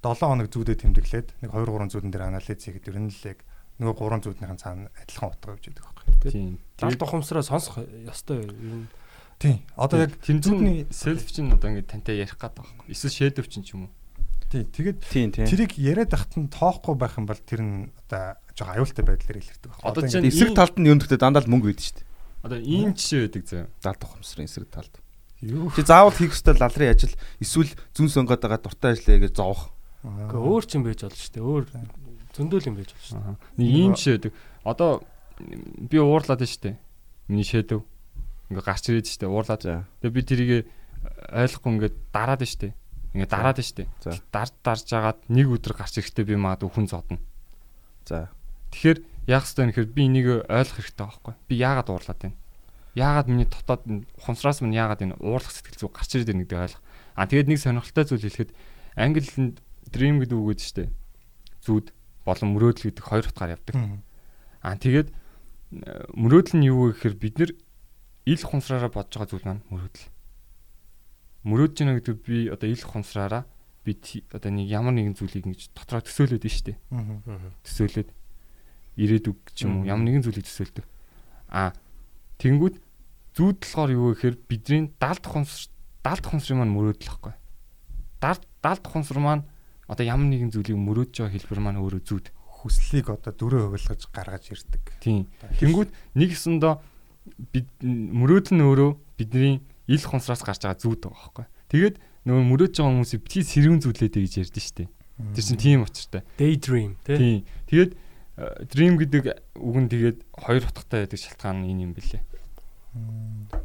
7 хоног зүйдээ тэмдэглээд нэг 2 3 зүйдэн дээр анализ хийгээд ер нь л яг нөгөө 3 зүйднийхэн цаана адилхан утга өгч яадаг байхгүй.
тийм.
Дал
Тэгээд
тухамсараа сонсох ёстой юм.
Тийм. Одоо яг
тэнцвэрний селф чинь одоо ингэ тантай ярих гээд байгаа байхгүй. Эсвэл шэдэв чинь ч юм уу.
тийм.
Тийм.
тэрийг яриад ахт нь тоохгүй байх юм бол тэр нь одоо жоохон аюултай байдлаар илэрдэг байхгүй.
Одоо чинь
Эсрэг талд нь юм дэхтэй дандаа л мөнгө өгдөө шүү дээ.
Одоо ийм жишээ байдаг заяа.
70 ухамсарын эсрэг талд.
юу
Чи заавал хийх ёстой лалрын ажил эсвэл зүүн сонгоод байгаа дуртай ажиллая гэж зовох.
Гэхдээ өөр ч юм байж болно шүү дээ. Өөр зөндөл юм байж болно шүү дээ.
Ийм жишээ байдаг. Одоо би уурлаад байна шүү дээ. Миний шэдэв. Ингээ гарч ирээд шүү дээ. Уурлаад. Тэгээ би тэрийг ойлгохгүй ингээд дараад байна шүү дээ. Ингээ дараад байна шүү дээ.
За.
Дарж жагаад нэг өдөр гарч ирэхдээ би магадгүй хүн зодно.
За.
Тэгэхээр яах ёстой нөхөр би энийг ойлгох хэрэгтэй байхгүй. Би яагаад уурлаад байна? Яагаад миний дотоод ухамсараас минь яагаад энэ уурлах сэтгэл зүй гарч ирээд байна гэдгийг ойлгох. Аа тэгээд нэг сонирхолтой зүйл хэлэхэд англинд dream гэдэг үг гэдэг штеп. Зүуд болон мөрөөдөл гэдэг хоёр утгаар явдаг. Аа тэгээд э, мөрөөдөл нь юу вэ гэхээр бид нэр ил хунсраараа бодож байгаа зүйл маань мөрөөдөл. Мөрөөдж гинэ гэдэг би одоо ил хунсраараа би одоо нэг ямар нэгэн зүйлийг ингэж дотроо төсөөлөд нь шүү дээ. Төсөөлөд ирээдүг ч юм уу ямар нэгэн зүйлийг төсөөлдөг. Аа тэнгүүд зүүд болохоор юу гэхээр бидний 70 хунс 70 хунсрын маань мөрөөдөл واخгүй. 70 хунср маань одоо ямар нэгэн зүйлийг мөрөөдж байгаа хэлбэр маань өөрөө зүүд.
хүслийг одоо дөрөв хувилгаж гаргаж ирдэг.
Тийм. Тэнгүүд нэг хэсэндээ бид мөрөөдөл нь өөрөө бидний ил хонсроос гарч байгаа зүүд байгаа байхгүй. Тэгээд нөгөө мөрөөдж байгаа хүмүүсийг бити сэрүүн зүйлээдэй гэж ярьдэн штэ. Тэр чинь тийм учиртай.
Daydream тий.
Тийм. Тэгээд э, dream гэдэг үг нь тэгээд хоёр утгатай байдаг шалтгаан нь энэ юм бэлээ.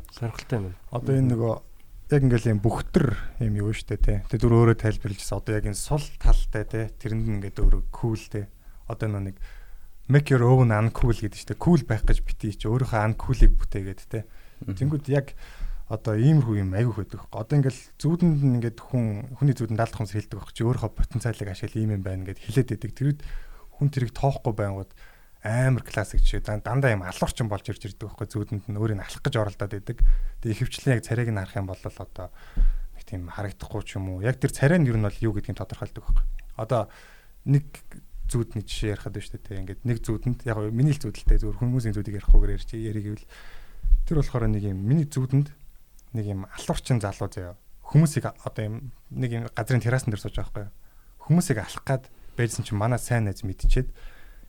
Сонирхолтой юм.
Одоо энэ нөгөө яг ингээл юм бүхтэр юм юу штэ тий. Тэгээ зүр өөрөө тайлбарлажсэн. Одоо яг энэ сул талтай тий. Тэрэнд ингээд өөрөө cool тий. Одоо нөө нэг make your own uncool гэдэг штэ. Cool байх гэж битгий чи өөрийнхөө uncool-ыг бүтээгээд тий. Тэнгүүд яг одоо иймэрхүү юм айгүйх байдаг. Одоо ингээл зүудэнд нь ингээд хүн хүний зүудэнд даалдах хүмүүс хэлдэг байх чи өөрийнхөө потенциалыг ашигла ийм юм байна гэд хэлээд байдаг. Тэрүүд хүн тэрийг тоохгүй байнгут амар классик жишээ дандаа юм алуурчин болж ирж ирдэг байхгүй зүудэнд нь өөрийг алах гэж оролдоод байдаг. Тэгээ ихэвчлэн яг царайг нь харах юм бол одоо нэг тийм харагдахгүй ч юм уу. Яг тэр царай нь ер нь бол юу гэдгийг тодорхойлдог байхгүй. Одоо нэг зүудний жишээ ярихад байна шүү дээ. Ингээд нэг зүудэнд яг миний л зүудэлтэй зөвхөн хүмүүсийн зүудийг ярихгүй ярьж яриг гэвэл тэр болохоор нэг юм миний зүудэнд нэг юм алуурчин залуу заяа. Хүмүүсийг одоо юм нэг юм газрын террасан дээр сууж байгаа байхгүй. Хүмүүсийг алах гад байжсан чинь манай сайн найз мэдчихэд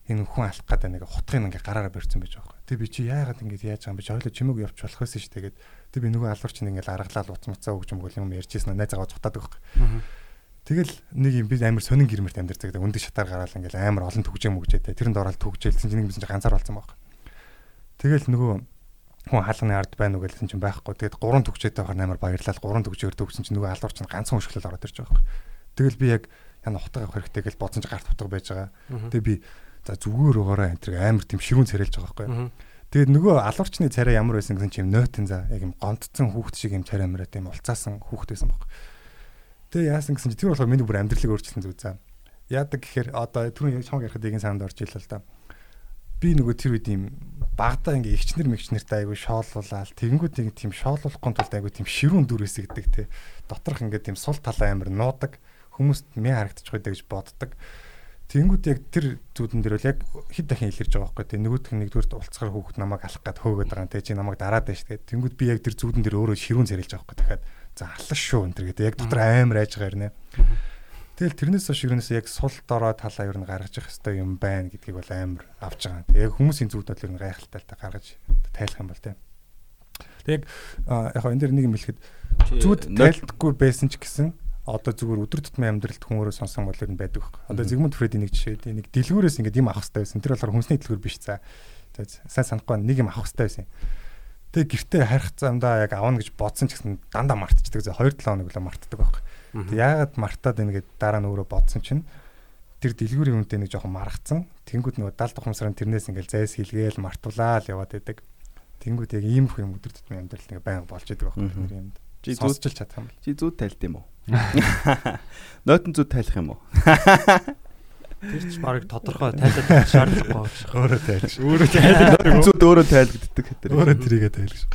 энэ хүн алах гэдэг нэг хутгыг ингээ гараараа барьсан байж байгаа байхгүй. Тэг би чи яагаад ингэж яаж байгаа юм бэ? Хойло чимээг явууч болох байсан шүү дээ. Тэг би нөгөө алуурч ингээ аргалаад уцмацаа өгч юм бол юм ярьжсэн найз аваа цутаад байхгүй. Тэгэл нэг юм би амар сонин гэрмэрт амьдардаг. Өндөг шатаар гараал ингээл амар олон төгжээ мөгжөөтэй. Тэрэнд ороод төгжээлсэн чинь нэг бисэн ганцаар болсон байхгүй. Тэгэл нөгөө хүн хаалганы ард байна уу гэсэн чинь байхгүй. Тэгэд гурван төгчөөтэй байхаар амар баярлал. Гурван төгчөөр төгсөн чинь нөгөө алуурч нь ганцхан хөшгөлөд ороод ирж байгаа байхгүй. Тэгэл би яг яна хутга авах хэрэгтэй гэж бодсон чи гарт хутга байж байгаа. Тэгээ би За зүгээр угаараа энэ тэр амар тийм ширүүн царайлж байгаа байхгүй. Тэгээд нөгөө алуурчны царай ямар байсан гэсэн чим нойтын за яг юм гонцсон хүүхд шиг юм царай амраа тийм улцаасан хүүхд байсан байхгүй. Тэгээ яасан гэсэн чи тэр болохоор миний бүр амьдралыг өөрчилсөн зүг заа. Яадаг гэхээр одоо түрүүн чамг ярихад игийн санд орж ирлээ л да. Би нөгөө тэр үед юм багада ингээ ихчнэр мэгчнэртэй айгу шоолуулаад тэгэнгүүт нэг тийм шоолуулахгүй тулд айгу тийм ширүүн дүр эсэгдэг те. Доторх ингээ тийм сул талаа амир нуудаг хүмүүст мэ харагдчих байдаг гэж боддог. Тэнгүүд яг тэр зүудэн дээр бол яг хэд дахин илэрж байгаа байхгүй тийм нөгөөх нь нэгдүгээр улцгаар хүүхэд намайг алах гад хөөгд байгаа юм те. Чи намайг дараад байж тэгээ тэнгүүд би яг тэр зүудэн дээр өөрөө ширүүн царилж байгаа байхгүй. Дахиад за аллаа шүү энэ төр гэдэг. Яг дотор амар айж нэ. Тэгэл тэрнээс хойш юунаас яг сул дорой талаа юу н гаргаж явах хэрэгтэй юм байна гэдгийг бол амар авч байгаа. Тэг яг хүмүүсийн зүуд бол юу н гайхалтай та гаргаж тайлах юм бол тийм. Тэг яг яг энэ дэр нэг юм хэлэхэд зүуд тайлдаггүй байсан ч гэсэн одоо зүгээр өдөр тутмын амьдралд хүн өөрөө сонсон бол ер нь байдаг байхгүй. Одоо Зигмунд Фредди нэг жишээ тийм нэг дэлгүүрээс ингээд юм авах хэрэгтэй байсан. Тэр болохоор хүнсний дэлгүүр биш за. Сайн санахгүй нэг юм авах хэрэгтэй байсан. Тэгээ гэртээ харих замдаа яг авна гэж бодсон ч гэсэн дандаа мартчихдаг. За 2-7 хоног л мартдаг байхгүй. Тэг яагаад мартаад байна гэд дараа нь өөрөө бодсон чинь тэр дэлгүүрийн үнэтэй нэг жоохон маргацсан. Тэнгүүд нөгөө 70 тухамсрын тэрнээс ингээл зайс хилгээл мартуулаад яваад байдаг. Тэнгүүд яг ийм их юм өдөр тутмын амьдрал нэг байнга болж идэг байхгүй тэр юмд. Чи зүүсчил чадах юм.
Чи зүүд тайлт юм уу? Нойтон зүүд тайлах юм уу?
Тэр ч барыг тодорхой тайлах шаардлагагүй байх шиг.
Өөрөө тайлж.
Өөрөө тайлах. Зүүд өөрөө тайлгддаг хэтэр.
Өөрөө тэрийгэ тайлж.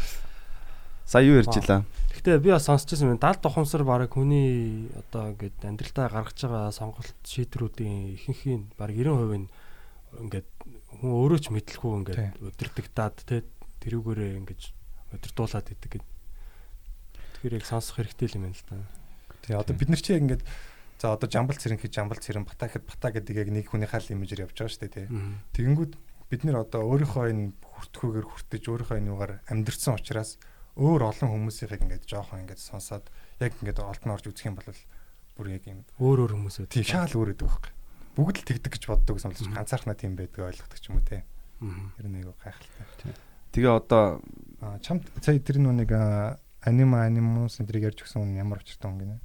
Сая юу ярьж илаа?
Гэтэ би бас сонсчихсан юм. 70 тухамсар барыг хүний одоо ингээд амьдралдаа гаргаж байгаа сонголт шийдрүүдийн ихэнхийн барыг 90% нь ингээд хүн өөрөө ч мэдлэхгүй ингээд өдөрдөгдаад те тэрүүгээрээ ингээд өдөрдуулаад идэг гэдэг. Тэгэхээр яг сонсох хэрэгтэй юм байна л да.
Тий одоо бид нар чи яг ингээд за одоо жамбал цэрэн гэж жамбал цэрэн бата гэхэд бата гэдэг яг нэг хүний хаал имижээр явж байгаа шүү дээ тий. Тэгэнгүүт бид нар одоо өөрийнхөө энэ хүртхүүгээр хүртэж өөрийнхөө энэ югаар амьдрсан учраас өөр олон хүмүүсийг ингээд жоохон ингээд сонсоод яг ингээд олдон орж үзэх юм бол бүр яг юм
өөр өөр хүмүүсээ
тийм шаал өөр гэдэг байхгүй. Бүгд л тэгдэг гэж боддог гэсэн бол ганцаархнаа тийм байдаг ойлгохдаг ч юм уу те. Тэр нэг гайхалтай.
Тэгээ одоо
чамд сая тэр нүг анима анимус энэ ярьж өгсөн ямар учиртай юм гинэ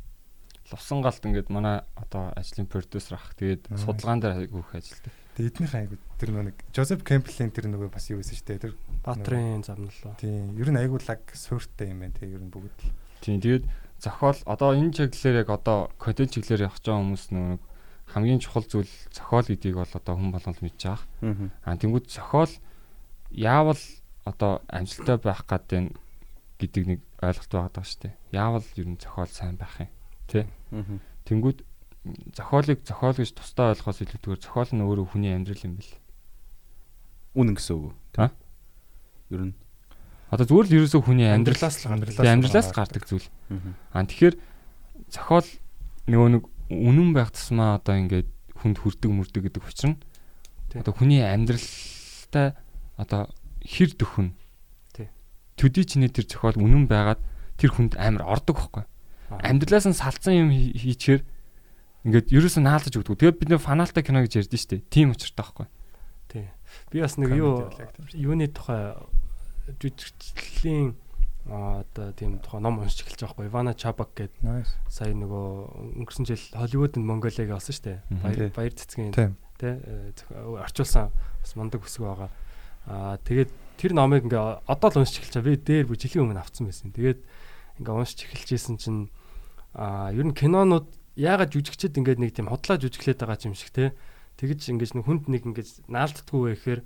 лувсан галт ингээд манай одоо ажлын продюсер ах тэгээд судалгаан дээр айгүй их ажилтдаг.
Тэгээд эднийх айгүй тэр нэг Жозеф Кемплийн тэр нөгөө бас юу байсан шүү дээ. Тэр
Баатрын замналаа.
Тийм. Ер нь айгүй лаг сууртай юм байна те ер нь бүгд л.
Тийм. Тэгээд зохиол одоо энэ чиглэлээр яг одоо контент чиглэлээр явах байгаа хүмүүс нөгөө хамгийн чухал зүйл зохиол гэдгийг бол одоо хүн болгонд мэдж байгаа. Аа тэнгууд зохиол яавал одоо амжилттай байх гэдэг нэг ойлголт байгаа даа шүү дээ. Яавал ер нь зохиол сайн байх юм Тэ. Тэнгүүд зохиолыг зохиол гэж тусдаа ойлгохоос илүүтэйгээр зохиол нь өөрөө хүний амьдрал юм бэл.
Үнэн гэсэн үг.
Та?
Ер нь
Одоо зүгээр л ерөөсөө хүний
амьдралаас л
амьдралаас амьдралаас гардаг зүйл. Аа тэгэхээр зохиол нөгөө нэг үнэн байх тусмаа одоо ингээд хүнд хүрдэг мөрдөг гэдэг учир нь одоо хүний амьдралтай одоо хэр дөхөн.
Тий.
Төдий чиний тэр зохиол үнэн байгаад тэр хүнд амар ордог байхгүй амьдралаас нь салцсан юм хийчихэр ингээд ерөөсөө наалдаж өгдөг. Тэгээд бид нэ фаналтай кино гэж ярьдэн штэ. Тим учиртай байхгүй.
Тий. Би бас нэг юу юуны тухай жүжигчлийн одоо тийм тухайн ном уншиж эхэлж байгаа байхгүй Ивана Чабак гэдэг сая нөгөө өнгөрсөн жил Холливуудын Монголиаг олсон шүү дээ. Баяр баяр цэцгийн
Тийм.
тий э, орчуулсан бас мундаг бүсгүй байгаа. Аа тэгээд тэр номыг ингээ одоо л уншиж эхэлж байгаа. Би дээр бүр жилийн өмнө авцсан байсан. Тэгээд ингээ уншиж эхэлжсэн чинь аа ер нь кинонууд яагаад жүжигчд ингээд нэг тийм хотлоо жүжиглээд байгаа юм шиг те. Тэгэж ингэж нэг хүнд нэг ингэж наалддаггүй вэ гэхээр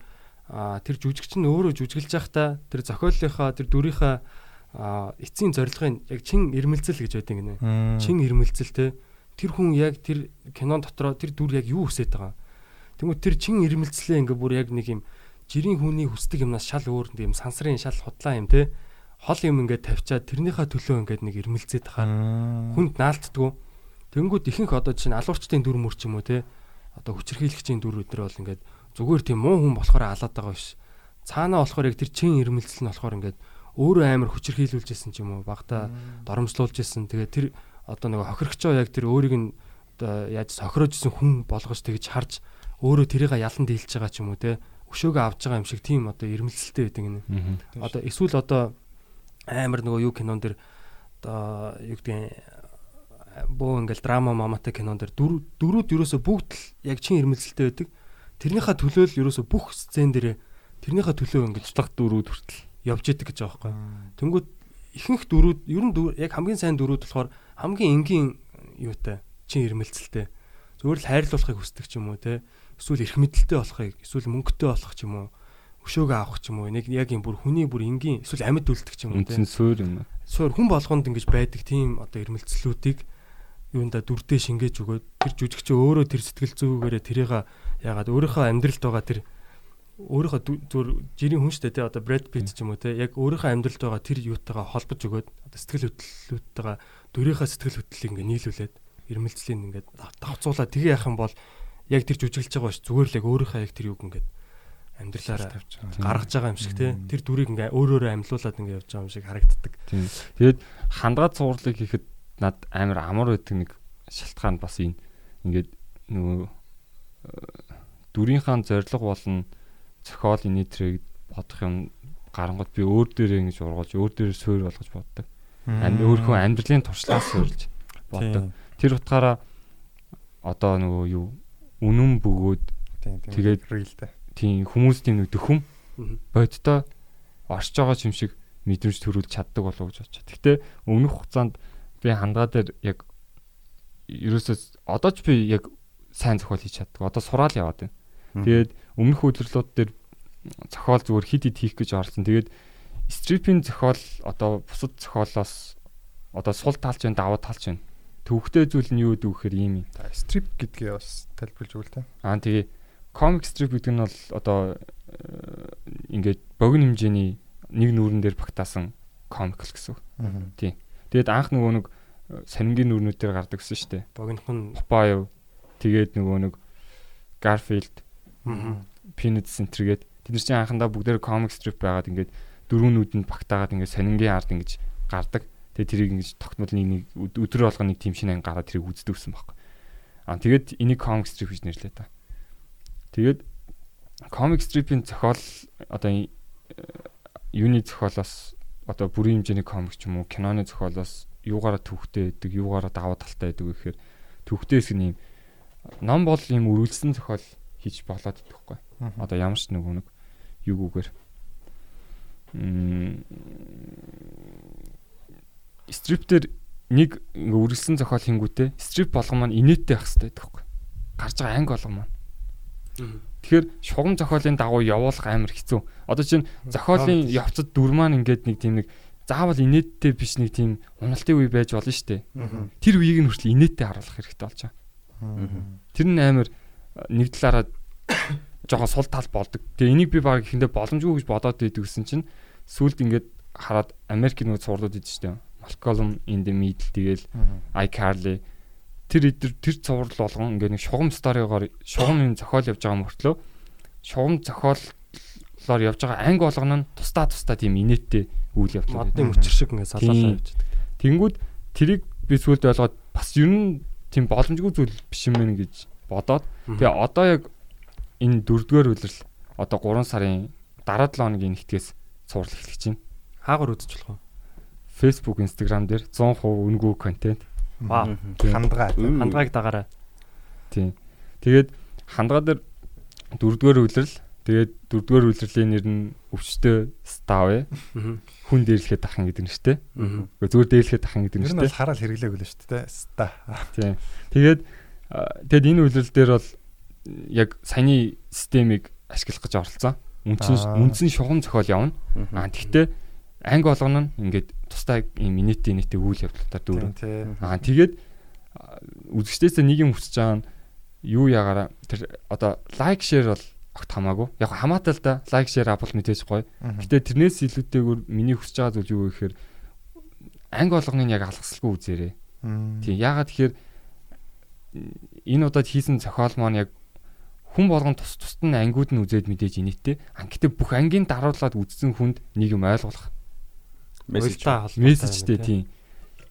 тэр жүжигч нь өөрөө жүжиглж байхдаа тэр зохиолынхаа тэр дүрийнхаа аа эцсийн зорилгын яг чин ирмэлцэл гэж байдаг гинэ чин ирмэлцэл те тэр хүн яг тэр кинон дотроо тэр дүр яг юу хүсэж байгаа. Тэнгүү тэр чин ирмэлцлээ ингээ бүр яг нэг юм жирийн хүний хүсдэг юмнаас шал өөр юм сансрын шал худлаа юм те хол юм ингээ тавьчаад тэрнийхээ төлөө ингээ нэг ирмэлцээд.
Мм.
Хүнд наалтдгүй. Тэнгүүд ихэнх одоо жишээ нь алуурчдын дүр мөр ч юм уу те одоо хүчрхийлэгчийн дүр өдр бол ингээд зүгээр тийм муу хүн болохоор алаад байгаа биш. Цаанаа болохоор яг тэр чин ирмэлцэл нь болохоор ингээд өөрөө амар хүчрхийлүүлжсэн ч юм уу багтаа доромжлуулжсэн. Тэгээ тэр одоо нэг хохирогчоо яг тэр өөрийг нь одоо яаж сохироожсэн хүн болгож тэгж харж өөрөө тэрийг ялан дийлж байгаа ч юм уу те өшөөгөө авж байгаа юм шиг тийм одоо ирмэлцэлтэй байдаг нэ. Одоо эсвэл одоо амар нөгөө юу кинон дэр одоо юу гэдэг бөө ингээл драма маматай кинон дэр дөрүүд ерөөсө бүгд л яг чин ирмэлцэлтэй байдаг. Тэрнийхээ төлөө л ерөөсө бүх сцен дээрээ тэрнийхээ төлөө ингэж
Туслах дөрүүд хүртэл
явж идэг гэж байгаа байхгүй. Тэнгүүд ихэнх дөрүүд ер нь яг хамгийн сайн дөрүүд болохоор хамгийн энгийн юутай чин ирмэлцэлтэй. Зүгээр л хайрлуулахыг хүсдэг ч юм уу те. Эсвэл эрх мэдэлтэй болохыг, эсвэл мөнгөтэй болох ч юм уу. Өшөөгөө авах ч юм уу. Нэг яг юм бүр хүний бүр энгийн эсвэл амьд үлдэх ч юм уу
үндсэн суур юм.
Суур хүн болгонд ингэж байдаг тийм одоо ирмэлцлүүдийг юунда дүрдээ шингээж өгөөд тэр жүжигч өөрөө тэр сэтгэл зүгээрээ тэрийг ягаад өөрийнхөө амьдралд байгаа тэр өөрийнхөө зүгээр жирийн хүн штэ тий одоо Brad Pitt ч юм уу тий яг өөрийнхөө амьдралд байгаа тэр юутайгаа холбож өгөөд одоо сэтгэл хөдлөлттэйгээ дөрийнхөө сэтгэл хөдлөлийг ингээ нийлүүлээд ирмэлцлийн ингээ давцуулаад тгий яах юм бол яг тэр жүжиглж байгаа ш зүгээр л яг өөрийнхөө яг тэр юг ингээ амьдралаараа гаргаж байгаа юм шиг тий тэр дүрийг ингээ өөрөөрөө амьлуулад ингээ явж байгаа юм шиг харагддаг.
Тэгээд хандгаад цуурлыг хийхэд над амар амар байдаг нэг шалтгаан бас энэ. Ингээд нөгөө э, дүрийнхаа зориг болон зохиол инээтрийг бодох юм гарангууд би өөр дээрээ ингэж ургуулж өөр дээрээ суурь болгож боддог. Ам өөрхөн амьдралын туршлаас суурьж боддог. Тэр утгаараа одоо нөгөө юу үнэн бөгөөд Тэгээд-. Тийм хүмүүсийн нэг дөхөм
Мгм.
бодтой оршиж байгаа юм шиг мэдрэмж төрүүлж чаддаг болов уу гэж бодчих. Гэхдээ өмнөх хугацаанд би хандгаа дээр яг ерөөсөө одоо ч би яг сайн зохиол хийж чаддаг. Одоо сураал яваад байна. Тэгээд өмнөх үйлрэлүүд дээр зохиол зүгээр хид хид хийх гэж орсон. Тэгээд стрипийн зохиол одоо бусад зохиолоос одоо сул талч байна, даваа талч байна. Төвхтэй зүйл нь юу гэдэг вэ гэхээр ийм юм.
Strip гэдгээ бас тайлбарлаж өгөл та.
Аа тэгээ комик стрип гэдэг нь бол одоо э, ингээд богино хэмжээний нэг нүүрэн дээр багтаасан комик л гэсэн. үг.
Аа.
Тэгээд анх нөгөө нэг э, сонингийн нүүрнүүд дээр гардаг гэсэн шүү дээ.
Богинох нь
Попаев тэгээд нөгөө нэг Garfield. Peanuts энтергээд тэд нар чинь анхандаа бүгдээр комик стрип байгаад ингээд дөрвөн нүдэнд багтаагаад ингээд сонингийн ард ингэж гардаг. Тэгээд тэрийг ингэж тогтмол нэг нэг өд- өдөр болго нэг тим шинэ анги гараад тэрийг үздэг гэсэн байхгүй. Аа тэгээд энийг комик стрип гэж нэрлээ та. Тэгээд комик стрипийн зохиол одоо э, юуны зохиолоос одоо бүрийн хэмжээний комик ч юм уу киноны зохиолоос юугаараа төвхтэй байдаг, юугаараа даваа талтай байдаг вэ гэхээр төвхтэй хэсэг нь юм ном бол юм үргэлжлэн зохиол хийж болоод идэх байхгүй. Одоо ямар ч нөгөө нэг юугүйгээр м стрип дээр нэг ингээ үргэлжлэн зохиол хийнгүүтээ стрип болгон маань инээдтэй байх хэрэгтэй байхгүй. Гарч байгаа анги болгон маань. Тэгэхээр шугам зохиолын дагуу явуулах амар хэцүү. Одоо чинь зохиолын явцад дүр маань ингээд нэг тийм нэг заавал инээдтэй биш нэг тийм уналтын үе байж болно шүү дээ. Тэр үеийг нь хүртэл инээдтэй харуулах хэрэгтэй болж байгаа. Тэр нь амар э, нэг талаараа жоохон сул тал болдог. Тэгээ энийг би баг ихэндээ боломжгүй гэж бодоод байдаг гэсэн чинь сүулт ингээд хараад Америкийн нэг шүү дээ. Malcolm in the Middle тэгэл iCarly тэр эдэр тэр цуврал болгон ингээд нэг шугам сторигоор шугам юм зохиол явж байгаа мөртлөө шугам зохиолоор явж байгаа анги болгоно нь тусдаа тусдаа тийм инээдтэй үйл явдал
модны мөчр шиг ингээ салаалаа явж.
Тэнгүүд тэрийг би сүлд ойлгоод бас ер нь тийм боломжгүй зүйл биш юм байна гэж бодоод тэгээ одоо яг энэ дөрөвдүгээр үйлрэл одоо 3 сарын дараа 7 хоногийн нэгтгээс цуврал эхлэх чинь.
Хаагаар үзэж болох вэ?
Facebook, Instagram дээр 100% үнгүй контент.
Вау.
Хандгаа.
Хандгааг дагараа.
Тийм. Тэгээд хандгаа дээр дөрөвдүгээр үйлрэл тэгээд дөрөвдүгээр үйлрэлийн нэр нь өвчтөе став
Аа.
хүн дээрлэхэд ахын гэдэг нэртэй.
Аа.
Гэхдээ зүгээр дээрлэхэд ахын гэдэг
Тэр нь
нэртэй.
бол хараал хэрэглээгүй л шүү дээ. Ста.
Тийм. Тэгээд тэгэд энэ үйлрэл дээр бол яг саяны системийг ашиглах гэж оролцсон. Үндсэн үндсэн шугам зохиол явна. Аа тэгтээ анги болгоно нь ингээд тусдаа ийм минутын нийтээ үйл явдлуудаар дүүрэн. Аа тэгээд а, үзэгчдээсээ нэг юм хүсэж байгаа нь юу ягаараа тэр одоо лайк шеэр бол огт хамаагүй. Яг хамаатай л да лайк шеэр авбал мэдээж гоё. Гэтэ тэрнээс илүүтэйгээр миний хүсэж байгаа зүйл юу вэ гэхээр анги болгоныг яг алгасалгүй үзээрэй. Тийм ягаад тэгэхээр энэ удаад хийсэн зохиол маань яг хүн болгон тус тусад нь ангиуд нь үзээд мэдээж инээдтэй. А гэтээ бүх ангийн даруулаад үзсэн хүнд нэг юм ойлгох.
Уйлтаа холбоотой
мессежтэй тийм.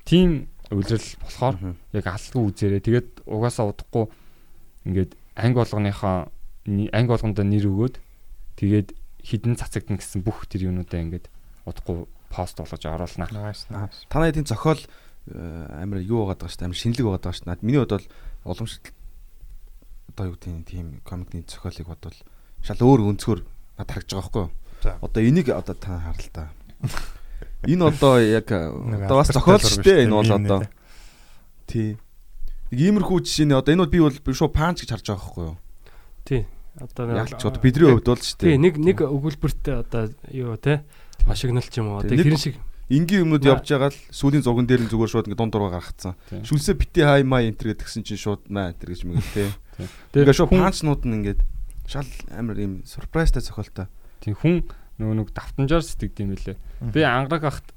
Тийм үйлрэл болохоор яг алсгүй үзээрэй. Тэгээд угаасаа удахгүй ингээд анги болгоныхоо анги болгондоо нэр өгөөд тэгээд хідэн цацагдана гэсэн бүх тэр юмнуудаа ингээд удахгүй пост болгож оруулнаа.
Танай эдийн зохиол э, амар юу байгаад байгаа шүү дээ. Амар шинэлэг байгаад байгаа шүү дээ. Наад Миний хувьд бол уламжлалт одоо юу гэдэг нь тийм комедийн зохиолыг бодвол шал өөр өнцгөр надад харагдаж байгаа байхгүй юу? Одоо энийг одоо та харал та. Энэ одоо яг одоо бас зохиол шүү дээ энэ бол одоо. Тий. Нэг иймэрхүү жишээ нэ одоо энэ бол би бол шууд панч гэж харж байгаа байхгүй юу?
Тий. Одоо
Яг ч одоо бидний хувьд бол шүү
Тий,
дээ.
нэг нэг өгүүлбэрт одоо юу те ашигнал ч юм уу.
Тий,
Одоо
нэг-
хэрэн шиг
Энгийн юмнууд явж байгаа л сүүлийн зурган дээр нь зүгээр шууд ингээ дунд дурга гаргацсан. Шүлсээ бити хай маа энтер гэдгсэн чинь шууд маа энтер гэж мэгэл.
Тэгээд
Тэгээ шууд панчнууд нь ингээд шал амар юм сурпрайзтай зохиолтой.
Тийм хүн нөгөө нэг давтамжаар сэтгэдэм билээ. Би ангараг ахт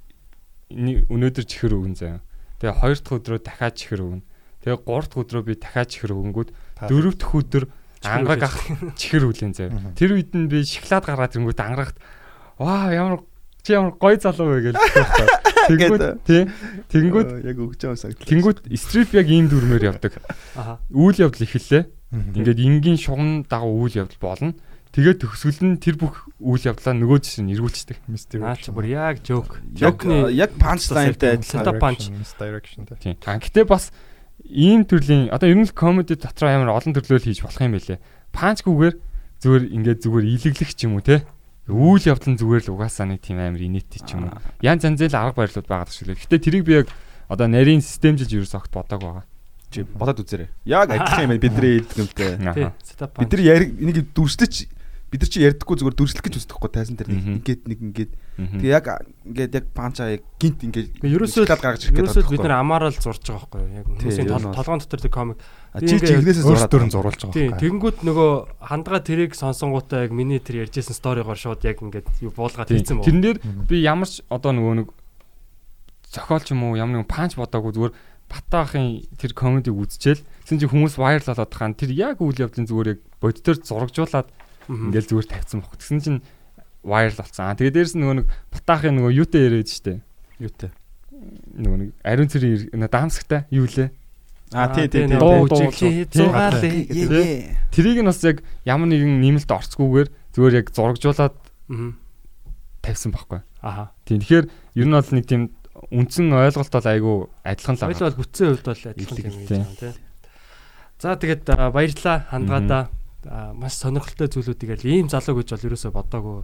өнөөдөр чихэр өгөн заяа. Тэгээ хоёр дахь өдрөө дахиад чихэр өгнө. Тэгээ гурав дахь өдрөө би дахиад чихэр өгөнгүүд
Та-
дөрөв дэх өдөр ангараг ах чихэр үлэн заяа. Тэр үед нь би шоколад гаргаад ирэнгүүт ангарагт ваа ямар чи ямар гоё залуу вэ гэж бодсон. Тэнгүүд тий. Тэнгүүд
яг өгч байгаа санагдлаа.
тэнгүүд стрип яг ийм дүрмээр явдаг. Үйл явдал эхэллээ. Ингээд энгийн шугам дагуу үйл явдал болно. Тэгээд төгсгөл нь тэр бүх үйл явдлаа нөгөө жишээ нь эргүүлчихдэг.
Mystery.
Наа чи бүр яг.
Яг
Жокны
яг панчлайнтай адилхан.
Setup punch.
Direction тий.
Тийм. А гэтээ бас ийм төрлийн одоо ер нь л комеди дотроо амар олон төрлөөл хийж болох юм байлээ. Панчгүйгээр зүгээр ингээд зүгээр илэглэх ч юм уу те. Үйл явдал нь зүгээр л угаасаа нэг тийм амар инээдтэй ч юм уу. Ян занзэл арга барилуд байгаа шүү дээ. Гэтээ тэрийг би яг одоо нарийн системжилж ерөөс огт бодог байгаа.
Чи бодоод үзээрэй. Яг адилхан юм бидний хэлдгэмтэй.
Тий,
Аха.
setup
Бид нар яриг энийг дүрслэж бид нар чи ярьдаггүй зүгээр дүрслэх гэж үздэг хгүй тайсан дээр ингээд нэг ингээд
Мгм.
тэг яг ингээд яг панча яг гинт ингээд
Ерөөсөө
шоколад гаргаж ирэх
ерөөсөө
гэдэг
бид нар амаараа л зурж байгаа байхгүй? Яг хүмүүсийн толгоон дотор тэр комик.
чи чи игнээс
Өөрсдөр
зураад
нь зурулж байгаа байхгүй.
тэгэнгүүт нөгөө хандгаа тэрийг сонсонгуудаа яг миний тэр ярьжсэн сторигоор шууд яг ингээд юу буулгаад
Тэрэн
баг.
дээр би ямар ч одоо нөгөө нэг зохиолч юм уу ямар нэгэн панч бодоогүй зүгээр Батаахын тэр комедиг үзчихэл тэгсэн чинь хүмүүс вайрал болоод хаан тэр яг үйл явдлын зүгээр яг бодитоор зурагжуулаад. Ингээл зүгээр тавьсан баг. Тэгсэн чинь вайрал болсон. Аа тэгээ дээрэс нь нөгөө нэг Батаахын нөгөө юутай яриад штэ.
юутай.
Нөгөө нэг ариун цэрийн нөгөө даамсагтай юу лээ.
А тий тий тий.
дуу,
жиглээ зугаалээ.
Тий. Тэрийг нь бас яг ямар нэгэн нэмэлт орцгүйгээр зүгээр яг зурагжуулаад тавьсан байхгүй.
Аха.
Тийм. Тэгэхээр ер нь бол нэг тийм үндсэн ойлголт бол айгүй адилхан л
Хоёул
байгаа.
бол бүтцэн хувьд бол адилхан юм гэж
тий.
байна тий. За тэгээд баярлалаа хандгаадаа маш сонирхолтой зүйлүүдийг л ийм залуу гэж бол ерөөсөө бодоагүй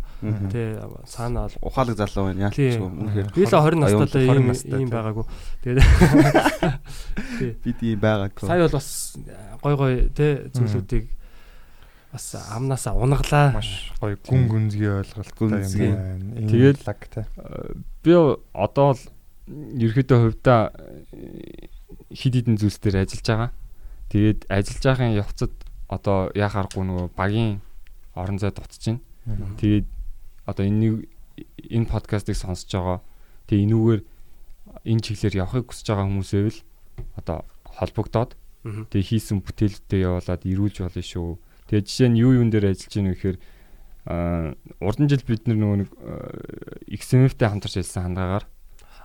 тий цаана бол
Ухаалаг залуу байна. Яалч
тий
үнэхээр.
би л 20 настай ийм
20 настай,
ийм байгаагүй тэгээд
Бид ийм байгаагүй.
сая бол бас гой гой тий зүйлүүдийг бас амнасаа унгалаа
маш гоё гүн гүнзгий ойлголттой
Гүнзгий.
юм байна.
Тэгээд-
лаг тий.
би одоо л ерөөхдөө хувьдаа хид хідэн зүйлс дээр ажиллаж байгаа. Тэгээд ажиллаж байгаахын явцад одоо яхаарахгүй нөгөө багийн орон зай дутж байна. Тэгээд одоо энэ энэ подкастыг сонсож байгаа. Тэгээ энүүгээр энэ чиглэлээр явахыг хүсэж байгаа хүмүүсээ л одоо холбогдоод тэгээ хийсэн бүтээлүүдээ явуулаад ирүүлж болно шүү. Тэгээ жишээ нь юу юун дээр ажиллаж байна вэ гэхээр аа урдан жил бид нөгөө нэг XMF-тэй хамтарч ажилласан хандгаагаар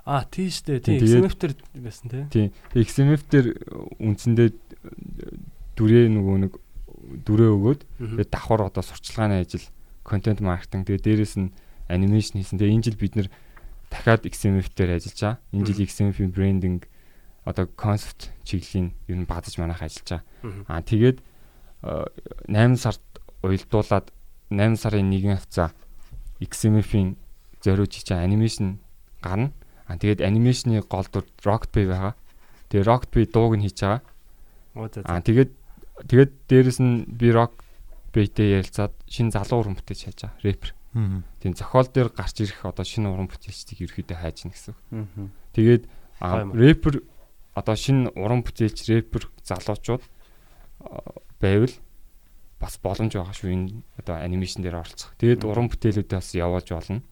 а тий штэ тий
Тэгээд-
XMF-тер байсан тий
тийм тэгээ XMF дээр үндсэндээ дүрээ нөгөө нэг дүрээ өгөөд
Мгм.
тэгээ давхар одоо сурчлагын ажил контент маркетинг тэгээ дээрэс нь анимашн хийсэн. Тэгээ энэ жил бид нэр дахиад XMF дээр ажиллаж байгаа. Энэ жил XMF-ийн брендинг одоо концепт чиглэлийн ер нь бадаж манайх ажиллаж байгаа. Аа тэгээд 8 сард уялдуулаад 8 сарын 1 хавцаа XMF-ийн зориуж хийж анимашн гарна. Аа тэгээд анимашны гол дүр Rocket Bay байгаа. Тэгээд Rocket Bay дууг нь хийж байгаа. Аа тэгээд тэгээд дээрэс нь би Rocket Bay-тэй ярилцаад шинэ залуу уран бүтээж хайж байгаа. Рэпер. Тийм зохиол дээр гарч ирэх одоо шинэ уран бүтээлчдийг ерөөхдөө хайж гэнэ гэсэн. Тэгээд рэпер одоо шинэ уран бүтээлч рэпер залуучууд байвал бас боломж байгаа шүү энэ одоо анимашн дээр оролцох. Тэгээд уран бүтээлүүдээ бас явуулж болно.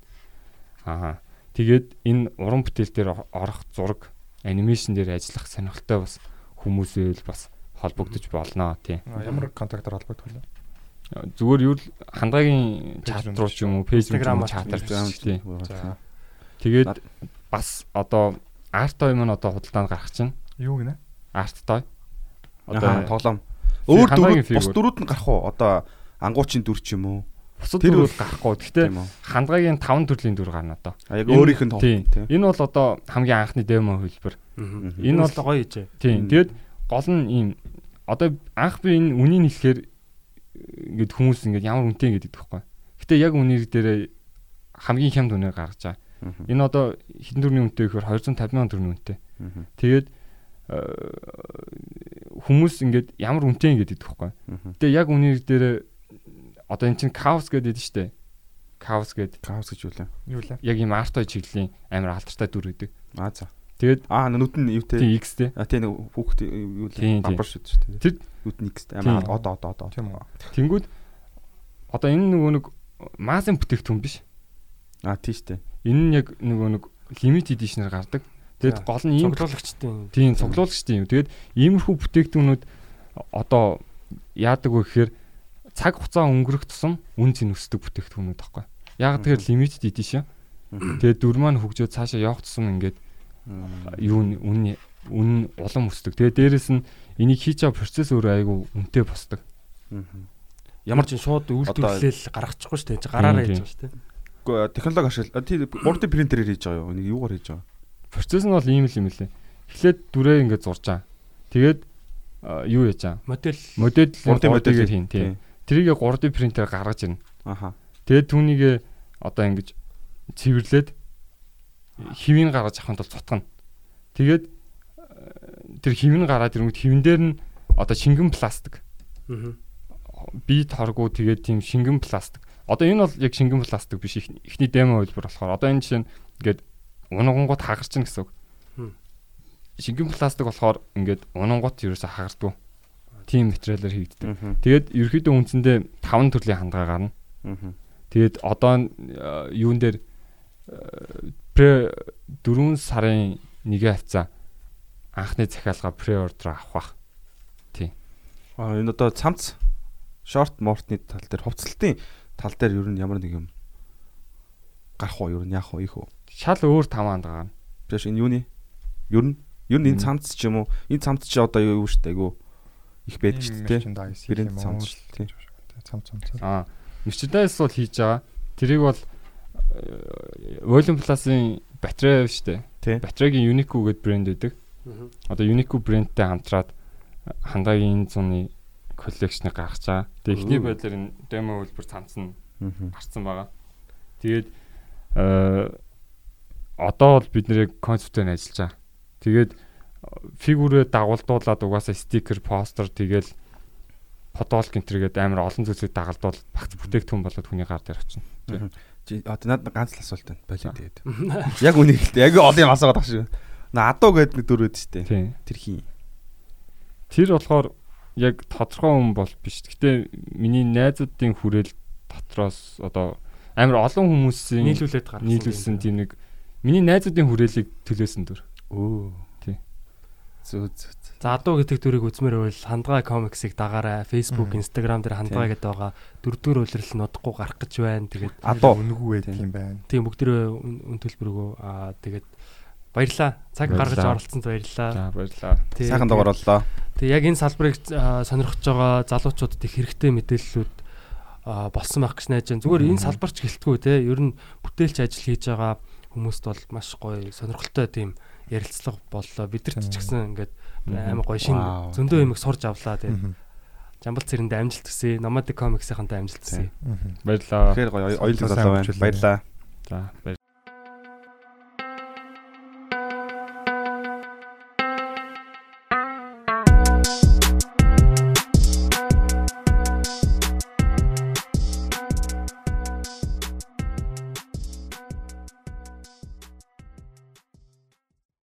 Аа. Тэгээд энэ уран бүтээл дээр ор- орох зураг анимашн дээр ажиллах сонирхолтой бас хүмүүс байвал бас холбогдож болно тийм.
Ямар контактаар холбогдох вэ?
Зүгээр юу л хандгаагийн чат
руу
руу ч юм уу, юм
Instagram-аар
чатаар
Instagram
тийм. Тэгээд бас одоо арт той маань одоо худалдаанд гарах чинь
Юу гинэ?
арт той.
Одоо тоглоом. Өөр дөрүүд бус дөрүүд нь гарах уу? Одоо ангуучийн дүр ч юм уу?
бусад
тэр
төрөл
үл-
гарахгүй. Гэхдээ хандгаагийн 5 төрлийн дүр гарна одоо.
А яг өөрийнх нь тоглоом
тийм.
тийм.
Энэ бол одоо хамгийн анхны демо хөлбөр.
Энэ бол
бол
гоё хийжээ.
тийм.
Мм.
Тэгээд гол нь ийм одоо анх би энэ үнийг хэлэхээр ингээд хүмүүс ингээд ямар үнэтэй гэдэг тэгэхгүй. Гэтэ яг үнийг дээрээ хамгийн хямд үнээр гаргаж байгаа. Энэ одоо хэдэн төрлийн үнэтэй гэхээр 250 сая төгрөгийн үнэтэй. Тэгээд э, хүмүүс ингээд ямар үнэтэй ингээд байхгүй.
Мгм.
Гэтэ яг үнээр дээр одоо эн чинь каус гэдэг нь штэ. Каус гэдэг
Каус гэж юу лээ?
Юу лээ?
яг ийм артой чиглэлийн амар алдартай дүр гэдэг.
А за.
Тэгээд
Аа нүд нь юу те?
тийм X тэ.
А тийм нэг хүүхд юу
тийм.
Бамбар шүү дээ.
Тэр-
нүд нь X. Аа одоо одоо одоо.
Тийм үү.
Тэнгүүд одоо энэ нөгөө нэг масын бүтээгдэхүүн биш.
А тийм шүү дээ.
Энэ нь яг нөгөө нэг limited edition-аар гардаг. Тэгэд гол нь ийм
Цуглуулагчтай юм.
тийм цуглуулагчтай юм. Тэгээд иймэрхүү бүтээгдэхүүнүүд одоо яадаг вэ гэхээр цаг хугацаа өнгөрөх тусам үн цэн өсдөг бүтээгдэхүүнүүд байхгүй. Яг тэгэхээр limited edition. Тэгээд дүр маань хөгжөөд цаашаа явах тусам ингээд юу үн үн улам өсдөг. Тэгээд дээрэс нь энийг хийж байгаа процесс өөрөө айгүй үнэтэй босдог.
Ямар ч шууд үйлдвэрлэл гаргачихгүй шүү дээ. Гараараа хийж байгаа шүү дээ.
Гэхдээ технологи ашигла. А тийм 3D принтерээр хийж байгаа юу? Энийг юугаар хийж байгаа?
Процесс нь бол ийм л юм лээ. Эхлээд дүрээ ингээд зурж байгаа. Тэгээд а, юу яаж байгаа?
Модель
Модель
3D модель
хийн тийм. Тэрийг 3D принтер гаргаж ирнэ.
Аха.
Тэгээд түүнийг одоо ингэж цэвэрлээд хэвийг гаргаж авахын тулд цутгана. Тэгээд э, тэр хэвийг гараад ирэнгүүт хэвэн дээр нь одоо шингэн пластик
Аа.
бие торгуу тэгээд тийм шингэн пластик. Одоо энэ бол яг шингэн пластик биш их- ихний демо хэлбэр болохоор одоо энэ жишээ нь ингээд унгангууд хагарч гэнэ гэсэн үг.
Хм.
Шингэн пластик болохоор ингээд унгангууд ерөөсө хагардгүй. Тийм материалаар хийгддэг. Тэгээд ерөөхдөө үндсэндээ 5 төрлийн хандгаа гарна.
Мгм.
Тэгээд одоо э, юун дээр э, пре 4 сарын 1 хавцаа анхны захиалга pre-order авах бах.
А энэ одоо цамц шорт мортны тал дээр хувцлалтын тал дээр ер нь ямар нэг юм гарах уу? Ер нь яах вэ? Их үү?
Шал өөр 5 хандгаа гарна.
Тэш энэ юуны? Ер нь ер нь энэ цамц ч юм уу? Энэ цамц чи одоо юу шүү дээ? Айгу их байдаг шүү дээ. Брэнд
уу?
цамц шүү дээ.
Цам цам цам.
Аа, merchandise бол хийж байгаа. Тэрийг бол Volume Plus-ын батарей дээ.
Тий.
Батарейгийн Uniqlo гэдэг брэнд байдаг. Одоо Uniqlo брэндтэй хамтраад хандаагийн энэ зуны коллекцнийг гаргаж байгаа. Тэгээ эхний
Өө.
байдлаар энэ демо хөлбөр
Мгм.
гарцсан байгаа. Тэгээд э одоо бол бид нэр концептээр ажиллаж байгаа. Тэгээд э, фигүрээ дагуулдуулаад угаасаа стикер, постэр тэгэл фотол гинтэргээд амар олон зүйлсийг дагалдуул багц бүтээгдэхүүн болоод хүний гар дээр очино.
Одоо надад ганц л асуулт байна. Болоо тэгээд. Яг үнийг хэлтэй. Яг олон юм асуугаад байгаа шүү. На адуу гэдэг нэг дүр дээ.
Тийм.
Тэр хин.
Тэр болохоор яг тодорхой хүн бол биш. Гэтэ миний найзуудын хүрээл дотроос одоо амар олон хүмүүсийн
нийлүүлээд гаргасан.
нийлүүлсэн тийм нэг миний найзуудын хүрээлийг төлөөсөн дүр.
Өө.
Тий.
Зөө зөө.
За адуу гэдэг дүрийг үзмээр байвал хандгай комиксыг дагаарай. Facebook. Instagram дээр хандгай гэдэг байгаа. Дөрөвдүгээр үйлрэл нь удахгүй гарах гэж байна. Тэгээд
Адуу.
Үнэгүй байдаг юм байна.
тийм бүгдээрээ үн- үн төлбөргөө аа тэгээд баярлаа. Цаг гаргаж оролцсонд баярлаа.
За баярлалаа.
Тий,
Сайхан дугаар боллоо.
Тэгээ яг энэ салбарыг сонирхож байгаа залуучуудад их хэрэгтэй мэдээллүүд болсон байх гэж найж байна. Зүгээр энэ салбарч гэлтгүй те. Ер нь бүтээлч ажил хийж байгаа хүмүүст бол маш гоё сонирхолтой тийм ярилцлага боллоо. Бид нар ч гэсэн ингээд. Амар гоё шин зөндөө юмыг сурж авлаа тийм. Жамбал цэрэндээ амжилт хүсье. Nomadic Comics-ийнхантай амжилт хүсье.
Баярлалаа.
Тэгэхээр гоё
Сайн
залуу байна. Баярлаа.
За баяр